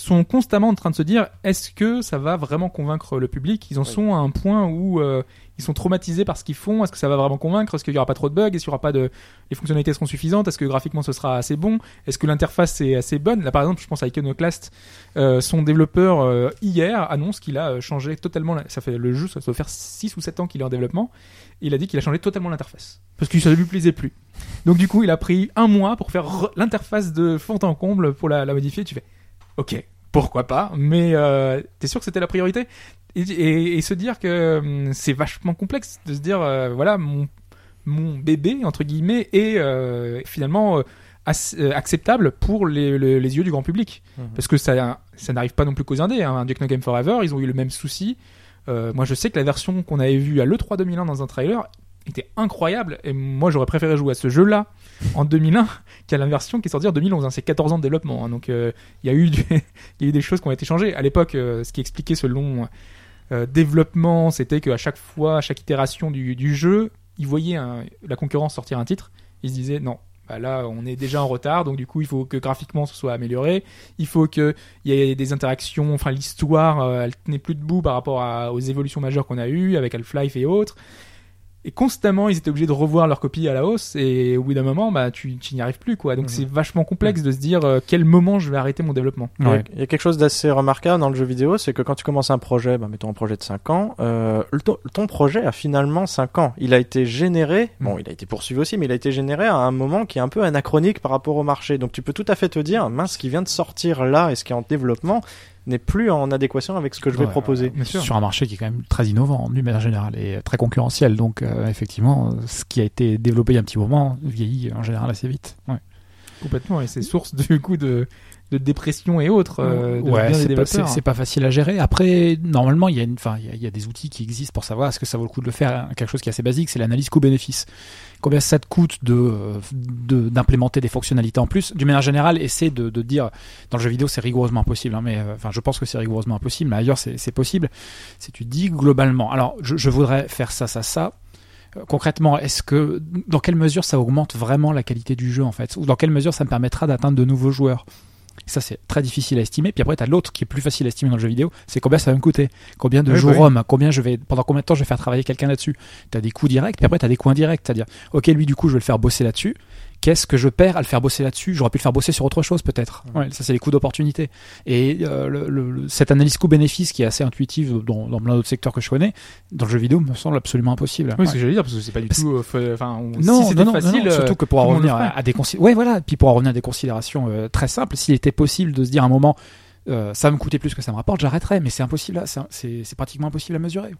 sont constamment en train de se dire est-ce que ça va vraiment convaincre le public? Ils en Oui. sont à un point où euh, ils sont traumatisés par ce qu'ils font. Est-ce que ça va vraiment convaincre? Est-ce qu'il y aura pas trop de bugs? Est-ce qu'il y aura pas de les fonctionnalités seront suffisantes? Est-ce que graphiquement ce sera assez bon? Est-ce que l'interface est assez bonne? Là par exemple, je pense à Iconoclast, euh, son développeur euh, hier annonce qu'il a changé totalement. la- Ça fait le jeu, ça doit faire 6 ou 7 ans qu'il est en développement. Il a dit qu'il a changé totalement l'interface parce que ça lui plaisait plus. Donc du coup, il a pris un mois pour faire re- l'interface de fond en comble pour la, la modifier. Tu fais, ok, pourquoi pas Mais euh, t'es sûr que c'était la priorité? Et, et- et se dire que hum, c'est vachement complexe de se dire, euh, voilà, mon, mon bébé entre guillemets est euh, finalement euh, euh, acceptable pour les, les- les yeux du grand public. Mhm. Parce que ça, ça n'arrive pas non plus qu'aux indés. Hein. Duke Nukem Forever, ils ont eu le même souci. Euh, moi, je sais que la version qu'on avait vue à l'E3 2001 dans un trailer était incroyable. Et moi, j'aurais préféré jouer à ce jeu-là en 2001 qu'à la version qui est sortie en 2011. hein. C'est 14 ans de développement. hein. Donc, euh, il y, a eu du- y a eu des choses qui ont été changées. À l'époque, euh, ce qui expliquait ce long euh, développement, c'était qu'à chaque fois, à chaque itération du, du jeu, ils voyaient un- la concurrence sortir un titre. Ils se disaient non. bah là on est déjà en retard, donc du coup il faut que graphiquement ce soit amélioré, il faut que il y ait des interactions, enfin l'histoire euh, elle tenait plus debout par rapport aux évolutions majeures qu'on a eues avec Half-Life et autres. Et constamment, ils étaient obligés de revoir leur copie à la hausse, et au bout d'un moment, bah, tu, tu n'y arrives plus, quoi. Donc Mhm. c'est vachement complexe de se dire euh, quel moment je vais arrêter mon développement. Il y a- Ouais. Il y a quelque chose d'assez remarquable dans le jeu vidéo, c'est que quand tu commences un projet, bah, mettons un projet de 5 ans, euh, ton, ton projet a finalement 5 ans. Il a été généré, bon, il a été poursuivi aussi, mais il a été généré à un moment qui est un peu anachronique par rapport au marché. Donc tu peux tout à fait te dire, mince, ce qui vient de sortir là et ce qui est en développement n'est plus en adéquation avec ce que je vais Ouais, proposer. Bien sûr. sur un marché qui est quand même très innovant d'une manière générale et très concurrentiel. Donc euh, effectivement, ce qui a été développé il y a un petit moment vieillit en général assez vite. Ouais, Complètement, et c'est source du coup de, de dépression et autres. euh, de Ouais, c'est pas, c'est- facile à gérer. Après, normalement, il y, a une- enfin, il y, a, il y a des outils qui existent pour savoir est-ce que ça vaut le coup de le faire. Quelque chose qui est assez basique, c'est l'analyse coût-bénéfice. Combien ça te coûte d'implémenter des fonctionnalités en plus D'une manière générale, essaie de, dire dans le jeu vidéo, c'est rigoureusement impossible. hein, mais euh, je pense que c'est rigoureusement impossible. Mais ailleurs, c'est possible. Si tu dis globalement, alors je, je voudrais faire ça, ça, ça. Euh, Concrètement, est-ce que dans quelle mesure ça augmente vraiment la qualité du jeu en fait, ou dans quelle mesure ça me permettra d'atteindre de nouveaux joueurs? Ça, c'est très difficile à estimer. Puis après, tu as l'autre qui est plus facile à estimer dans le jeu vidéo. C'est combien ça va me coûter? Combien de Oui, jours bah oui. Combien je vais, pendant combien de temps je vais faire travailler quelqu'un là-dessus? Tu as des coûts directs, puis après, tu as des coûts indirects. C'est-à-dire, OK, lui, du coup, je vais le faire bosser là-dessus. Qu'est-ce que je perds à le faire bosser là-dessus? J'aurais pu le faire bosser sur autre chose, peut-être. Ouais, ça, c'est les coûts d'opportunité. Et euh, le- le- le- cette analyse coût-bénéfice qui est assez intuitive dans, dans plein d'autres secteurs que je connais, dans le jeu vidéo, me semble absolument impossible. Oui, Ouais. c'est ce que j'allais dire, parce que c'est pas du Parce- tout. euh, Enfin, on- Non, si non, non, facile, non, surtout euh, que pour en revenir à, des considérations, ouais, voilà, puis pour en revenir à des considérations euh, très simples, s'il était possible de se dire à un moment, euh, ça va me coûter plus que ça me rapporte, j'arrêterais, mais c'est impossible, c'est pratiquement impossible à mesurer.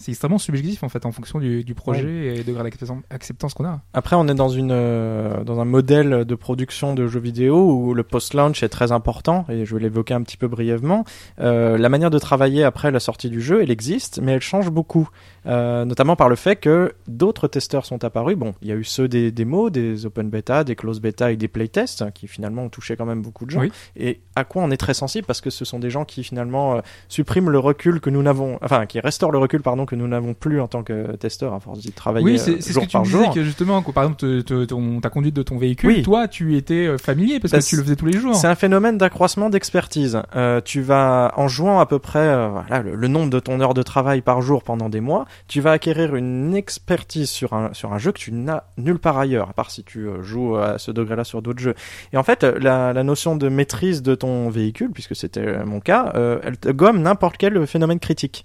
C'est extrêmement subjectif en fait en fonction du, du projet et de degré d'acceptance- acceptance qu'on a. Après, on est dans une euh, dans un modèle de production de jeux vidéo où le post-launch est très important et je vais l'évoquer un petit peu brièvement. Euh, la manière de travailler après la sortie du jeu, elle existe, mais elle change beaucoup, Euh, notamment par le fait que d'autres testeurs sont apparus. Bon, il y a eu ceux des démos, des open beta, des close beta et des playtests qui finalement ont touché quand même beaucoup de gens. Oui. Et à quoi on est très sensible? Parce que ce sont des gens qui finalement euh, suppriment le recul que nous n'avons, enfin qui restaurent le recul pardon que nous n'avons plus en tant que testeur à force d'y travailler Oui, euh, c'est c'est ce que tu par disais jour. que justement, que, par exemple, te- te- ton- ta conduite de ton véhicule, Oui. toi, tu étais euh, familier parce Bah, que tu le faisais tous les jours. C'est un phénomène d'accroissement d'expertise. Euh, tu vas, en jouant à peu près voilà, le, le nombre de ton heure de travail par jour pendant des mois, tu vas acquérir une expertise sur un, sur un jeu que tu n'as nulle part ailleurs, à part si tu euh, joues à ce degré-là sur d'autres jeux. Et en fait, la, notion de maîtrise de ton véhicule, puisque c'était euh, mon cas, euh, elle te gomme n'importe quel phénomène critique.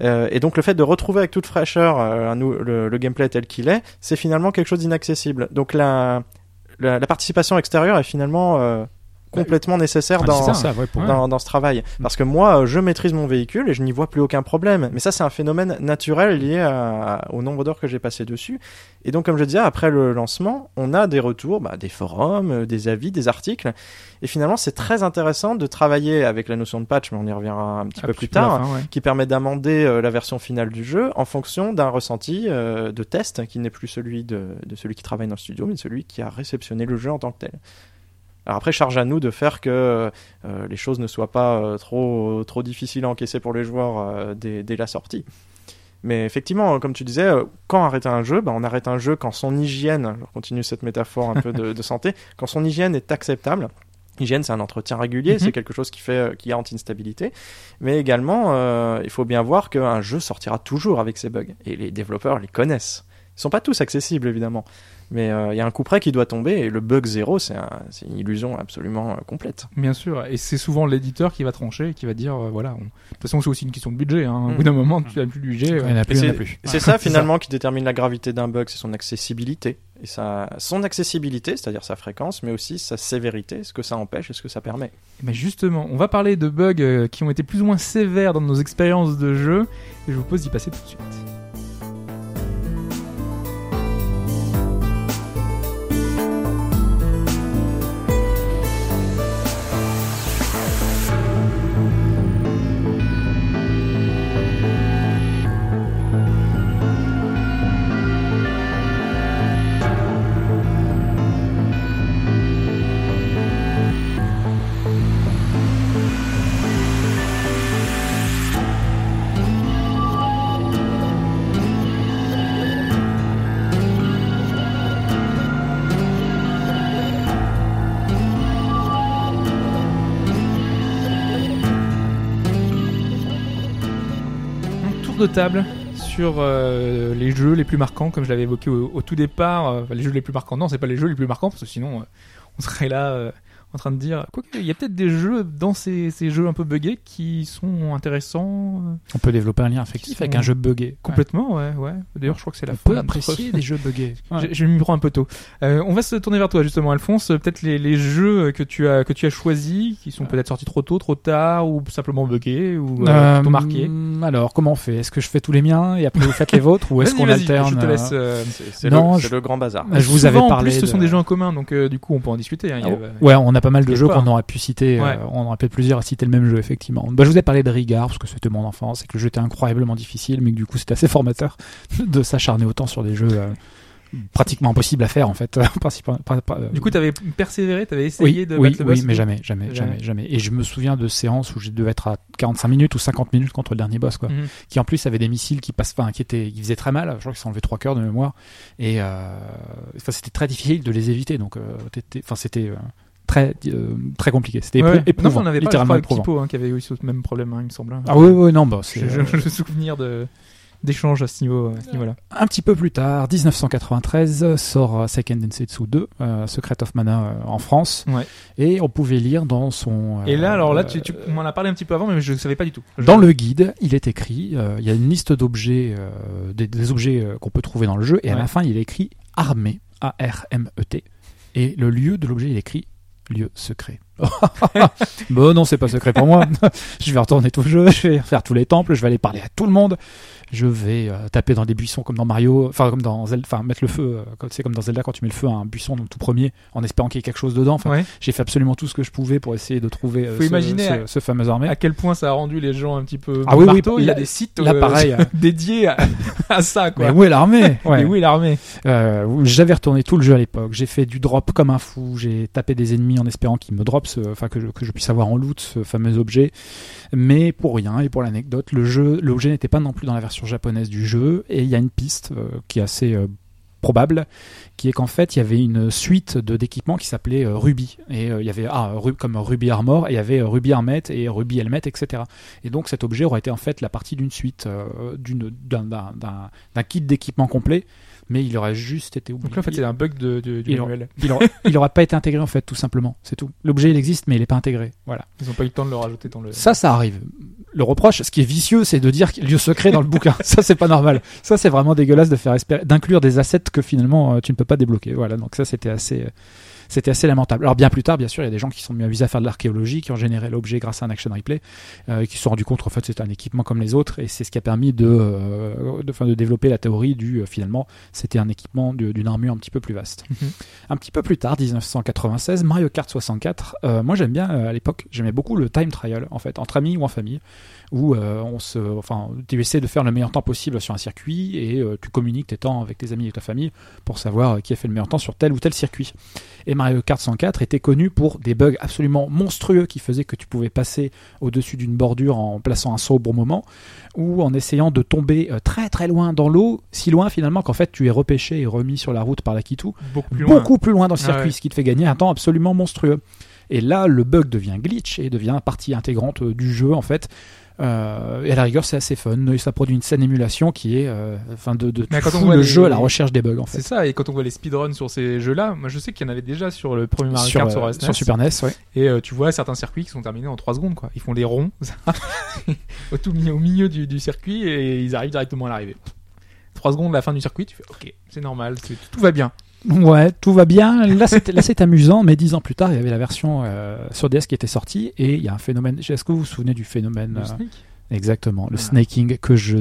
Et donc le fait de retrouver avec toute fraîcheur le, gameplay tel qu'il est, c'est finalement quelque chose d'inaccessible. Donc la, la, participation extérieure est finalement complètement nécessaire Enfin, dans, ça, ouais, dans, dans ce travail. Parce que moi, je maîtrise mon véhicule et je n'y vois plus aucun problème. Mais ça, c'est un phénomène naturel lié à- au nombre d'heures que j'ai passé dessus. Et donc, comme je disais, après le lancement, on a des retours, bah, des forums, euh, des avis, des articles. Et finalement, c'est très intéressant de travailler avec la notion de patch, mais on y reviendra un petit Ah, peu plus tard, fin, ouais. qui permet d'amender euh, la version finale du jeu en fonction d'un ressenti euh, de test qui n'est plus celui de, de celui qui travaille dans le studio, mais celui qui a réceptionné le jeu en tant que tel. Alors après, charge à nous de faire que euh, les choses ne soient pas euh, trop, trop difficiles à encaisser pour les joueurs euh, dès, dès la sortie. Mais effectivement, comme tu disais, quand arrêter un jeu, bah, on arrête un jeu quand son hygiène, je continue cette métaphore un peu de, de santé, quand son hygiène est acceptable. Hygiène, c'est un entretien régulier, Mhm. c'est quelque chose qui fait, qui garantit une stabilité. Mais également, euh, il faut bien voir qu'un jeu sortira toujours avec ses bugs. Et les développeurs les connaissent. Ils sont pas tous accessibles, évidemment. Mais euh, il y a un coup près qui doit tomber et le bug zéro, c'est un- c'est une illusion absolument euh, complète. Bien sûr, et c'est souvent l'éditeur qui va trancher, qui va dire, euh, voilà, on- de toute façon c'est aussi une question de budget. Hein. Au Mm. bout d'un moment, tu n'as plus de budget. Il n'y en a plus, Et il y en a c'est- plus. C'est ça finalement qui détermine la gravité d'un bug, c'est son accessibilité. Et ça, son accessibilité, c'est-à-dire sa fréquence, mais aussi sa sévérité, ce que ça empêche et ce que ça permet. Mais justement, on va parler de bugs qui ont été plus ou moins sévères dans nos expériences de jeu, et je vous propose d'y passer tout de suite. Table sur euh, les jeux les plus marquants, comme je l'avais évoqué au, tout départ. euh, les jeux les plus marquants, non, c'est pas les jeux les plus marquants, parce que sinon, euh, on serait là en train de dire. Quoique, il y a peut-être des jeux dans ces, ces jeux un peu buggés qui sont intéressants. euh, On peut développer un lien affectif avec un jeu buggé. complètement, ouais, ouais. D'ailleurs, je crois que c'est la On fin peut apprécier des jeux buggés. J'ai- Je m'y prends un peu tôt. Euh, on va se tourner vers toi justement, Alphonse. Peut-être les, les jeux que tu as que tu as choisis, qui sont peut-être sortis trop tôt, trop tard, ou simplement buggés, ou euh, Euh, plutôt marqués. Alors, comment on fait? Est-ce que je fais tous les miens et après vous faites les vôtres ou est-ce qu'on alterne Je te euh, laisse. euh, C'est c'est Non, le, je- c'est le grand bazar. je vous souvent, avais en parlé plus, ce sont de- des jeux en commun, donc euh, du coup, on peut en discuter. hein. Il y a- Ouais, on a pas mal de jeux qu'on aurait pu citer. euh, on aurait peut-être plusieurs à citer le même jeu, effectivement. Bah, je vous ai parlé de Rigard, parce que c'était mon enfance et que le jeu était incroyablement difficile, mais que du coup, c'était assez formateur de s'acharner autant sur des jeux euh, pratiquement impossibles à faire, en fait. Euh, Du coup, t'avais persévéré, t'avais essayé oui, de oui, battre le oui, boss. mais jamais, jamais, Jamais. jamais. Et je me souviens de séances où je devais être à 45 minutes ou 50 minutes contre le dernier boss, quoi. Mhm. Qui en plus avait des missiles qui passent, enfin, qui étaient, qui faisaient très mal. Je crois qu'ils s'enlevaient trois cœurs de mémoire. Et, euh, enfin, c'était très difficile de les éviter. Donc, euh, c'était euh, très, euh, très compliqué. C'était Ouais. éprou- Non, éprouvant, on avait pas littéralement avec éprouvant. Kipo, hein, qui avait eu ce même problème, hein, il me semble. hein. Ah oui, oui, non, bah, c'est Je, je, euh, je me souvenir de d'échanges à ce niveau, à ce niveau-là. un petit peu plus tard, 1993, sort euh, Seiken Densetsu 2, euh, Secret of Mana euh, en France, Ouais. et on pouvait lire dans son. Et là, alors là, euh, tu, tu m'en as parlé un petit peu avant, mais je ne savais pas du tout. Dans le guide, il est écrit, euh, il y a une liste d'objets, euh, des, des objets euh, qu'on peut trouver dans le jeu, et à Ouais. la fin, il est écrit armée, A-R-M-E-T, et le lieu de l'objet, il est écrit lieu secret. bon, non, c'est pas secret pour moi. je vais retourner tout le jeu, je vais faire tous les temples, je vais aller parler à tout le monde, je vais euh, taper dans des buissons comme dans Mario, enfin comme dans Zelda, enfin mettre le feu, euh, c'est comme dans Zelda quand tu mets le feu à un buisson dans tout premier, en espérant qu'il y ait quelque chose dedans. Enfin, Ouais. j'ai fait absolument tout ce que je pouvais pour essayer de trouver euh, Faut ce, imaginer ce- à- ce fameux armée. À quel point ça a rendu les gens un petit peu Ah oui, oui. Il y a des sites là, euh, pareil. dédiés à, à ça, quoi. Mais où est l'armée? Ouais. Et où est l'armée? Euh, J'avais retourné tout le jeu à l'époque. J'ai fait du drop comme un fou. J'ai tapé des ennemis en espérant qu'ils me ce- enfin que que je puisse avoir en loot ce fameux objet. Mais pour rien et pour l'anecdote, l'objet n'était pas non plus dans la version japonaise du jeu. Et il y a une piste euh, qui est assez euh, probable, qui est qu'en fait il y avait une suite de d'équipements qui s'appelait euh, Ruby. Et il y avait ah comme Ruby Armor, et il y avait Ruby Armet et Ruby Helmet, etc. Et donc cet objet aurait été en fait la partie d'une suite, d'un kit d'équipement complet, mais il aurait juste été oublié. Donc là, en fait, c'est un bug de, de- du Il- manuel. il aura, il aura pas été intégré en fait, tout simplement. C'est tout. L'objet il existe, mais il est pas intégré. Voilà. Ils ont pas eu le temps de le rajouter dans le. Ça, ça arrive. Le reproche, ce qui est vicieux, c'est de dire lieu secret dans le bouquin. Ça, c'est pas normal. Ça, c'est vraiment dégueulasse de faire d'inclure des assets que finalement euh, tu ne peux pas débloquer. Voilà. Donc ça, c'était assez, euh, c'était assez lamentable. Alors bien plus tard, bien sûr, il y a des gens qui sont mis amusés à faire de l'archéologie, qui ont généré l'objet grâce à un action replay, euh, et qui se sont rendus compte en fait c'était un équipement comme les autres, et c'est ce qui a permis de, euh, de, enfin, de développer la théorie du euh, finalement c'était un équipement d'une armure un petit peu plus vaste. Mhm. Un petit peu plus tard, 1996, Mario Kart 64. Euh, moi, j'aime bien euh, à l'époque, j'aimais beaucoup le time trial en fait, entre amis ou en famille, où euh, on se, enfin, tu essaies de faire le meilleur temps possible sur un circuit et euh, tu communiques tes temps avec tes amis et ta famille pour savoir euh, qui a fait le meilleur temps sur tel ou tel circuit. Et Mario Kart 104 était connu pour des bugs absolument monstrueux qui faisaient que tu pouvais passer au-dessus d'une bordure en plaçant un saut au bon moment ou en essayant de tomber très très loin dans l'eau, si loin finalement qu'en fait tu es repêché et remis sur la route par la Kitu beaucoup plus loin. beaucoup plus loin dans le Ah circuit, ouais. ce qui te fait gagner un temps absolument monstrueux. Et là, le bug devient glitch et devient partie intégrante du jeu en fait. Euh, et à la rigueur, c'est assez fun. Ça produit une scène émulation qui est, euh, enfin, de, de quand on voit le les- jeu à la recherche des bugs en C'est fait. ça, et quand on voit les speedruns sur ces jeux-là, moi je sais qu'il y en avait déjà sur le premier Mario Kart euh, sur, sur SNES, Super NES, ouais. et tu vois certains circuits qui sont terminés en 3 secondes, quoi. Ils font des ronds au, tout milieu, au milieu du, du circuit et ils arrivent directement à l'arrivée. 3 secondes la fin du circuit, tu fais ok, c'est normal, c'est- tout va bien. Ouais, tout va bien. Là, c'est là, c'est amusant, mais dix ans plus tard, il y avait la version euh, sur DS qui était sortie et il y a un phénomène. Est-ce que vous vous souvenez du phénomène Le euh, Exactement, le Ah. snaking que je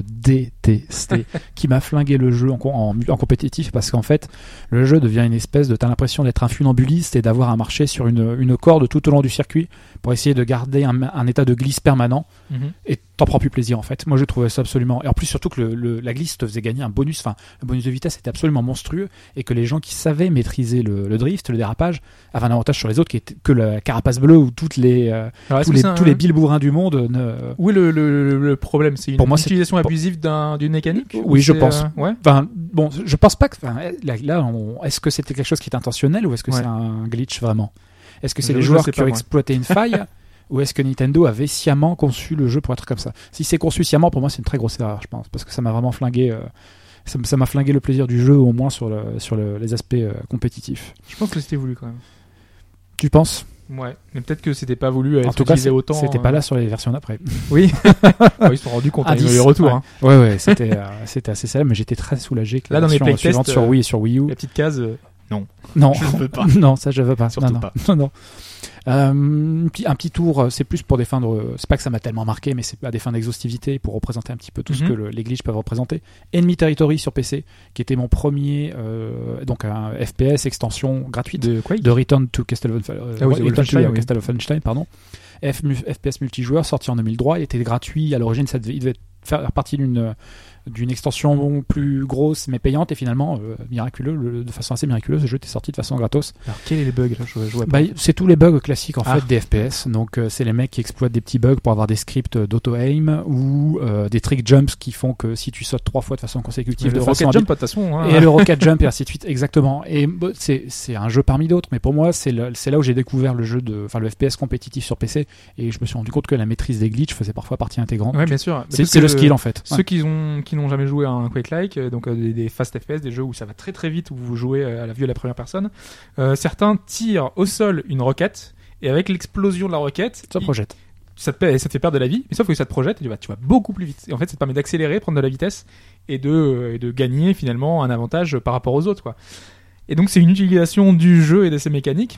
détestais, qui m'a flingué le jeu en, co- en, en compétitif parce qu'en fait, le jeu devient une espèce de. T'as l'impression d'être un funambuliste et d'avoir à marcher sur une, une corde tout au long du circuit pour essayer de garder un, un état de glisse permanent Mhm. et t'en prends plus plaisir en fait. Moi, je trouvais ça absolument. Et en plus, surtout que le, le- la glisse te faisait gagner un bonus, enfin, un bonus de vitesse était absolument monstrueux et que les gens qui savaient maîtriser le, le drift, le dérapage, avaient un avantage sur les autres qui était que la carapace bleue ou toutes les, euh, Alors, tous les, c'est un- tous les bilbourins du monde ne. Où est le, problème? C'est une Pour moi, c'est- utilisation pour- abusive d'un- d'une mécanique Oui, Ou je pense. euh, ouais. Enfin, bon, je pense pas que. enfin, là, là, on- est-ce que c'était quelque chose qui est intentionnel ou est-ce que Ouais. c'est un glitch vraiment? Est-ce que c'est Je- les joueurs qui ont exploité une faille ou est-ce que Nintendo avait sciemment conçu le jeu pour être comme ça? Si c'est conçu sciemment, pour moi, c'est une très grosse erreur, je pense, parce que ça m'a vraiment flingué. euh, ça m- ça m'a flingué le plaisir du jeu, au moins sur, le, sur le- les aspects euh, compétitifs. Je pense que c'était voulu quand même. Tu penses? Ouais, mais peut-être que c'était pas voulu être En tout cas, utilisé autant. c'était euh, pas là sur les versions d'après. Oui. Ouais, ils se sont rendus compte, Indice, les retours. ouais. hein. Ouais, ouais, c'était euh, c'était assez célèbre, mais j'étais très soulagé que Là, la dans version playtests, suivante sur euh, Wii et sur Wii U. La petite case. euh, Non, Je ne veux pas. non, ça je veux pas. Surtout non, non. pas. Non, non. Euh, un petit- tour, euh, c'est plus pour des fins de. C'est pas que ça m'a tellement marqué, mais c'est à des fins d'exhaustivité pour représenter un petit peu tout ce Mhm. que le- les glitches peuvent représenter. Enemy Territory sur PC, qui était mon premier, euh, donc un FPS extension gratuite de Quake. de Return to Castle of, euh, Ah oui, Return to Wolfenstein, oui. Castle of Wolfenstein, pardon. FPS multijoueur sorti en 2003, il était gratuit à l'origine, ça devait, il devait faire partie d'une d'une extension plus grosse mais payante et finalement euh, miraculeux le- de façon assez miraculeuse le jeu était sorti de façon gratos Alors, quel est les bugs là Je je vois bah, c'est tous les bugs classiques en Ah. fait des FPS. Donc euh, c'est les mecs qui exploitent des petits bugs pour avoir des scripts d'auto-aim ou euh, des trick jumps qui font que si tu sautes trois fois de façon consécutive le de Rocket façon Jump, de façon. hein. et le rocket jump et ainsi de suite exactement et bah, c'est c'est un jeu parmi d'autres mais pour moi c'est le- c'est là où j'ai découvert le jeu de enfin le FPS compétitif sur PC et je me suis rendu compte que la maîtrise des glitches faisait parfois partie intégrante Ouais, bien sûr. c'est le skill en fait Ceux Ouais. qui ont qui n'ont jamais joué à un Quake-like, euh, donc euh, des, des fast FPS, des jeux où ça va très très vite, où vous jouez euh, à la vue à la première personne, certains tirent au sol une roquette et avec l'explosion de la roquette, ça ils- projette ça te, fait- ça te fait perdre de la vie, mais sauf que ça te projette et tu vas, tu vas beaucoup plus vite. Et en fait, ça te permet d'accélérer, prendre de la vitesse et de, et de gagner finalement un avantage par rapport aux autres, quoi. Et donc c'est une utilisation du jeu et de ses mécaniques,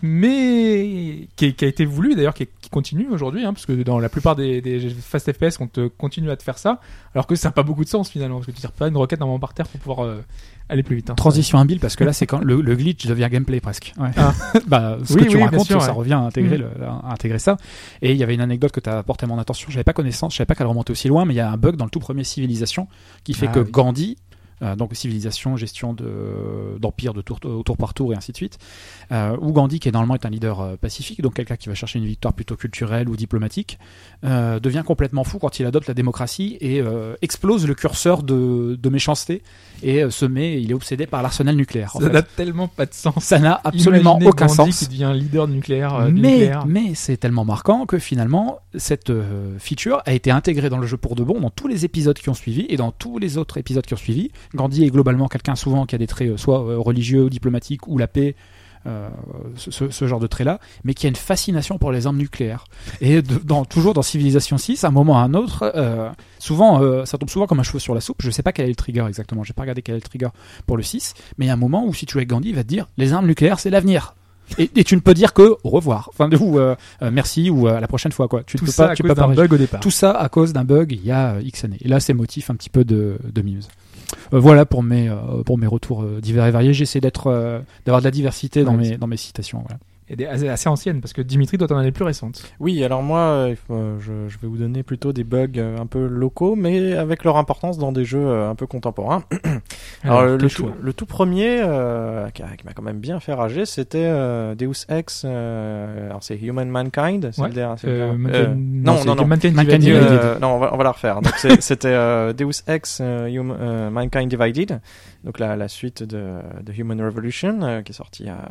mais qui, a été voulu d'ailleurs, qui, continue aujourd'hui, hein, parce que dans la plupart des, des fast FPS, on te continue à te faire ça, alors que ça n'a pas beaucoup de sens finalement, parce que tu tires pas une roquette normalement par terre pour pouvoir euh, aller plus vite. hein. Transition habile parce que là c'est quand le, le glitch devient gameplay presque. Ouais. Ah. bah, ce Oui, que tu oui, racontes, sûr, ça ouais. revient à intégrer, Mm. le- à intégrer ça. Et il y avait une anecdote que tu as apporté à mon attention. J'avais pas connaissance, je savais pas qu'elle remontait aussi loin, mais il y a un bug dans le tout premier Civilisation qui fait Ah, que oui. Gandhi euh, donc civilisation, gestion de d'empire de tour, au tour par tour et ainsi de suite. Euh, où Gandhi, qui est normalement est un leader euh, pacifique, donc quelqu'un qui va chercher une victoire plutôt culturelle ou diplomatique, euh, devient complètement fou quand il adopte la démocratie et explose le curseur de, de méchanceté et se met, il est obsédé par l'arsenal nucléaire. Ça n'a tellement pas de sens. Ça n'a absolument Imaginez aucun Gandhi sens. qui devient leader nucléaire. Mais, nucléaire. mais c'est tellement marquant que finalement, cette feature a été intégrée dans le jeu pour de bon dans tous les épisodes qui ont suivi et dans tous les autres épisodes qui ont suivi. Gandhi est globalement quelqu'un souvent qui a des traits euh, soit euh, religieux diplomatiques ou la paix. euh, ce, genre de trait-là, mais qui a une fascination pour les armes nucléaires. Et de- dans, toujours dans Civilization 6, à un moment ou à un autre, euh, souvent, euh, ça tombe souvent comme un cheveu sur la soupe. Je sais pas quel est le trigger exactement, j'ai pas regardé quel est le trigger pour le 6, mais il y a un moment où si tu avec Gandhi, il va te dire les armes nucléaires, c'est l'avenir. Et, et tu ne peux dire que au revoir, enfin ou euh, euh, merci ou euh, à la prochaine fois quoi. Tu Tout peux ça pas, à tu cause peux pas bug au départ. Tout ça à cause d'un bug il y a X années. Et là, c'est motif un petit peu de, de muse. Euh, voilà pour mes euh, pour mes retours euh, divers et variés. J'essaie d'être d'avoir de la diversité dans mes dans mes citations. Voilà. Et des- assez, assez ancienne, parce que Dimitri doit en aller plus récente. Oui, alors moi, euh, euh, je, je vais vous donner plutôt des bugs euh, un peu locaux, mais avec leur importance dans des jeux un peu contemporains. Alors, Alors, le, tout, le tout premier, euh, qui, m'a quand même bien fait rager, c'était euh, Deus Ex. euh, alors c'est Human Mankind. c'est Ouais. le der- c'est le Euh, der- Mankind- euh, non, non, non. Mankind Mankind euh, non, on va, on va la refaire. Donc c'est- c'était euh, Deus Ex euh, Hum- euh, Mankind Divided, donc la, la suite de, de Human Revolution euh, qui est sortie il y a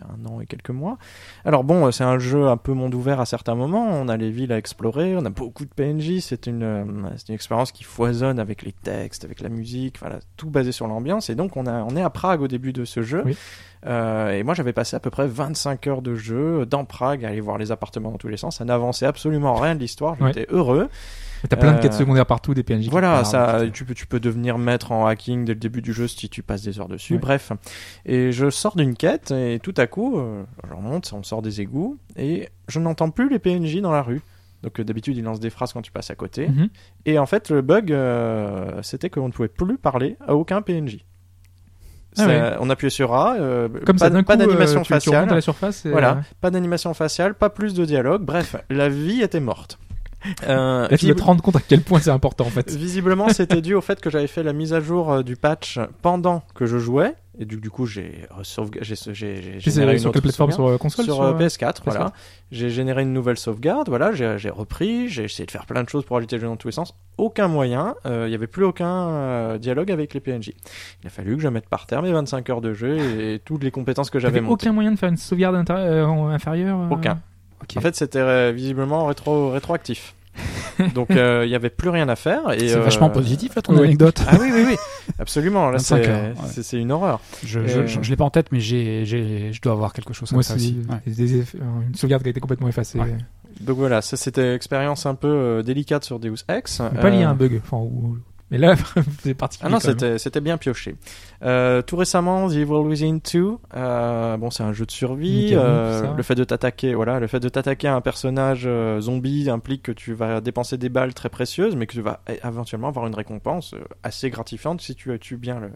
un an et quelques mois. Alors bon, euh, c'est un jeu un peu monde ouvert à certains moments. On a les villes à explorer, on a beaucoup de PNJ. C'est une euh, une expérience qui foisonne avec les textes, avec la musique, voilà, tout basé sur l'ambiance. Et donc on a on est à Prague au début de ce jeu. Oui. Euh, et moi, j'avais passé à peu près 25 heures de jeu dans Prague, à aller voir les appartements dans tous les sens. Ça n'avançait absolument rien de l'histoire. Ouais. J'étais heureux. T'as plein de Euh, quêtes secondaires partout, des PNJ. Voilà, ça, tu peux, tu peux devenir maître en hacking dès le début du jeu si tu passes des heures dessus. Ouais. Bref. Et je sors d'une quête et tout à coup, euh, je remonte, on sort des égouts et je n'entends plus les PNJ dans la rue. Donc euh, d'habitude, ils lancent des phrases quand tu passes à côté. Mhm. Et en fait, le bug, euh, c'était qu'on ne pouvait plus parler à aucun PNJ. Ah. On appuyait sur A, euh, Comme pas, pas d'animation euh, tu, tu faciale. à la surface. et, Voilà, euh, pas d'animation faciale, pas plus de dialogue. Bref, la vie était morte. Euh, Là, tu vas te rendre compte à quel point c'est important en fait. Visiblement, c'était dû au fait que j'avais fait la mise à jour euh, du patch pendant que je jouais. Et du, du coup, j'ai sauvega- j'ai j'ai- généré une sur autre quelle plateforme? sauvegarde. Sur euh, console sur, euh, euh, PS4, voilà. J'ai généré une nouvelle sauvegarde, voilà, j'ai j'ai repris, j'ai essayé de faire plein de choses pour agiter le jeu dans tous les sens. Aucun moyen, euh, il n'y avait plus aucun euh, dialogue avec les PNJ. Il a fallu que je mette par terre mes 25 heures de jeu et, toutes les compétences que j'avais T'avais montées. aucun moyen de faire une sauvegarde intérie- euh, inférieure euh, Aucun. En fait, c'était euh, visiblement rétro rétroactif. Donc euh, il y avait plus rien à faire et C'est euh, vachement positif là ton oui. anecdote. Ah oui oui oui, absolument. Là 25 c'est ouais. une horreur. Je, Euh, je, je, je l'ai pas en tête, mais j'ai, j'ai, je dois avoir quelque chose Moi ça aussi, aussi. Ouais. des- des effets- euh, une sauvegarde qui a été complètement effacée. Ouais. Donc voilà, ça c'était expérience un peu euh, délicate sur Deus Ex. Mais Pas lié Euh, à un bug. Enfin, ou- Mais là, c'est particulier. Ah non, c'était c'était bien pioché. Euh, tout récemment, The Evil Within 2, euh, bon, c'est un jeu de survie. Euh, le fait de t'attaquer, voilà, le fait de t'attaquer à un personnage euh, zombie implique que tu vas dépenser des balles très précieuses, mais que tu vas éventuellement avoir une récompense euh, assez gratifiante si tu tues bien le,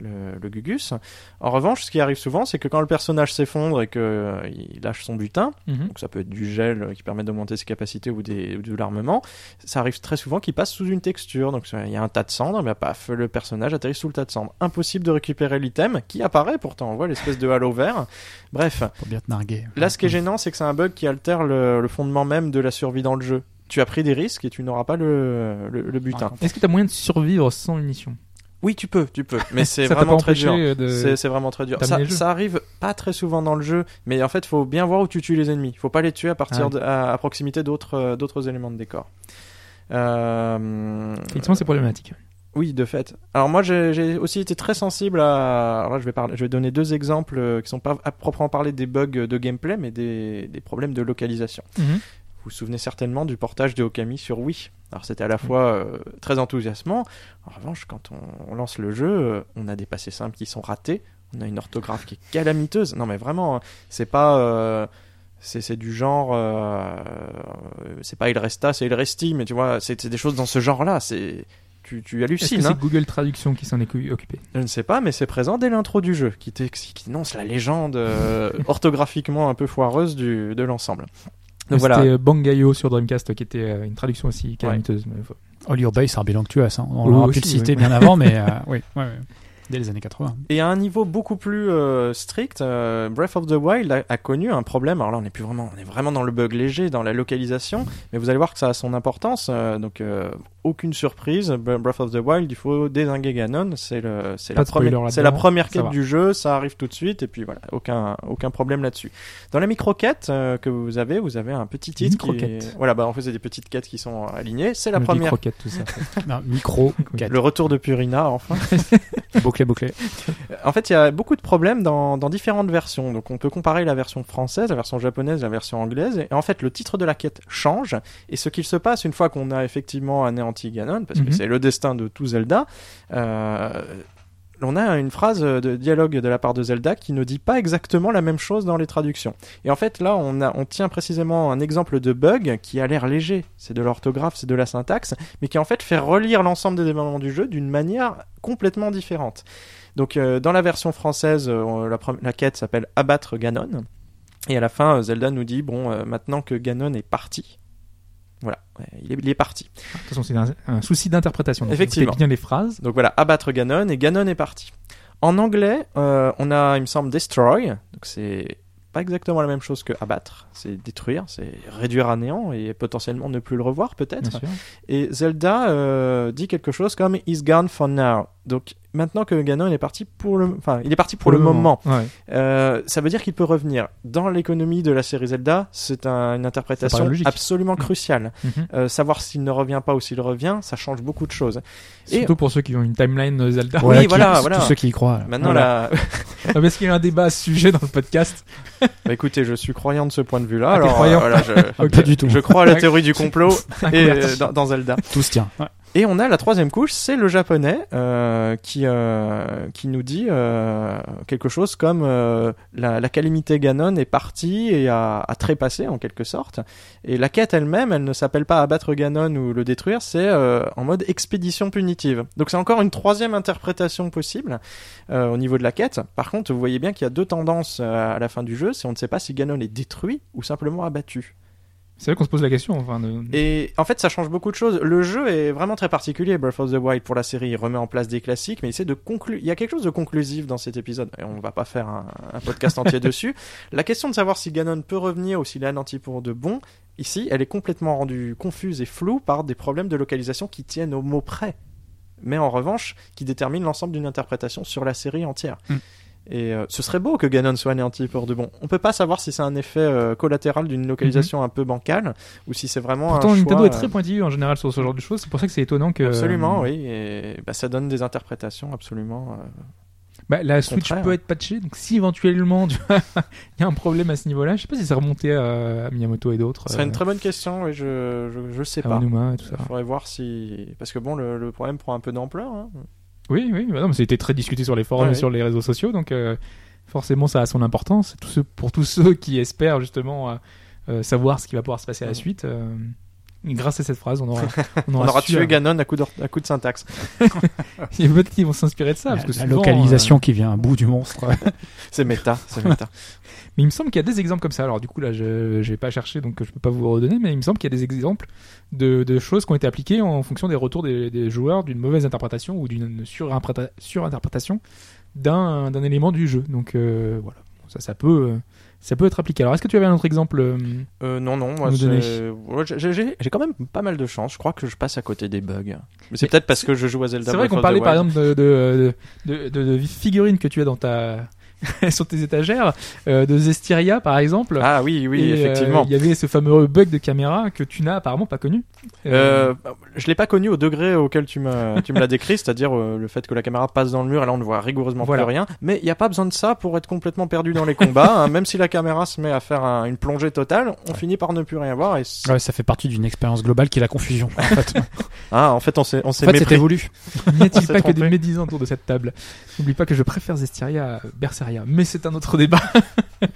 le, le Gugus. En revanche, ce qui arrive souvent, c'est que quand le personnage s'effondre et que euh, lâche son butin, Mhm. donc ça peut être du gel euh, qui permet d'augmenter ses capacités ou, des, ou de l'armement. Ça arrive très souvent qu'il passe sous une texture. Donc il y a un tas de cendres, mais paf, le personnage atterrit sous le tas de cendres. Impossible de récupérer l'item qui apparaît pourtant. On voit l'espèce de halo vert. Bref, Pour bien te narguer. là ce qui est gênant, c'est que c'est un bug qui altère le, le fondement même de la survie dans le jeu. Tu as pris des risques et tu n'auras pas le, le, le butin. Est-ce que tu as moyen de survivre sans munition Oui, tu peux, tu peux, mais c'est vraiment très dur. C'est vraiment très dur. Ça, arrive pas très souvent dans le jeu, mais en fait, faut bien voir où tu tues les ennemis. Faut pas les tuer à partir Ah. de, à, à proximité d'autres euh, d'autres éléments de décor. Euh, Effectivement, c'est problématique. oui, de fait. Alors moi, j'ai aussi été très sensible à. Alors là, je vais parler, je vais donner deux exemples euh, qui sont pas à proprement parler des bugs de gameplay, mais des, des problèmes de localisation. Mhm. Vous souvenez certainement du portage de Okami sur Wii. Alors c'était à la fois euh, très enthousiasmant. En revanche, quand on, on lance le jeu, euh, on a des passés simples qui sont ratés. On a une orthographe qui est calamiteuse. Non mais vraiment, hein, c'est pas... euh, c'est du genre... euh, c'est pas Il Resta, c'est Il Resti. Mais tu vois, c'est des choses dans ce genre-là. C'est... Tu, tu hallucines. hein. c'est Google Traduction qui s'en est cu- occupé? Je ne sais pas, mais c'est présent dès l'intro du jeu, qui, annonce la légende euh, orthographiquement un peu foireuse du, de l'ensemble. Donc C'était voilà. euh, Bangayo sur Dreamcast qui était euh, une traduction aussi calamiteuse. mais faut- All Your Base are belong to us. Hein. On Oui, aurait aussi, pu le citer oui. bien avant, mais euh, oui, ouais, ouais. dès les années 80. Et à un niveau beaucoup plus euh, strict, euh, Breath of the Wild a, a connu un problème. Alors là, on est plus vraiment, on est vraiment dans le bug léger, dans la localisation, mais vous allez voir que ça a son importance. euh, donc euh, aucune surprise, Bre- Breath of the Wild, il faut désinguer Ganon. C'est le, c'est Pas la la première quête du jeu. Ça arrive tout de suite, et puis voilà, aucun, aucun problème là-dessus. Dans la micro-quête euh, que vous avez, vous avez un petit titre. qui Micro-quête. est- Voilà, bah en fait, c'est des petites quêtes qui sont alignées. C'est la le première. croquette, tout ça. Non, micro, Quête. Le retour de Purina, enfin. bouclé, bouclé. En fait, il y a beaucoup de problèmes dans, dans différentes versions. Donc, on peut comparer la version française, la version japonaise, la version anglaise. Et en fait, le titre de la quête change. Et ce qu'il se passe une fois qu'on a effectivement anéanti Ganon, parce que Mhm. c'est le destin de tout Zelda, euh, on a une phrase de dialogue de la part de Zelda qui ne dit pas exactement la même chose dans les traductions. Et en fait, là, on, a, on tient précisément un exemple de bug qui a l'air léger. C'est de l'orthographe, c'est de la syntaxe, mais qui en fait fait relire l'ensemble des éléments du jeu d'une manière complètement différente. Donc, euh, dans la version française, euh, la, quête s'appelle Abattre Ganon. Et à la fin, Zelda nous dit bon, euh, maintenant que Ganon est parti, voilà, il est, il est parti. De toute façon, c'est un, un souci d'interprétation. Effectivement. bien les phrases. Donc voilà, abattre Ganon et Ganon est parti. En anglais, euh, on a, il me semble, destroy. Donc c'est pas exactement la même chose que abattre. C'est détruire, c'est réduire à néant et potentiellement ne plus le revoir peut-être. Et Zelda euh, dit quelque chose comme He's gone for now. Donc maintenant que Ganon est parti pour le, enfin il est parti pour, le moment. Ouais. Euh, ça veut dire qu'il peut revenir. Dans l'économie de la série Zelda, c'est un- une interprétation absolument cruciale. Mhm. Euh, savoir s'il ne revient pas ou s'il revient, ça change beaucoup de choses. Et- Surtout pour ceux qui ont une timeline euh, Zelda. Oui, qui- voilà, voilà. Tous ceux qui y croient. là. Maintenant, Voilà. la... Parce qu'il y a un débat à ce sujet dans le podcast. Bah, écoutez, je suis croyant de ce point de vue-là. Ah, alors, croyant euh, voilà, je, pas du tout. je crois à la théorie du complot et, euh, dans, dans Zelda. Tout se tient. Ouais. Et on a la troisième couche, c'est le japonais euh, qui euh, qui nous dit euh, quelque chose comme la, la calamité Ganon est partie et a, a trépassé en quelque sorte. Et la quête elle-même, elle ne s'appelle pas abattre Ganon ou le détruire, c'est en mode expédition punitive. Donc c'est encore une troisième interprétation possible au niveau de la quête. Par contre, vous voyez bien qu'il y a deux tendances à la fin du jeu, c'est on ne sait pas si Ganon est détruit ou simplement abattu. C'est vrai qu'on se pose la question. Enfin, de- Et en fait, ça change beaucoup de choses. Le jeu est vraiment très particulier. Breath of the Wild pour la série, il remet en place des classiques, mais il essaie de conclure. Il y a quelque chose de conclusif dans cet épisode. Et on va pas faire un, un podcast entier dessus. La question de savoir si Ganon peut revenir ou s'il est anéanti pour de bon, ici, elle est complètement rendue confuse et floue par des problèmes de localisation qui tiennent au mot près. Mais en revanche, qui déterminent l'ensemble d'une interprétation sur la série entière. Mm. Et euh, ce serait beau que Ganon soit anéanti pour de bon. On peut pas savoir si c'est un effet euh, collatéral d'une localisation un peu bancale ou si c'est vraiment Pourtant, un Nintendo choix, est très euh, pointilleux en général sur ce genre de choses. C'est pour ça que c'est étonnant que. Absolument, oui. Et bah, ça donne des interprétations absolument. euh, Bah, la Switch contraire. peut être patchée, donc si éventuellement il y a un problème à ce niveau-là, je sais pas si c'est remonté à, à Miyamoto et d'autres. Ce serait une euh, très bonne question, oui, je, je, je sais à pas. Onuma et tout ça. Il faudrait voir si. Parce que bon, le, le problème prend un peu d'ampleur. hein. Oui, oui, bah non, mais c'était très discuté sur les forums Ouais, et sur les réseaux sociaux, donc euh, forcément ça a son importance. Pour tous ceux qui espèrent justement euh, euh, savoir ce qui va pouvoir se passer à la suite, grâce à cette phrase, on aura, on On aura, tué euh, Ganon à coup de, à coup de syntaxe. et Peut-être qu'ils vont s'inspirer de ça, La, parce que la souvent, localisation euh, qui vient à bout du monstre. C'est méta, c'est méta. Mais il me semble qu'il y a des exemples comme ça. Alors du coup là, je vais pas chercher, donc je peux pas vous redonner, mais il me semble qu'il y a des exemples de, de choses qui ont été appliquées en fonction des retours des, des joueurs d'une mauvaise interprétation ou d'une surinterpréta- surinterprétation d'un d'un élément du jeu. Donc euh, voilà, ça ça peut euh, ça peut être appliqué. Alors est-ce que tu avais un autre exemple euh, Euh, non, non, moi, j'ai- j'ai j'ai quand même pas mal de chance. Je crois que je passe à côté des bugs. Mais c'est peut-être parce que je joue à Zelda. C'est vrai qu'on parlait par exemple de, de, de, de- de figurines que tu as dans ta sur tes étagères, euh, de Zestiria par exemple. Ah oui, oui, Et, euh, effectivement. Il y avait ce fameux bug de caméra que tu n'as apparemment pas connu. Euh, je l'ai pas connu au degré auquel tu me, tu me l'as décrit, c'est-à-dire euh, le fait que la caméra passe dans le mur et là on ne voit rigoureusement Voilà. plus rien. Mais il n'y a pas besoin de ça pour être complètement perdu dans les combats. hein. Même si la caméra se met à faire un- une plongée totale, on finit par ne plus rien voir. Et Ouais, ça fait partie d'une expérience globale qui est la confusion. En fait, ah, en fait, on s'est, on en s'est fait c'était mépris. voulu. N'y a-t-il pas que des médisants autour de cette table? N'oublie pas que je préfère Zestiria à Berseria, mais c'est un autre débat.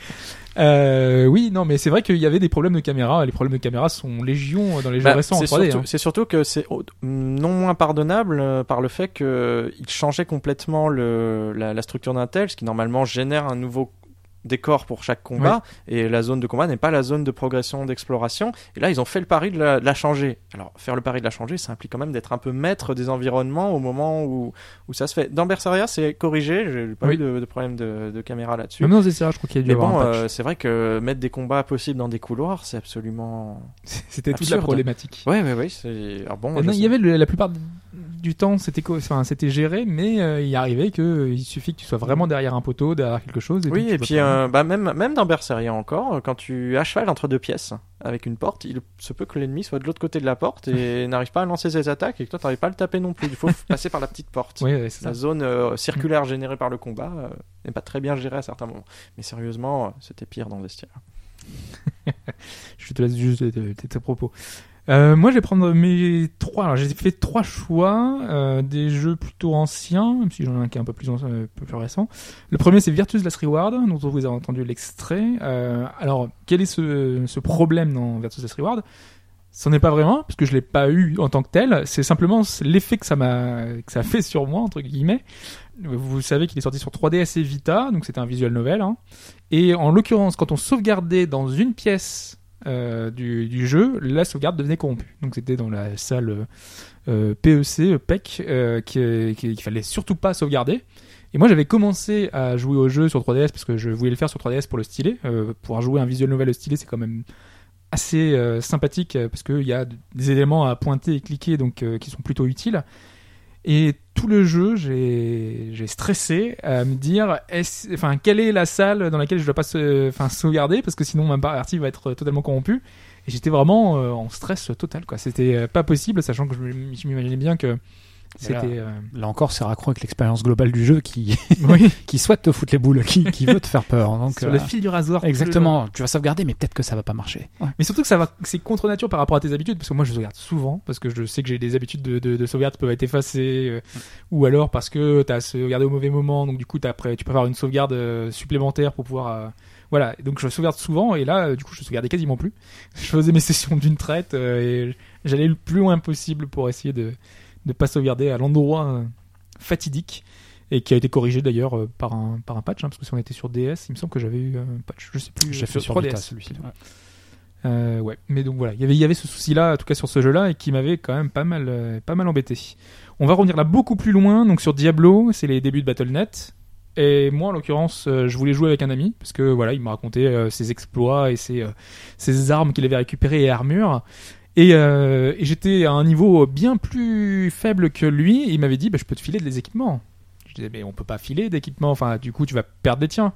Euh, oui, non, mais c'est vrai qu'il y avait des problèmes de caméra. Les problèmes de caméra sont légion dans les jeux Bah, récents en c'est 3D. surtout, hein. c'est surtout que c'est non moins pardonnable euh, par le fait qu'il changeait complètement le, la, la structure d'un tel, ce qui normalement génère un nouveau décor pour chaque combat et la zone de combat n'est pas la zone de progression d'exploration. Et là ils ont fait le pari de la, de la changer. Alors faire le pari de la changer ça implique quand même d'être un peu maître des environnements au moment où, où ça se fait. Dans Berseria c'est corrigé j'ai pas Oui. eu de, de problème de, de caméra là-dessus. Même dans Zestiria, je crois qu'il y a dû mais bon euh, c'est vrai que mettre des combats possibles dans des couloirs c'est absolument C'était toute la problématique. ouais ouais ouais alors bon il y avait le- la plupart du temps, c'était enfin, géré, mais euh, il arrivait que euh, il suffit que tu sois vraiment derrière un poteau, derrière quelque chose. Et Oui, et puis euh, bah, même, même dans Berseria encore, quand tu à cheval entre deux pièces avec une porte, il se peut que l'ennemi soit de l'autre côté de la porte et n'arrive pas à lancer ses attaques et que toi t'arrives pas à le taper non plus. Il faut passer par la petite porte. Ouais, ça. La zone euh, circulaire générée par le combat n'est pas très bien gérée à certains moments. Mais sérieusement, c'était pire dans Vestia. Je te laisse juste tes propos. Euh, moi, je vais prendre mes trois. Alors, j'ai fait trois choix, euh, des jeux plutôt anciens, même si j'en ai un qui est un peu plus, ancien, euh, plus récent. Le premier, c'est Virtus Last Reward, dont vous avez entendu l'extrait. Euh, alors, quel est ce, ce problème dans Virtus Last Reward? C'en est pas vraiment, parce que je l'ai pas eu en tant que tel. C'est simplement l'effet que ça m'a, que ça fait sur moi entre guillemets. Vous savez qu'il est sorti sur 3DS et Vita, donc c'était un visual novel. Hein. Et en l'occurrence, quand on sauvegardait dans une pièce euh, du, jeu, la sauvegarde devenait corrompue. Donc c'était dans la salle euh, PEC, PEC, euh, qui- qui- qu'il fallait surtout pas sauvegarder. Et moi j'avais commencé à jouer au jeu sur 3DS parce que je voulais le faire sur 3DS pour le stylet. Pouvoir jouer un visual novel au stylet, c'est quand même assez sympathique parce qu'il y a des éléments à pointer et cliquer donc qui sont plutôt utiles. Et tout le jeu, j'ai stressé à me dire, enfin, quelle est la salle dans laquelle je dois pas enfin, sauvegarder parce que sinon ma partie va être totalement corrompue. Et j'étais vraiment euh, en stress total, quoi. C'était euh, pas possible, sachant que je je m'imaginais bien que. C'était. euh, Là encore, c'est raccro avec l'expérience globale du jeu qui, oui, qui souhaite te foutre les boules, qui, qui veut te faire peur. Donc, sur euh, le fil du rasoir. Exactement. Tu vas sauvegarder, mais peut-être que ça va pas marcher. Ouais. Mais surtout que ça va, c'est contre nature par rapport à tes habitudes, parce que moi je sauvegarde souvent, parce que je sais que j'ai des habitudes de, de, de sauvegarde qui peuvent être effacées, euh, ou alors parce que t'as sauvegardé au mauvais moment, donc du coup t'as après, tu peux avoir une sauvegarde euh, supplémentaire pour pouvoir, euh, voilà. Donc je sauvegarde souvent, et là, euh, du coup, je sauvegardais quasiment plus. Je faisais mes sessions d'une traite, euh, et j'allais le plus loin possible pour essayer de ne pas sauvegarder à l'endroit euh, fatidique. Et qui a été corrigé d'ailleurs euh, par un par un patch, hein, parce que si on était sur DS, il me semble que j'avais eu un patch, je sais plus. J'ai euh, fait sur 3DS. Vita celui-ci. Ouais. Euh, ouais, mais donc voilà, il y avait, il y avait ce souci-là, en tout cas sur ce jeu-là, et qui m'avait quand même pas mal, euh, pas mal embêté. On va revenir là beaucoup plus loin, donc sur Diablo, c'est les débuts de Battle.net. Et moi, en l'occurrence, euh, je voulais jouer avec un ami, parce que voilà, il me racontait ses exploits et ses, ses armes qu'il avait récupérées et armures. Et, euh, et j'étais à un niveau bien plus faible que lui, il m'avait dit, bah, je peux te filer des équipements. Je disais, mais on peut pas filer d'équipement, enfin, du coup, tu vas perdre des tiens.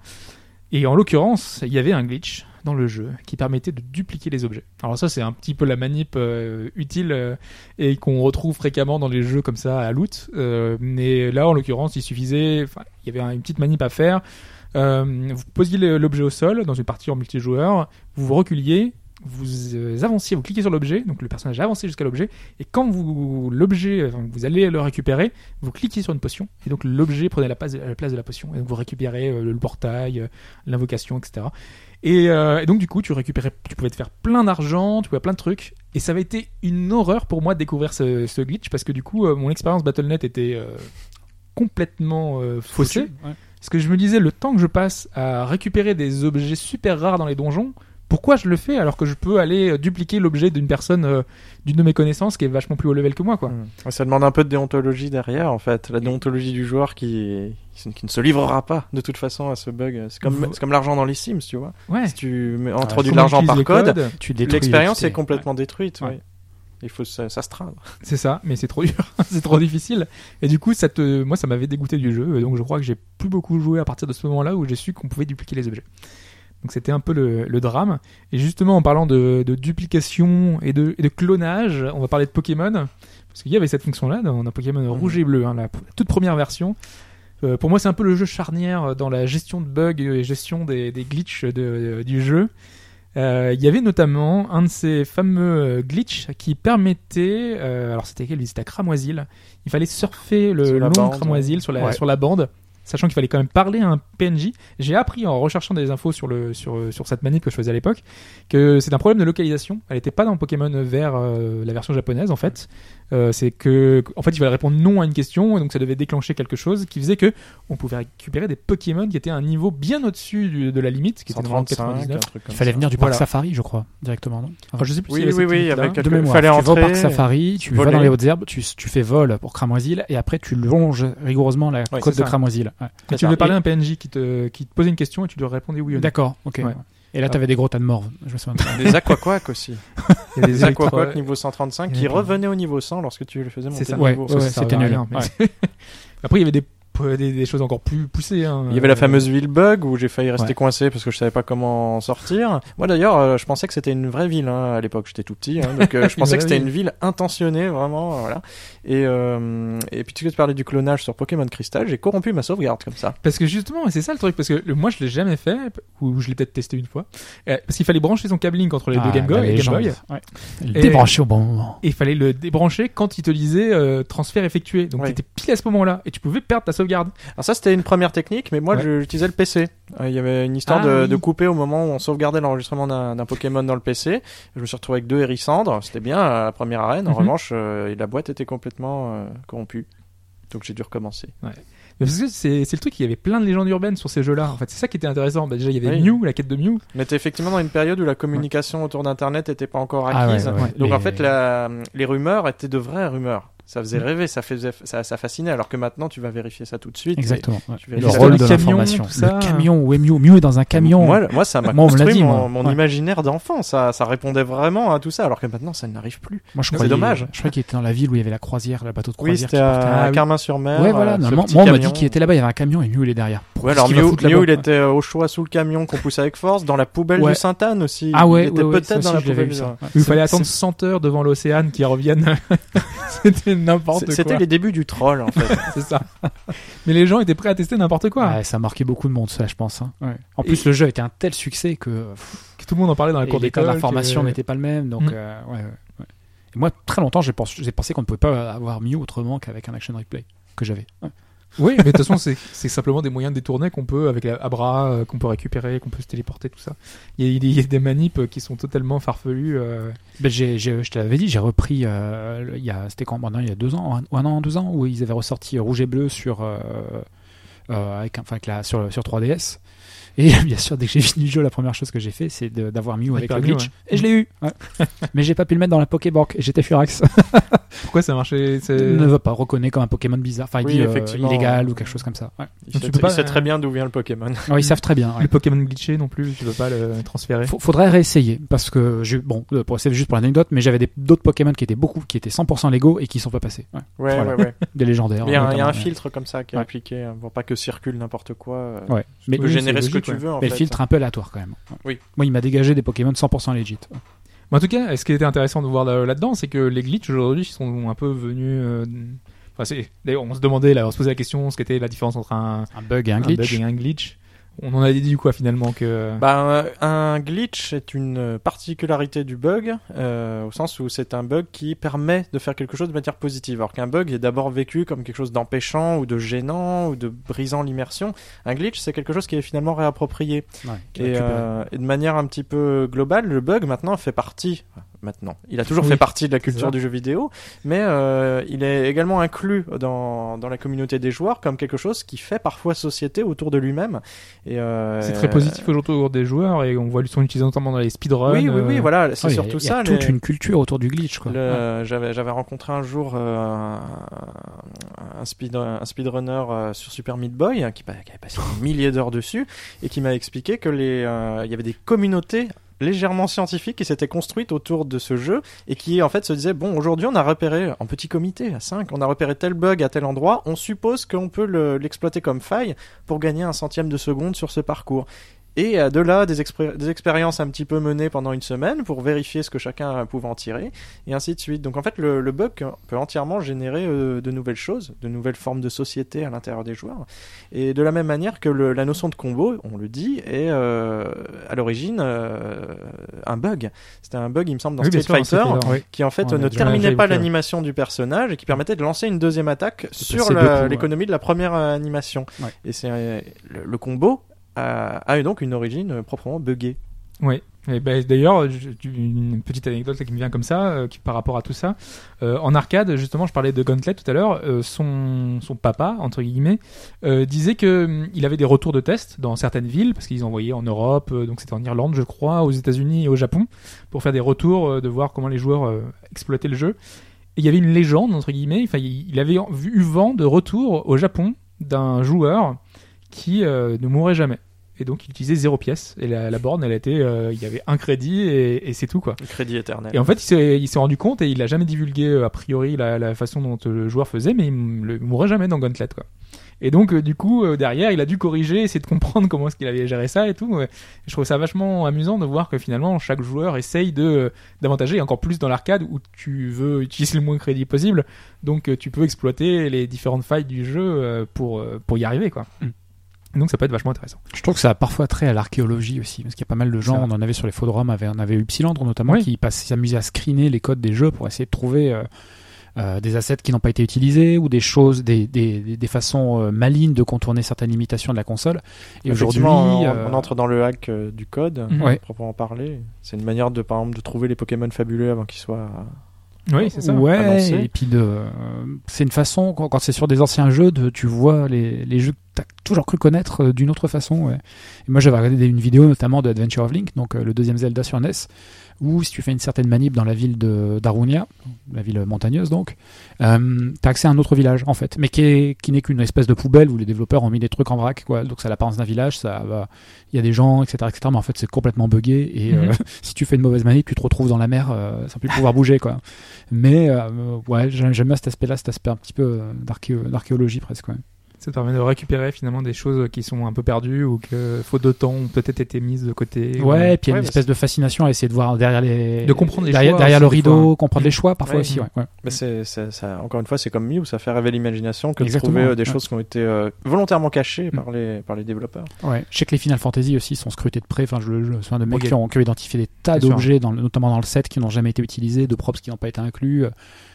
Et en l'occurrence, il y avait un glitch dans le jeu qui permettait de dupliquer les objets. Alors ça, c'est un petit peu la manip euh, utile euh, et qu'on retrouve fréquemment dans les jeux comme ça à loot. Mais là, en l'occurrence, il suffisait, il y avait une petite manip à faire. Vous posiez l'objet au sol dans une partie en multijoueur, vous vous reculiez, vous euh, avanciez, vous cliquez sur l'objet, donc le personnage avancé jusqu'à l'objet, et quand vous l'objet, enfin, vous allez le récupérer, vous cliquez sur une potion, et donc l'objet prenait la place, la place de la potion, et donc vous récupérez euh, le portail, euh, l'invocation, etc. Et, euh, et donc du coup, tu récupérais, tu pouvais te faire plein d'argent, tu pouvais plein de trucs, et ça avait été une horreur pour moi de découvrir ce, ce glitch parce que du coup, euh, mon expérience Battle.net était euh, complètement euh, faussée. Ouais. Parce que je me disais, le temps que je passe à récupérer des objets super rares dans les donjons, pourquoi je le fais alors que je peux aller euh, dupliquer l'objet d'une personne, euh, d'une de mes connaissances qui est vachement plus haut level que moi, quoi. Mm. Ça demande un peu de déontologie derrière, en fait. La déontologie du joueur qui, qui ne se livrera pas de toute façon à ce bug. C'est comme, Vous- c'est comme l'argent dans les Sims, tu vois. Ouais. Si tu mets- Ah, introduis de l'argent par code, codes, Tu détruis l'expérience est complètement détruite. Ouais. ouais. Il faut s'astreindre. C'est ça, mais c'est trop dur, c'est trop difficile. Et du coup, ça te, moi, ça m'avait dégoûté du jeu, et donc je crois que j'ai plus beaucoup joué à partir de ce moment-là où j'ai su qu'on pouvait dupliquer les objets. Donc c'était un peu le, le drame. Et justement, en parlant de, de duplication et de, et de clonage, on va parler de Pokémon, parce qu'il y avait cette fonction-là dans, dans Pokémon rouge et bleu, hein, la, toute première version. Euh, pour moi, c'est un peu le jeu charnière dans la gestion de bugs et gestion des, des glitches de- du jeu. Euh, Il y avait notamment un de ces fameux euh, glitches qui permettait, euh, alors c'était quel C'était à Cramoisil. Il fallait surfer le long Cramoisil sur la, ouais. sur la bande, sachant qu'il fallait quand même parler à un PNJ. J'ai appris en recherchant des infos sur, le, sur, cette manip que je faisais à l'époque que c'est un problème de localisation. Elle n'était pas dans Pokémon Vert, euh, la version japonaise en fait. Euh, c'est que, en fait, il fallait répondre non à une question et donc ça devait déclencher quelque chose qui faisait que on pouvait récupérer des Pokémon qui étaient à un niveau bien au-dessus du- de la limite, qui était vraiment 135, un 99. truc comme Il fallait ça. venir du parc Voilà. Safari, je crois, directement, non Enfin, je sais plus Oui, avait oui, oui, avec de mémoire. fallait tu vas au entrer, parc Safari, tu vas dans les hautes herbes, tu, tu fais vol pour Cramoisil et après tu longes rigoureusement la Ouais, côte de. Cramoisil. Ouais. Tu devais parler à un PNJ qui te, qui te posait une question et tu lui répondais oui ou non. D'accord, ok. Ouais. Et là, t'avais des gros tas de morts. Je me souviens. Des aquaquacs aussi. Il y a Des aquaquacs électro- niveau 135 il y qui revenaient au niveau 100 lorsque tu les faisais monter ça. Ouais, ouais, c'était nul. rien, mais- Ouais. Après, il y avait des, des, des choses encore plus poussées. hein. Il y avait la Euh, fameuse ville bug où j'ai failli rester Ouais. coincé parce que je savais pas comment en sortir. Moi d'ailleurs, euh, je pensais que c'était une vraie ville hein, à l'époque. J'étais tout petit, hein, donc euh, je pensais que c'était une ville intentionnée vraiment. Voilà. Et euh, et puis tu tu parlais du clonage sur Pokémon Crystal, j'ai corrompu ma sauvegarde comme ça. Parce que justement, c'est ça le truc, parce que le- moi je l'ai jamais fait, ou je l'ai peut-être testé une fois, euh, parce qu'il fallait brancher son câble Link entre les deux Ah, Game Boy, et Game légende. Boy, Ouais. Et- Débranché au bon moment. et il fallait le débrancher quand il te disait euh, transfert effectué. Donc Ouais. t'étais pile à ce moment-là, et tu pouvais perdre ta sauvegarde. Alors ça c'était une première technique, mais moi Ouais. je- j'utilisais le PC. Euh, Il y avait une histoire Ah, de, oui. de couper au moment où on sauvegardait l'enregistrement d'un Pokémon dans le PC. Je me suis retrouvé avec deux hérissandres, c'était bien la première arène. En Mhm. revanche, euh, la boîte était complètement euh, corrompue. Donc j'ai dû recommencer. Mais parce que c'est c'est le truc, il y avait plein de légendes urbaines sur ces jeux-là. En fait, c'est ça qui était intéressant. Bah, déjà, il y avait Oui. Mew, la quête de Mew. On était effectivement dans une période où la communication autour d'Internet n'était pas encore Ah ouais, acquise. Donc en fait, la- les rumeurs étaient de vraies rumeurs. Ça faisait rêver, ça, faisait, ça, ça fascinait, alors que maintenant tu vas vérifier ça tout de suite. Exactement. ouais. Tu Le rôle le de camion, l'information. Le camion, ouais, Mew, Mew est dans un camion. Moi, moi, ça m'a construit dit, mon, mon Ouais. imaginaire d'enfant. Ça, ça répondait vraiment à tout ça, alors que maintenant ça n'arrive plus. Moi, je C'est dommage. Je crois qu'il était dans la ville où il y avait la croisière, le bateau de Oui, croisière. c'était qui portait à, à Carmin-sur-Mer. Ouais, euh, voilà. moi, on m'a dit qu'il était là-bas, il y avait un camion et Mew, il est derrière. Ouais, alors Mew, il était au choix sous le camion qu'on poussait avec force, dans la poubelle du Sainte-Anne aussi. Ah ouais, peut-être dans la poubelle. Il fallait attendre 100 heures devant l'océan qui revienne. C'était n'importe quoi. C'était les débuts du troll, en fait. C'est ça. Mais les gens étaient prêts à tester n'importe quoi. Ouais, ça a marqué beaucoup de monde, ça, je pense. hein. Ouais. En plus, le jeu a été un tel succès que pff, Que tout le monde en parlait dans la cour d'école. d'information que- n'était pas le même. Donc, Mm. euh, ouais. Et moi, très longtemps, j'ai pensé, qu'on ne pouvait pas avoir Mew autrement qu'avec un action replay que j'avais. Ouais. Oui, mais de toute façon, c'est simplement des moyens détournés qu'on peut, avec la Abra, euh, qu'on peut récupérer, qu'on peut se téléporter, tout ça. Il y a, il y a des manips qui sont totalement farfelues. euh, Ben, j'ai- je te l'avais dit, j'ai repris, euh, c'était quand? Maintenant, il y a deux ans, un, un an, deux ans, où ils avaient ressorti Rouge et Bleu sur, avec, enfin, sur, sur 3DS. Et bien sûr, dès que j'ai fini le jeu, la première chose que j'ai fait, c'est d'avoir Mew avec Hyper le Mew, glitch. Et je l'ai eu. Ouais. Mais j'ai pas pu le mettre dans la Pokébank. Et j'étais furax. Pourquoi ça marchait ne veut pas reconnaître comme un Pokémon bizarre. Enfin, il Oui, dit euh, effectivement. illégal ou quelque chose comme ça. Ouais. Il, Donc, sait, tu peux pas, il sait euh, très bien d'où vient le Pokémon. Ouais, ils savent très bien. ouais. Le Pokémon glitché non plus, tu peux pas le transférer. Faut- faudrait réessayer parce que bon euh, pour c'est juste pour l'anecdote mais j'avais d'autres Pokémon qui étaient beaucoup qui étaient 100% légaux et qui sont pas passés ouais. Ouais, Voilà. ouais, ouais. des légendaires Il y a, un, il y a un notamment, filtre comme ça qui est Ouais. appliqué hein, pour pas que circule n'importe quoi. euh, ouais. mais, Tu peux Oui, générer c'est ce que logique, tu ouais. veux en mais fait. le filtre un peu aléatoire quand même. Oui. moi il m'a dégagé des Pokémon 100% legit Mais en tout cas, ce qui était intéressant de voir là- là-dedans, c'est que les glitches aujourd'hui sont un peu venus. euh, Enfin, c'est. D'ailleurs, on se demandait, là, on se posait la question, ce qu'était la différence entre un, un bug et un un glitch bug et un glitch. On en a dit quoi finalement que. Bah, un- glitch est une particularité du bug, euh, au sens où c'est un bug qui permet de faire quelque chose de manière positive, alors qu'un bug est d'abord vécu comme quelque chose d'empêchant ou de gênant ou de brisant l'immersion. Un glitch, c'est quelque chose qui est finalement réapproprié. Ouais, Et, euh, et de manière un petit peu globale, le bug maintenant fait partie. Maintenant, il a toujours Oui, fait partie de la ça. culture du jeu vidéo, mais euh, il est également inclus dans, dans la communauté des joueurs comme quelque chose qui fait parfois société autour de lui-même. Et euh, C'est très positif autour des joueurs et on voit son utilisation notamment dans les speedruns. Oui, oui, oui, euh, voilà, c'est Ouais, il y a- surtout il y a ça. toute les- une culture autour du glitch le- J'avais rencontré un jour un, un, speed, un speedrunner sur Super Meat Boy hein, qui, pa- qui avait passé des milliers d'heures dessus et qui m'a expliqué que les il y avait des communautés légèrement scientifiques qui s'étaient construites autour de ce jeu et qui en fait se disaient bon aujourd'hui on a repéré en petit comité à 5 on a repéré tel bug à tel endroit on suppose qu'on peut le- l'exploiter comme faille pour gagner un centième de seconde sur ce parcours et euh, de là, des, expériences un petit peu menées pendant une semaine pour vérifier ce que chacun pouvait en tirer, et ainsi de suite. Donc en fait, le, le bug peut entièrement générer euh, de nouvelles choses, de nouvelles formes de société à l'intérieur des joueurs. Et de la même manière que le- la notion de combo, on le dit, est euh, à l'origine euh, un bug. C'était un bug, il me semble, dans Oui, Street Fighter, Oui. qui en fait On ne terminait pas l'animation du personnage et qui permettait de lancer une deuxième attaque sur l'économie de la première animation. Ouais. Et c'est le, le combo a, a donc une origine proprement buggée. Oui. Ben, d'ailleurs, une petite anecdote qui me vient comme ça, euh, qui, par rapport à tout ça. Euh, en arcade, justement, je parlais de Gauntlet tout à l'heure. euh, son, papa, entre guillemets, disait que hum, avait des retours de tests dans certaines villes, parce qu'ils envoyaient en Europe, donc c'était en Irlande, je crois, aux États-Unis et au Japon, pour faire des retours, de voir comment les joueurs exploitaient le jeu. Et il y avait une légende, entre guillemets, enfin, il avait eu vent de retour au Japon d'un joueur qui ne mourrait jamais. Et donc il utilisait zéro pièce. Et la, la borne, elle était, euh, il y avait un crédit et, et c'est tout quoi. Le crédit éternel. Et en fait, il s'est, il s'est rendu compte et il a jamais divulgué euh, a priori la, la façon dont euh, le joueur faisait, mais il, il mourrait jamais dans Gauntlet quoi. Et donc euh, du coup euh, derrière, il a dû corriger, essayer de comprendre comment est-ce qu'il avait géré ça et tout. Et je trouve ça vachement amusant de voir que finalement chaque joueur essaye de d'avantager et encore plus dans l'arcade où tu veux utiliser le moins de crédit possible. Donc euh, tu peux exploiter les différentes failles du jeu euh, pour euh, pour y arriver quoi. Mm. Donc ça peut être vachement intéressant. Je trouve que ça a parfois trait à l'archéologie aussi, parce qu'il y a pas mal de gens, on en avait sur les forums, avait- on avait eu Psylandre notamment, Oui. qui s'amusait à screener les codes des jeux pour essayer de trouver euh, euh, des assets qui n'ont pas été utilisés ou des choses, des, des, des- des façons euh, malignes de contourner certaines limitations de la console. Et aujourd'hui, on, euh, on entre dans le hack euh, du code, Mhm. Ouais. proprement parler. C'est une manière de, par exemple, de trouver les Pokémon fabuleux avant qu'ils soient. Oui, c'est ça. Ouais, et puis de, euh, c'est une façon quand, quand c'est sur des anciens jeux, de, tu vois les, les jeux que t'as toujours cru connaître euh, d'une autre façon. Ouais. Et moi, j'avais regardé une vidéo notamment de Adventure of Link, donc euh, le deuxième Zelda sur NES, où si tu fais une certaine manip dans la ville de d'Arunia, la ville montagneuse donc, euh, t'as accès à un autre village en fait, mais qui est qui n'est qu'une espèce de poubelle où les développeurs ont mis des trucs en vrac, quoi. Donc ça a l'apparence d'un village, ça, va- il y a des gens, etc., etc. Mais en fait, c'est complètement buggé et euh, Mhm. si tu fais une mauvaise manip, tu te retrouves dans la mer euh, sans plus pouvoir bouger, quoi. Mais euh, ouais, j'aime bien cet aspect-là, cet aspect un petit peu d'archéo- d'archéologie presque. Ouais. Ça permet de récupérer finalement des choses qui sont un peu perdues ou que faute de temps ont peut-être été mises de côté. Ouais, et puis il y a Ouais, une bah, espèce de fascination à essayer de voir derrière les, De comprendre les derrière, choix derrière le rideau, fois. comprendre les choix parfois Ouais. aussi. Ouais, ouais. Mais c'est, c'est- ça, encore une fois, c'est comme Mew, ça fait rêver l'imagination que Exactement, de trouver euh, des ouais. choses qui ont été euh, volontairement cachées Mm. par, les, par les développeurs. Ouais. Je sais que les Final Fantasy aussi sont scrutés de près. Enfin, je, je me souviens de mecs Ok. qui, ont, qui ont identifié des tas d'objets, notamment dans le set, qui n'ont jamais été utilisés, de props qui n'ont pas été inclus, euh,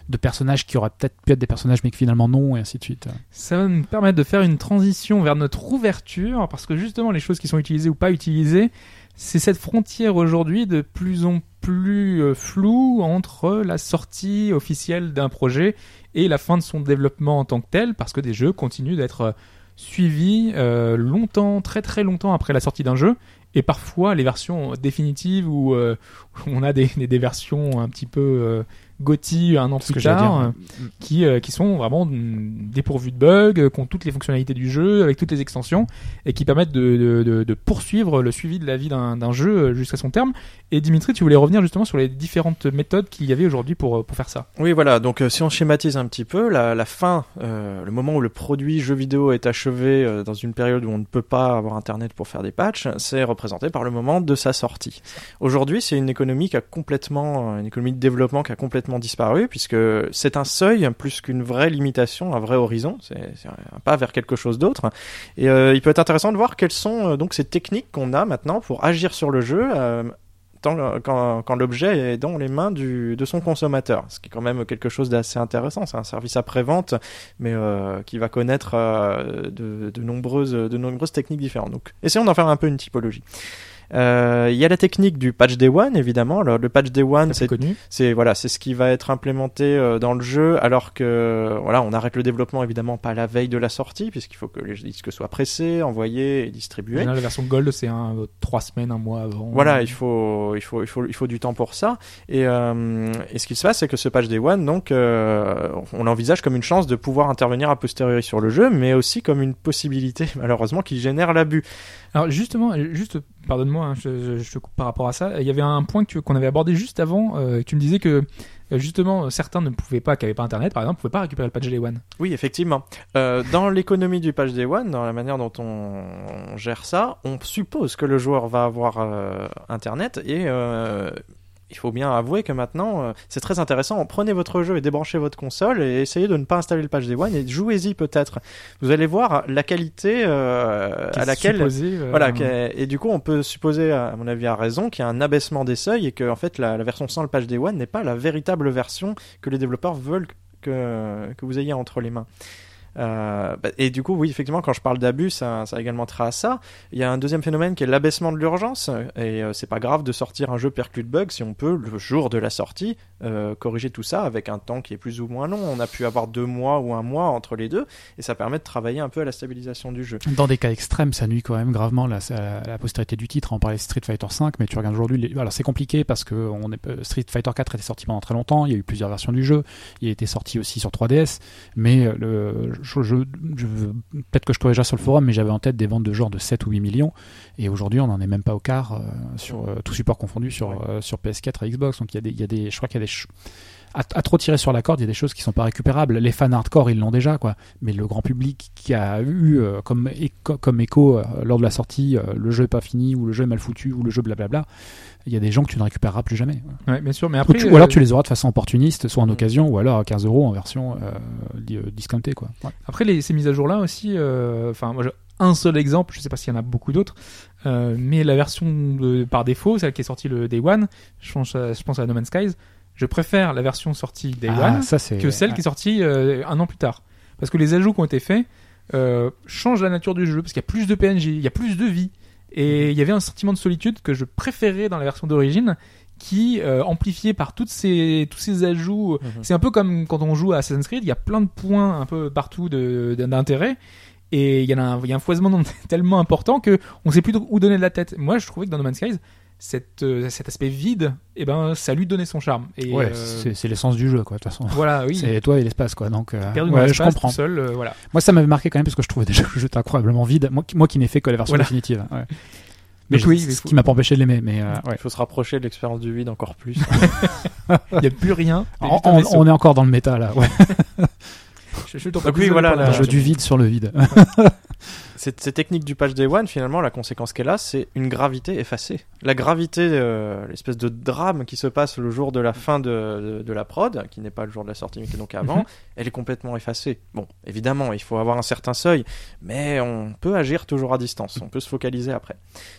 de personnages qui auraient peut-être pu être des personnages mais qui finalement non, et ainsi de suite. Ça va nous permettre de faire une transition vers notre ouverture, parce que justement les choses qui sont utilisées ou pas utilisées, c'est cette frontière aujourd'hui de plus en plus euh, floue entre la sortie officielle d'un projet et la fin de son développement en tant que tel, parce que des jeux continuent d'être euh, suivis euh, longtemps, très très longtemps après la sortie d'un jeu, et parfois les versions définitives où, on a des, versions un petit peu GOTY un an Ce plus tard, qui, euh, qui sont vraiment dépourvus de bugs, euh, qui ont toutes les fonctionnalités du jeu, avec toutes les extensions, et qui permettent de, de, de, de poursuivre le suivi de la vie d'un d'un jeu euh, jusqu'à son terme. Et Dimitri, tu voulais revenir justement sur les différentes méthodes qu'il y avait aujourd'hui pour, pour faire ça. Oui, voilà. Donc, si on schématise un petit peu, la, la fin, euh, le moment où le produit jeu vidéo est achevé euh, dans une période où on ne peut pas avoir Internet pour faire des patchs, c'est représenté par le moment de sa sortie. Aujourd'hui, c'est une économie qui a complètement, une économie de développement qui a complètement disparu, puisque c'est un seuil plus qu'une vraie limitation, un vrai horizon. C'est un pas vers quelque chose d'autre. Et euh, il peut être intéressant de voir quelles sont euh, donc ces techniques qu'on a maintenant pour agir sur le jeu. euh, quand, l'objet est dans les mains du, de son consommateur, ce qui est quand même quelque chose d'assez intéressant. C'est un service après-vente, mais qui va connaître de, de, nombreuses, de nombreuses techniques différentes. Donc, essayons d'en faire un peu une typologie. Euh, Il y a la technique du patch day one, évidemment. Alors, le patch day one, C'est c'est voilà, c'est ce qui va être implémenté euh, dans le jeu, alors que voilà, on arrête le développement évidemment pas la veille de la sortie, puisqu'il faut que les disques soient pressés, envoyés et distribués. la version Gold, c'est un, trois semaines, un mois avant. Voilà, il faut, il faut, il faut, il faut du temps pour ça. Et, euh, et ce qui se passe, c'est que ce patch Day One, donc, on l'envisage comme une chance de pouvoir intervenir a posteriori sur le jeu, mais aussi comme une possibilité, malheureusement, qui génère l'abus. Alors justement, juste, pardonne-moi, hein, je, te coupe par rapport à ça. Il y avait un point qu'on avait abordé juste avant. euh, tu me disais que euh, justement certains ne pouvaient pas, qui n'avaient pas Internet, par exemple, ne pouvaient pas récupérer le patch Day One. Oui, effectivement. Euh, dans l'économie du patch Day One, dans la manière dont on, gère ça, on suppose que le joueur va avoir Internet et il faut bien avouer que maintenant, euh, c'est très intéressant. Prenez votre jeu et débranchez votre console et essayez de ne pas installer le patch Day One et jouez-y peut-être. Vous allez voir la qualité euh, à laquelle supposé, euh, voilà, et du coup, on peut supposer, à mon avis, à raison, qu'il y a un abaissement des seuils et que, en fait, la, la version sans le patch Day One n'est pas la véritable version que les développeurs veulent que, que vous ayez entre les mains. Euh, bah, et du coup, oui, effectivement, quand je parle d'abus, ça, ça a également trait à ça. Il y a un deuxième phénomène qui est l'abaissement de l'urgence. Et euh, c'est pas grave de sortir un jeu perclus de bugs si on peut, le jour de la sortie, euh, corriger tout ça avec un temps qui est plus ou moins long. On a pu avoir deux mois ou un mois entre les deux, et ça permet de travailler un peu à la stabilisation du jeu. Dans des cas extrêmes, ça nuit quand même gravement la, la postérité du titre. On parlait de Street Fighter 5, mais tu regardes aujourd'hui. Alors c'est compliqué parce que euh, Street Fighter 4 était sorti pendant très longtemps. Il y a eu plusieurs versions du jeu. Il été sorti aussi sur 3DS. Mais le... je, je, je... peut-être que je déjà sur le forum, mais j'avais en tête des ventes de genre de 7 ou 8 millions. Et aujourd'hui, on n'en est même pas au quart euh, sur euh, tout support confondu sur, Ouais. euh, sur PS4 et Xbox. Donc il y a des, il y a des, je crois qu'il y a des à, à trop tirer sur la corde, il y a des choses qui sont pas récupérables. Les fans hardcore, ils l'ont déjà, quoi. Mais le grand public qui a eu euh, comme, écho, comme écho euh, lors de la sortie, euh, le jeu est pas fini, ou le jeu est mal foutu, ou le jeu blablabla, il y a des gens que tu ne récupéreras plus jamais. Ouais, bien sûr. Mais Ou, après, tu- ou alors euh, tu les auras de façon opportuniste, soit en Mm. occasion, ou alors à 15 euros en version euh, euh, discountée, quoi. Ouais. Après, les, ces mises à jour là aussi, enfin, moi, un seul exemple, je sais pas s'il y en a beaucoup d'autres, mais la version de- par défaut, celle qui est sortie le Day One, je pense, à- je pense à No Man's Skies, je préfère la version sortie Day Ah, One ça que celle qui est sortie un an plus tard. Parce que les ajouts qui ont été faits euh, changent la nature du jeu, parce qu'il y a plus de PNJ, il y a plus de vie, et il y avait un sentiment de solitude que je préférais dans la version d'origine, qui, euh, amplifié par toutes ces, tous ces ajouts, Mhm. c'est un peu comme quand on joue à Assassin's Creed, il y a plein de points un peu partout d'intérêt. Et il y, en a un, il y a un foisonnement tellement important que on sait plus où donner de la tête. Moi, je trouvais que dans No Man's Skies, cette, euh, cet aspect vide, eh ben, ça lui donnait son charme. Et, Ouais, euh, c'est c'est l'essence du jeu, quoi, de toute façon. voilà, oui. C'est toi et l'espace, quoi. Donc, euh, Perdu ouais, je comprends. seul, euh, voilà. Moi, ça m'avait marqué quand même parce que je trouvais déjà que le jeu était incroyablement vide. Moi, qui- moi qui n'ai fait que la version Voilà. définitive. ouais. Mais Donc oui, je- mais ce faut- qui m'a pas empêché de l'aimer. Mais euh, ouais. Il faut se rapprocher de l'expérience du vide encore plus. Il n'y a plus rien. On, est encore dans le méta là. Ouais. Je- je Donc oui, voilà, jeu du vide sur le vide. Cette, cette technique du patch Day One, finalement, la conséquence qu'elle a, c'est une gravité effacée. La gravité, euh, l'espèce de drame qui se passe le jour de la fin de, de, de la prod, qui n'est pas le jour de la sortie, mais qui est donc avant, Mhm. elle est complètement effacée. Bon, évidemment, il faut avoir un certain seuil, mais on peut agir toujours à distance, on peut se focaliser après.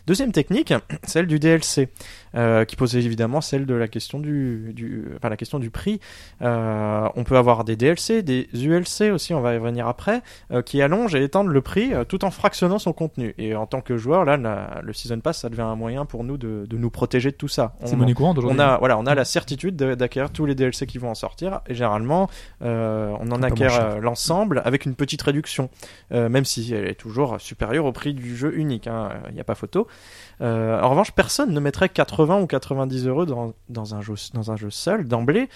Deuxième technique, celle du DLC, euh, qui pose évidemment celle de la question du, du, enfin, la question du prix. Euh, on peut avoir des DLC, des ULC aussi, on va y revenir après, qui allongent et étendent le prix, tout en fractionnant son contenu. Et en tant que joueur, là, la- le Season Pass, ça devient un moyen pour nous de, de nous protéger de tout ça. C'est On- monnaie courante aujourd'hui. on a, voilà, on a la certitude de- d'acquérir tous les DLC qui vont en sortir. Et généralement, euh, on en acquiert euh, l'ensemble avec une petite réduction, euh, même si elle est toujours supérieure au prix du jeu unique. hein, Il n'y a pas photo. Euh, en revanche, personne ne mettrait 80 ou 90 euros dans, dans, un, jeu, dans un jeu seul d'emblée.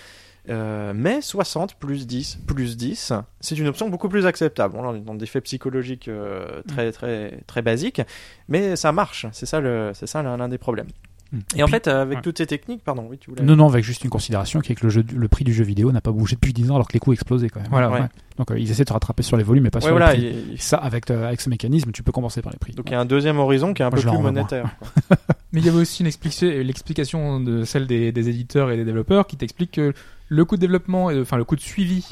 Euh, mais 60 plus 10 plus 10, c'est une option beaucoup plus acceptable. Bon, là, on est dans des faits psychologiques euh, très très très basiques, mais ça marche. C'est ça le, c'est ça l'un des problèmes. Hmm. Et en puis- fait, euh, avec ouais. toutes ces techniques, pardon, oui, tu voulais. Non, non, avec juste une considération qui est que le, jeu, le prix du jeu vidéo n'a pas bougé depuis 10 ans alors que les coûts explosaient quand même. Voilà, Ouais. ouais. Donc euh, ils essaient de rattraper sur les volumes mais pas Ouais, sur voilà, les prix. il- Ça, avec, euh, avec ce mécanisme, tu peux compenser par les prix. donc il y a un deuxième horizon qui est un Moi, peu plus monétaire. quoi. Mais il y avait aussi l'explication de celle des, des éditeurs et des développeurs qui t'explique que le coût de développement, et- enfin le coût de suivi,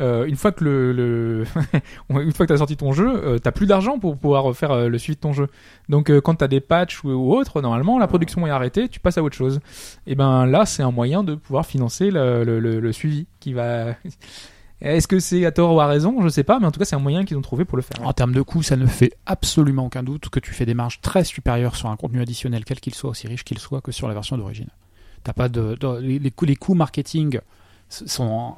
euh, une fois que le, le une fois que t'as sorti ton jeu, euh, t'as plus d'argent pour pouvoir faire euh, le suivi de ton jeu. Donc euh, quand t'as des patchs ou, ou autre, normalement la production est arrêtée, tu passes à autre chose. Et ben là, c'est un moyen de pouvoir financer le, le, suivi qui va. Est-ce que c'est à tort ou à raison? Je sais pas, mais en tout cas, c'est un moyen qu'ils ont trouvé pour le faire. En termes de coût, ça ne fait absolument aucun doute que tu fais des marges très supérieures sur un contenu additionnel, quel qu'il soit, aussi riche qu'il soit, que sur la version d'origine. T'as pas de, de- les, les coûts, marketing sont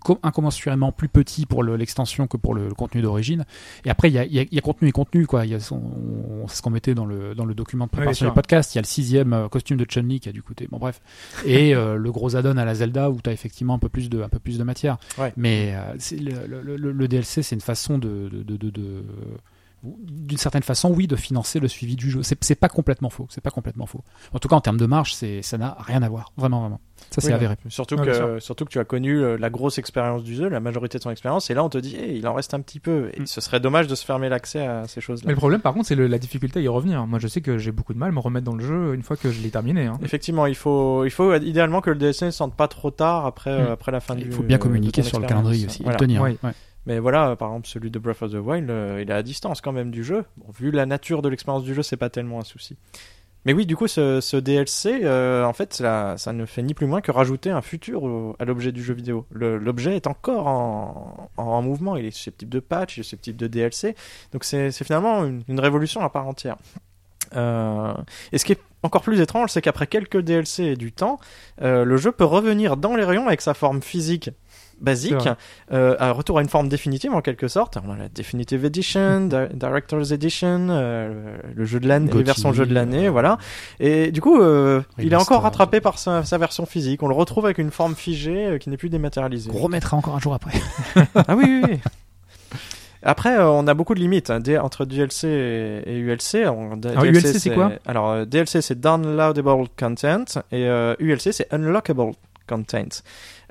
co- incommensurément plus petits pour le- l'extension que pour le, le contenu d'origine. Et après, il y a, y a- y a contenu et contenu, quoi. C'est ce qu'on mettait dans le, dans le document de préparation bien du podcast. Il y a le sixième euh, costume de Chun-Li qui a dû coûter. Bon, bref. Et euh, le gros add-on à la Zelda où t'as effectivement un peu plus de, un peu plus de matière. Ouais. Mais euh, le, le- DLC, c'est une façon de, de, de- de- de- d'une certaine façon, oui, de financer le suivi du jeu. C'est pas complètement faux. C'est pas complètement faux. En tout cas, en termes de marge, c'est ça n'a rien à voir. Vraiment, vraiment. Ça, c'est Oui, avéré. Surtout, Ouais, bien que, surtout que tu as connu euh, la grosse expérience du jeu, la majorité de son expérience, et là on te dit, hey, il en reste un petit peu. Et Mm. ce serait dommage de se fermer l'accès à ces Mais choses-là. le problème, par contre, c'est la difficulté à y revenir. Moi, je sais que j'ai beaucoup de mal à me remettre dans le jeu une fois que je l'ai terminé. hein. Effectivement, il faut, il faut idéalement que le DLC ne sente pas trop tard après, euh, Mm. après la fin du Il faut bien communiquer sur le calendrier aussi. Voilà. le tenir. Ouais. Ouais. Mais voilà, euh, par exemple, celui de Breath of the Wild, euh, il est à distance quand même du jeu. Bon, vu la nature de l'expérience du jeu, c'est pas tellement un souci. Mais oui, du coup, ce, DLC, euh, en fait, ça, ne fait ni plus moins que rajouter un futur à l'objet du jeu vidéo. L'objet est encore en, en, en mouvement, il est susceptible de patch, il est susceptible de DLC. Donc c'est finalement une, révolution à part entière. Et ce qui est encore plus étrange, c'est qu'après quelques DLC et du temps, le jeu peut revenir dans les rayons avec sa forme physique basique, euh, un retour à une forme définitive en quelque sorte. On a la Definitive Edition, Di- Director's Edition, euh, le jeu de l'année, les versions jeu de l'année, euh, voilà. Et du coup, euh, il est encore rattrapé par sa, sa version physique. On le retrouve avec une forme figée euh, qui n'est plus dématérialisée. On remettra encore un jour après. Ah oui, oui, oui. Après, euh, on a beaucoup de limites hein, entre DLC et, et ULC. On- Alors, ULC, c'est quoi Alors, euh, DLC, c'est Downloadable Content et euh, ULC, c'est Unlockable Content.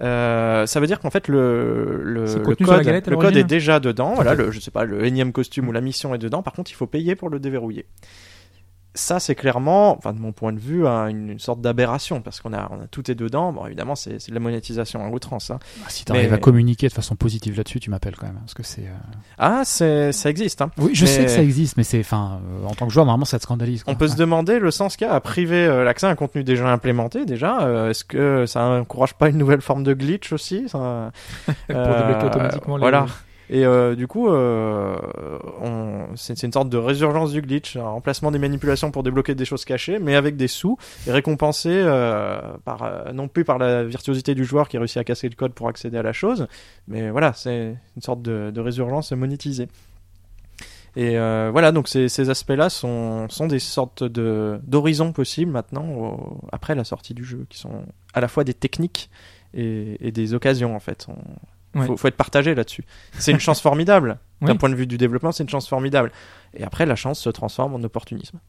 Euh, ça veut dire qu'en fait, le, le, code, galette à le code l'origine est déjà dedans. Voilà, le, je sais pas, le énième costume ou la mission est dedans. Par contre, il faut payer pour le déverrouiller. Ça, c'est clairement, enfin, de mon point de vue, hein, une, une sorte d'aberration parce qu'on a, on a tout est dedans. Bon, évidemment, c'est de la monétisation à outrance. hein. si tu arrives Mais- à communiquer de façon positive là-dessus, tu m'appelles quand même. hein, Parce que c'est. euh, Ah, ça existe. Hein. Oui, je Mais- sais que ça existe, mais c'est. Enfin, euh, en tant que joueur, normalement, ça te scandalise. quoi. On peut se demander le sens qu'il y a à priver euh, l'accès à un contenu déjà implémenté. Déjà, Euh, est-ce que ça encourage pas une nouvelle forme de glitch aussi ça... Pour débloquer automatiquement les. Voilà. Et euh, du coup, euh, c'est une sorte de résurgence du glitch, un remplacement des manipulations pour débloquer des choses cachées, mais avec des sous et récompensé euh, par non plus par la virtuosité du joueur qui réussit à casser le code pour accéder à la chose, mais voilà, c'est une sorte de, résurgence monétisée. Et voilà, donc ces, aspects-là sont, des sortes d'horizons possibles maintenant après la sortie du jeu, qui sont à la fois des techniques et, des occasions en fait. Ouais. faut, faut être partagé là-dessus. C'est une chance formidable. D'un Oui. point de vue du développement, c'est une chance formidable. Et après, la chance se transforme en opportunisme.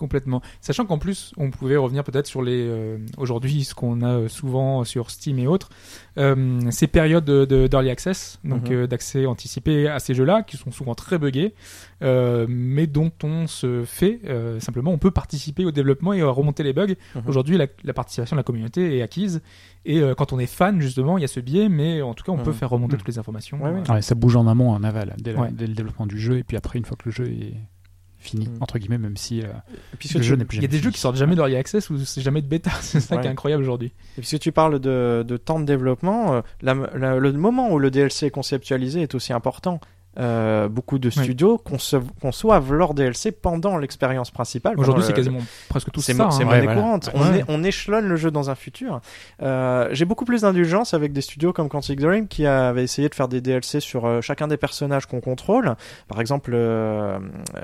Complètement. Sachant qu'en plus, on pouvait revenir peut-être sur les euh, aujourd'hui ce qu'on a euh, souvent sur Steam et autres, euh, ces périodes de, de- d'early access, donc Mhm. euh, d'accès anticipé à ces jeux-là, qui sont souvent très buggés, euh, mais dont on se fait euh, simplement, on peut participer au développement et remonter les bugs. Mhm. Aujourd'hui, la, la participation de la communauté est acquise, et euh, quand on est fan justement, il y a ce biais, mais en tout cas, on peut Mhm. faire remonter toutes les informations. Ouais, ouais. Euh, Ouais, ça bouge en amont, en aval, dès, la- Ouais. dès le développement du jeu, et puis après, une fois que le jeu est fini, Mm. entre guillemets, même si euh, puisque le tu- jeu n'est plus Il y a jamais des jeux qui sortent jamais d'early access ou c'est jamais de bêta, c'est ça qui est incroyable aujourd'hui. Et puisque tu parles de, de temps de développement, euh, la- la- le moment où le DLC est conceptualisé est aussi important. Euh, beaucoup de studios conçoivent, conçoivent leur DLC pendant l'expérience principale. Aujourd'hui, c'est quasiment presque tout c'est ça. mo- c'est hein. Ouais, monnaie voilà. courante. Ouais. On, est- on échelonne le jeu dans un futur. Euh, J'ai beaucoup plus d'indulgence avec des studios comme Quantic Dream qui avaient essayé de faire des DLC sur euh, chacun des personnages qu'on contrôle. Par exemple, euh,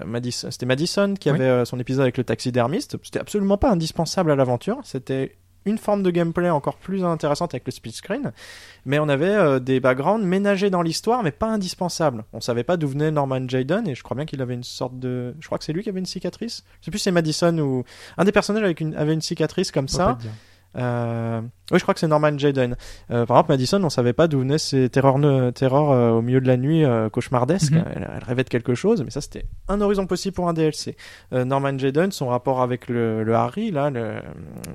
Madison- c'était Madison qui Oui. avait euh, son épisode avec le taxidermiste. C'était absolument pas indispensable à l'aventure. C'était une forme de gameplay encore plus intéressante avec le split screen, mais on avait euh, des backgrounds ménagés dans l'histoire, mais pas indispensables. On savait pas d'où venait Norman Jayden, et je crois bien qu'il avait une sorte de, je crois que c'est lui qui avait une cicatrice. Je sais plus si c'est Madison ou un des personnages avec une... avait une cicatrice comme ça. Euh, Oui, je crois que c'est Norman Jayden. Euh, par exemple, Madison, on savait pas d'où venaient ces terreurs, ne- terreurs euh, au milieu de la nuit cauchemardesques. Mhm. elle, elle rêvait de quelque chose, mais ça, c'était un horizon possible pour un DLC. Norman Jayden, son rapport avec le, le Harry, là, le-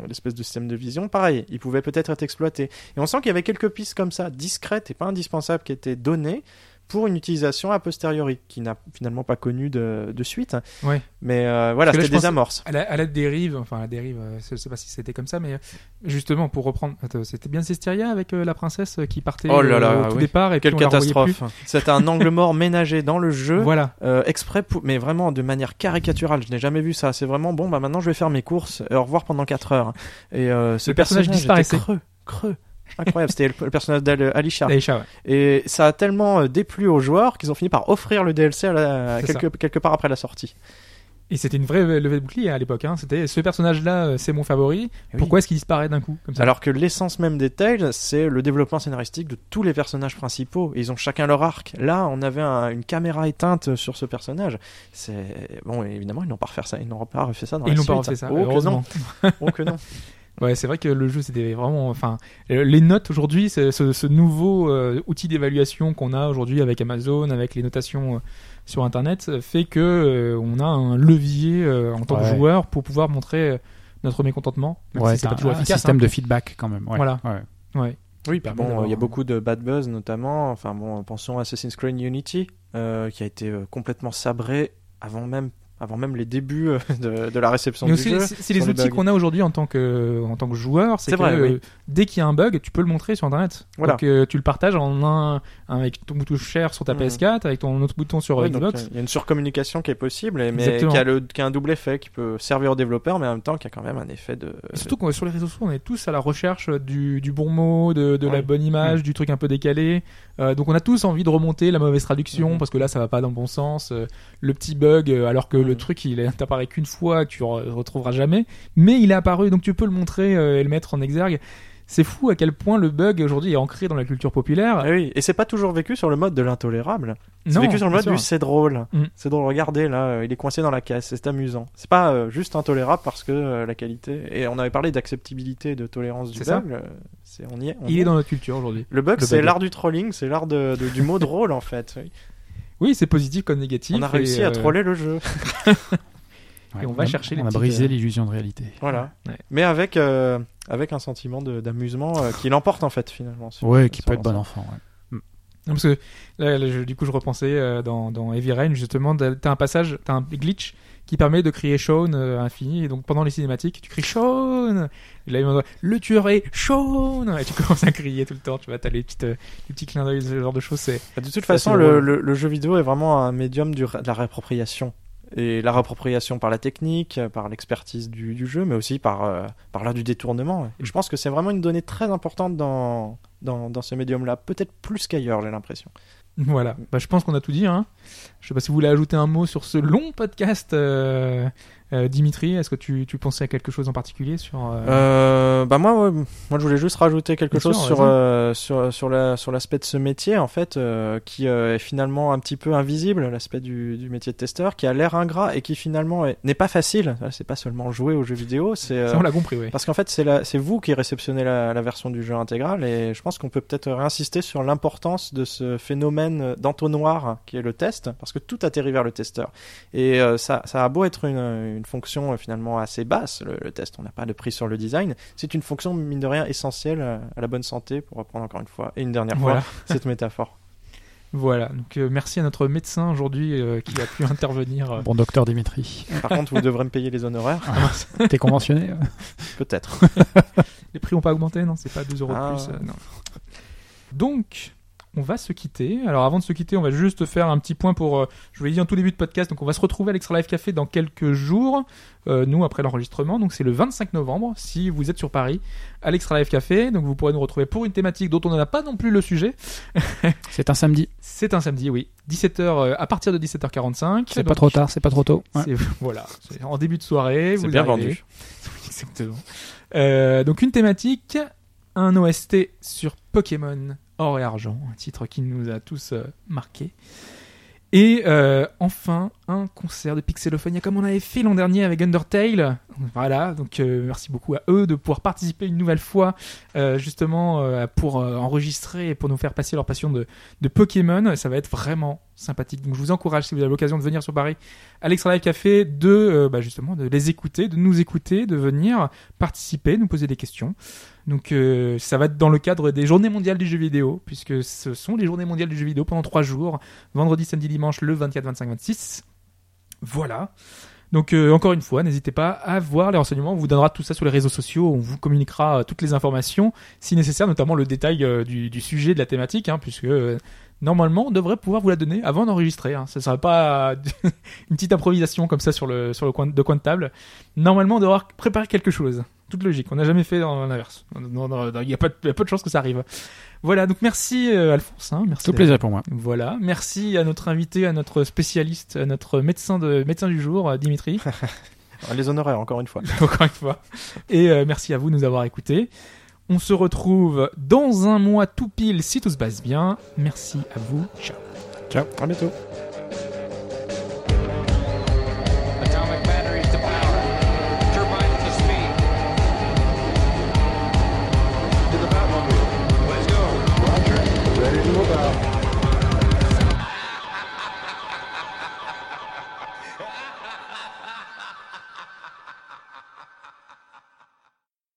l'espèce de système de vision, pareil, il pouvait peut-être être exploité. Et on sent qu'il y avait quelques pistes comme ça, discrètes et pas indispensables, qui étaient données pour une utilisation a posteriori, qui n'a finalement pas connu de, de suite. Ouais. Mais euh, voilà, c'était des amorces. À la, à la dérive, enfin à la dérive, euh, je sais pas si c'était comme ça, mais euh, justement pour reprendre, attends, c'était bien Cesteria avec euh, la princesse euh, qui partait Oh là euh, là, au tout oui. départ et Quelle puis on catastrophe. C'était un angle mort ménagé dans le jeu. Voilà. Euh, exprès pour- mais vraiment de manière caricaturale je n'ai jamais vu ça c'est vraiment bon bah maintenant je vais faire mes courses et au revoir pendant 4 heures et euh, ce Le personnage était disparaissait. creux creux incroyable c'était le, le personnage d'Alisha ouais. et ça a tellement euh, déplu aux joueurs qu'ils ont fini par offrir le DLC à la- C'est quelque, quelque part après la sortie Et c'était une vraie levée de bouclier à l'époque. Hein. C'était ce personnage-là, euh, c'est mon favori. oui. Pourquoi est-ce qu'il disparaît d'un coup comme ça? Alors que l'essence même des Tales c'est le développement scénaristique de tous les personnages principaux ils ont chacun leur arc là on avait un- une caméra éteinte sur ce personnage c'est bon évidemment ils n'ont pas refait ça ils n'ont pas refait ça dans Et la ils n'ont pas suite. refait ça. oh que non oh que non Ouais, c'est vrai que le jeu c'était vraiment, enfin, euh, les notes aujourd'hui, c'est ce, ce nouveau euh, outil d'évaluation qu'on a aujourd'hui avec Amazon, avec les notations euh, sur Internet, fait que euh, on a un levier euh, en tant que joueur pour pouvoir montrer notre mécontentement, même Ouais, si c'est pas t'as toujours un efficace. système hein. de feedback quand même. ouais. Voilà. Ouais. Ouais. Oui, puis bon, il y a beaucoup de bad buzz notamment. Enfin bon, pensons à Assassin's Creed Unity, euh, qui a été complètement sabré avant même, avant même les débuts euh, de, de la réception Mais du jeu. c'est les outils qu'on a aujourd'hui en tant que en tant que joueur, c'est que vrai, euh, oui. dès qu'il y a un bug, tu peux le montrer sur internet. Voilà. Donc euh, tu le partages en un, avec ton bouton share sur ta Mhm. PS4, avec ton autre bouton sur Ouais, donc, Xbox. euh, Il y a une surcommunication qui est possible, mais qui a, le, qui a un double effet, qui peut servir aux développeurs, mais en même temps qui a quand même un effet de. Et Surtout que sur les réseaux sociaux, on est tous à la recherche du, du bon mot, de, de la Oui. bonne image, du truc un peu décalé. Euh, donc on a tous envie de remonter la mauvaise traduction Mhm. parce que là ça va pas dans le bon sens. euh, le petit bug, euh, alors que le Mhm. truc il est- t'apparaît qu'une fois, que tu re- retrouveras jamais. Mais il est apparu, donc tu peux le montrer et le mettre en exergue. C'est fou à quel point le bug aujourd'hui est ancré dans la culture populaire. Ah oui, et c'est pas toujours vécu sur le mode de l'intolérable. C'est vécu sur le mode sûr. du c'est drôle. Mm. C'est drôle, regardez là, il est coincé dans la caisse, c'est amusant. C'est pas juste intolérable parce que la qualité. Et on avait parlé d'acceptabilité, de tolérance du ça. On y est. on Il est dans notre culture aujourd'hui. Le bug, c'est l'art du trolling, c'est l'art de, de- du mot drôle en fait. Oui. Oui, c'est positif comme négatif. On a et, réussi à euh, troller le jeu. Ouais, Et on va a- chercher les On a petites, brisé euh, l'illusion de réalité. Voilà. Ouais. Mais avec, euh, avec un sentiment d'amusement euh, qui l'emporte en fait finalement. sur- Ouais, qui peut être bon enfant. ouais. Non, parce que là, là, je- du coup, je repensais euh, dans, dans Heavy Rain, justement, t'as t'as un passage, t'as un glitch qui permet de crier Sean euh, à infini. Et donc, pendant les cinématiques, tu cries Sean Et là, le tueur est Sean Et tu commences à crier tout le temps. Tu vois, t'as les, petites, euh, les petits clins d'œil, ce genre de choses. C'est De toute façon, le, drôle. le- le jeu vidéo est vraiment un médium du, de la réappropriation. Et la réappropriation par la technique, euh, par l'expertise du, du jeu, mais aussi par, euh, par l'art du détournement. Et je pense que c'est vraiment une donnée très importante dans, dans, dans ce médium-là. Peut-être plus qu'ailleurs, j'ai l'impression. Voilà. Bah, je pense qu'on a tout dit. Hein. Je sais pas si vous voulez ajouter un mot sur ce long podcast, euh, euh, Dimitri. Est-ce que tu, tu pensais à quelque chose en particulier sur euh, Euh, bah moi, ouais, moi, je voulais juste rajouter quelque Bien chose sûr, sur, euh, sur sur la sur l'aspect de ce métier en fait, qui est finalement un petit peu invisible, l'aspect du, du métier de testeur, qui a l'air ingrat et qui finalement est- n'est pas facile. C'est pas seulement jouer aux jeux vidéo, c'est Ça, on l'a compris, oui. Parce qu'en fait, c'est la- c'est vous qui réceptionnez la, la version du jeu intégral et je pense qu'on peut peut-être réinsister sur l'importance de ce phénomène d'entonnoir qui est le test, parce que tout atterrit vers le testeur. Et euh, ça, ça a beau être une, une fonction euh, finalement assez basse, le, le test, on n'a pas de prix sur le design, c'est une fonction mine de rien essentielle à, à la bonne santé, pour reprendre encore une fois, et une dernière Voilà. fois, cette métaphore. Voilà. Donc, euh, merci à notre médecin aujourd'hui euh, qui a pu intervenir. euh. Bon docteur Dimitri. Par contre, vous devrez me payer les honoraires, T'es conventionné euh peut-être. Les prix n'ont pas augmenté, non? C'est pas 2 euros Ah. de plus. euh, non. Donc, on va se quitter. Alors avant de se quitter, on va juste faire un petit point pour, euh, je vous l'ai dit en tout début de podcast, donc on va se retrouver à l'Extra Live Café dans quelques jours, euh, nous après l'enregistrement, donc c'est le 25 novembre, si vous êtes sur Paris, à l'Extra Live Café, donc vous pourrez nous retrouver pour une thématique dont on n'a pas non plus le sujet. C'est un samedi. C'est un samedi, oui. 17h, à partir de 17h45. C'est pas trop tard, c'est pas trop tôt. Ouais. c'est- Voilà, c'est en début de soirée. C'est bien arrivez. vendu. Exactement. Euh, donc une thématique, un OST sur Pokémon Or et Argent, un titre qui nous a tous euh, marqués. Et euh, enfin, concert de Pixelophonia comme on avait fait l'an dernier avec Undertale. Voilà, donc euh, merci beaucoup à eux de pouvoir participer une nouvelle fois euh, justement euh, pour enregistrer et pour nous faire passer leur passion de, Pokémon. Ça va être vraiment sympathique. Donc je vous encourage si vous avez l'occasion de venir sur Paris à l'Extra Live Café de bah, justement de les écouter, de nous écouter, de venir participer, nous poser des questions. Donc ça va être dans le cadre des Journées mondiales du jeu vidéo, puisque ce sont les Journées mondiales du jeu vidéo pendant trois jours, vendredi, samedi, dimanche, le 24, 25, 26. Voilà. Donc euh, encore une fois, n'hésitez pas à voir les renseignements. On vous donnera tout ça sur les réseaux sociaux. On vous communiquera euh, toutes les informations, si nécessaire, notamment le détail euh, du, sujet de la thématique, hein, puisque normalement on devrait pouvoir vous la donner avant d'enregistrer. Hein. Ça ne sera pas une petite improvisation comme ça sur le sur le coin de coin de table. Normalement, on devra préparer quelque chose. Toute logique. On n'a jamais fait dans l'inverse. Il y a pas a peu de chances que ça arrive. Voilà. Donc merci euh, Alphonse. Hein, merci. Tout plaisir pour moi. Voilà, merci à notre invité, à notre spécialiste, à notre médecin de médecin du jour, euh, Dimitri, Les honoraires, encore une fois. encore une fois. Et euh, merci à vous de nous avoir écoutés. On se retrouve dans un mois tout pile si tout se passe bien. Merci à vous. Ciao. Ciao, à bientôt.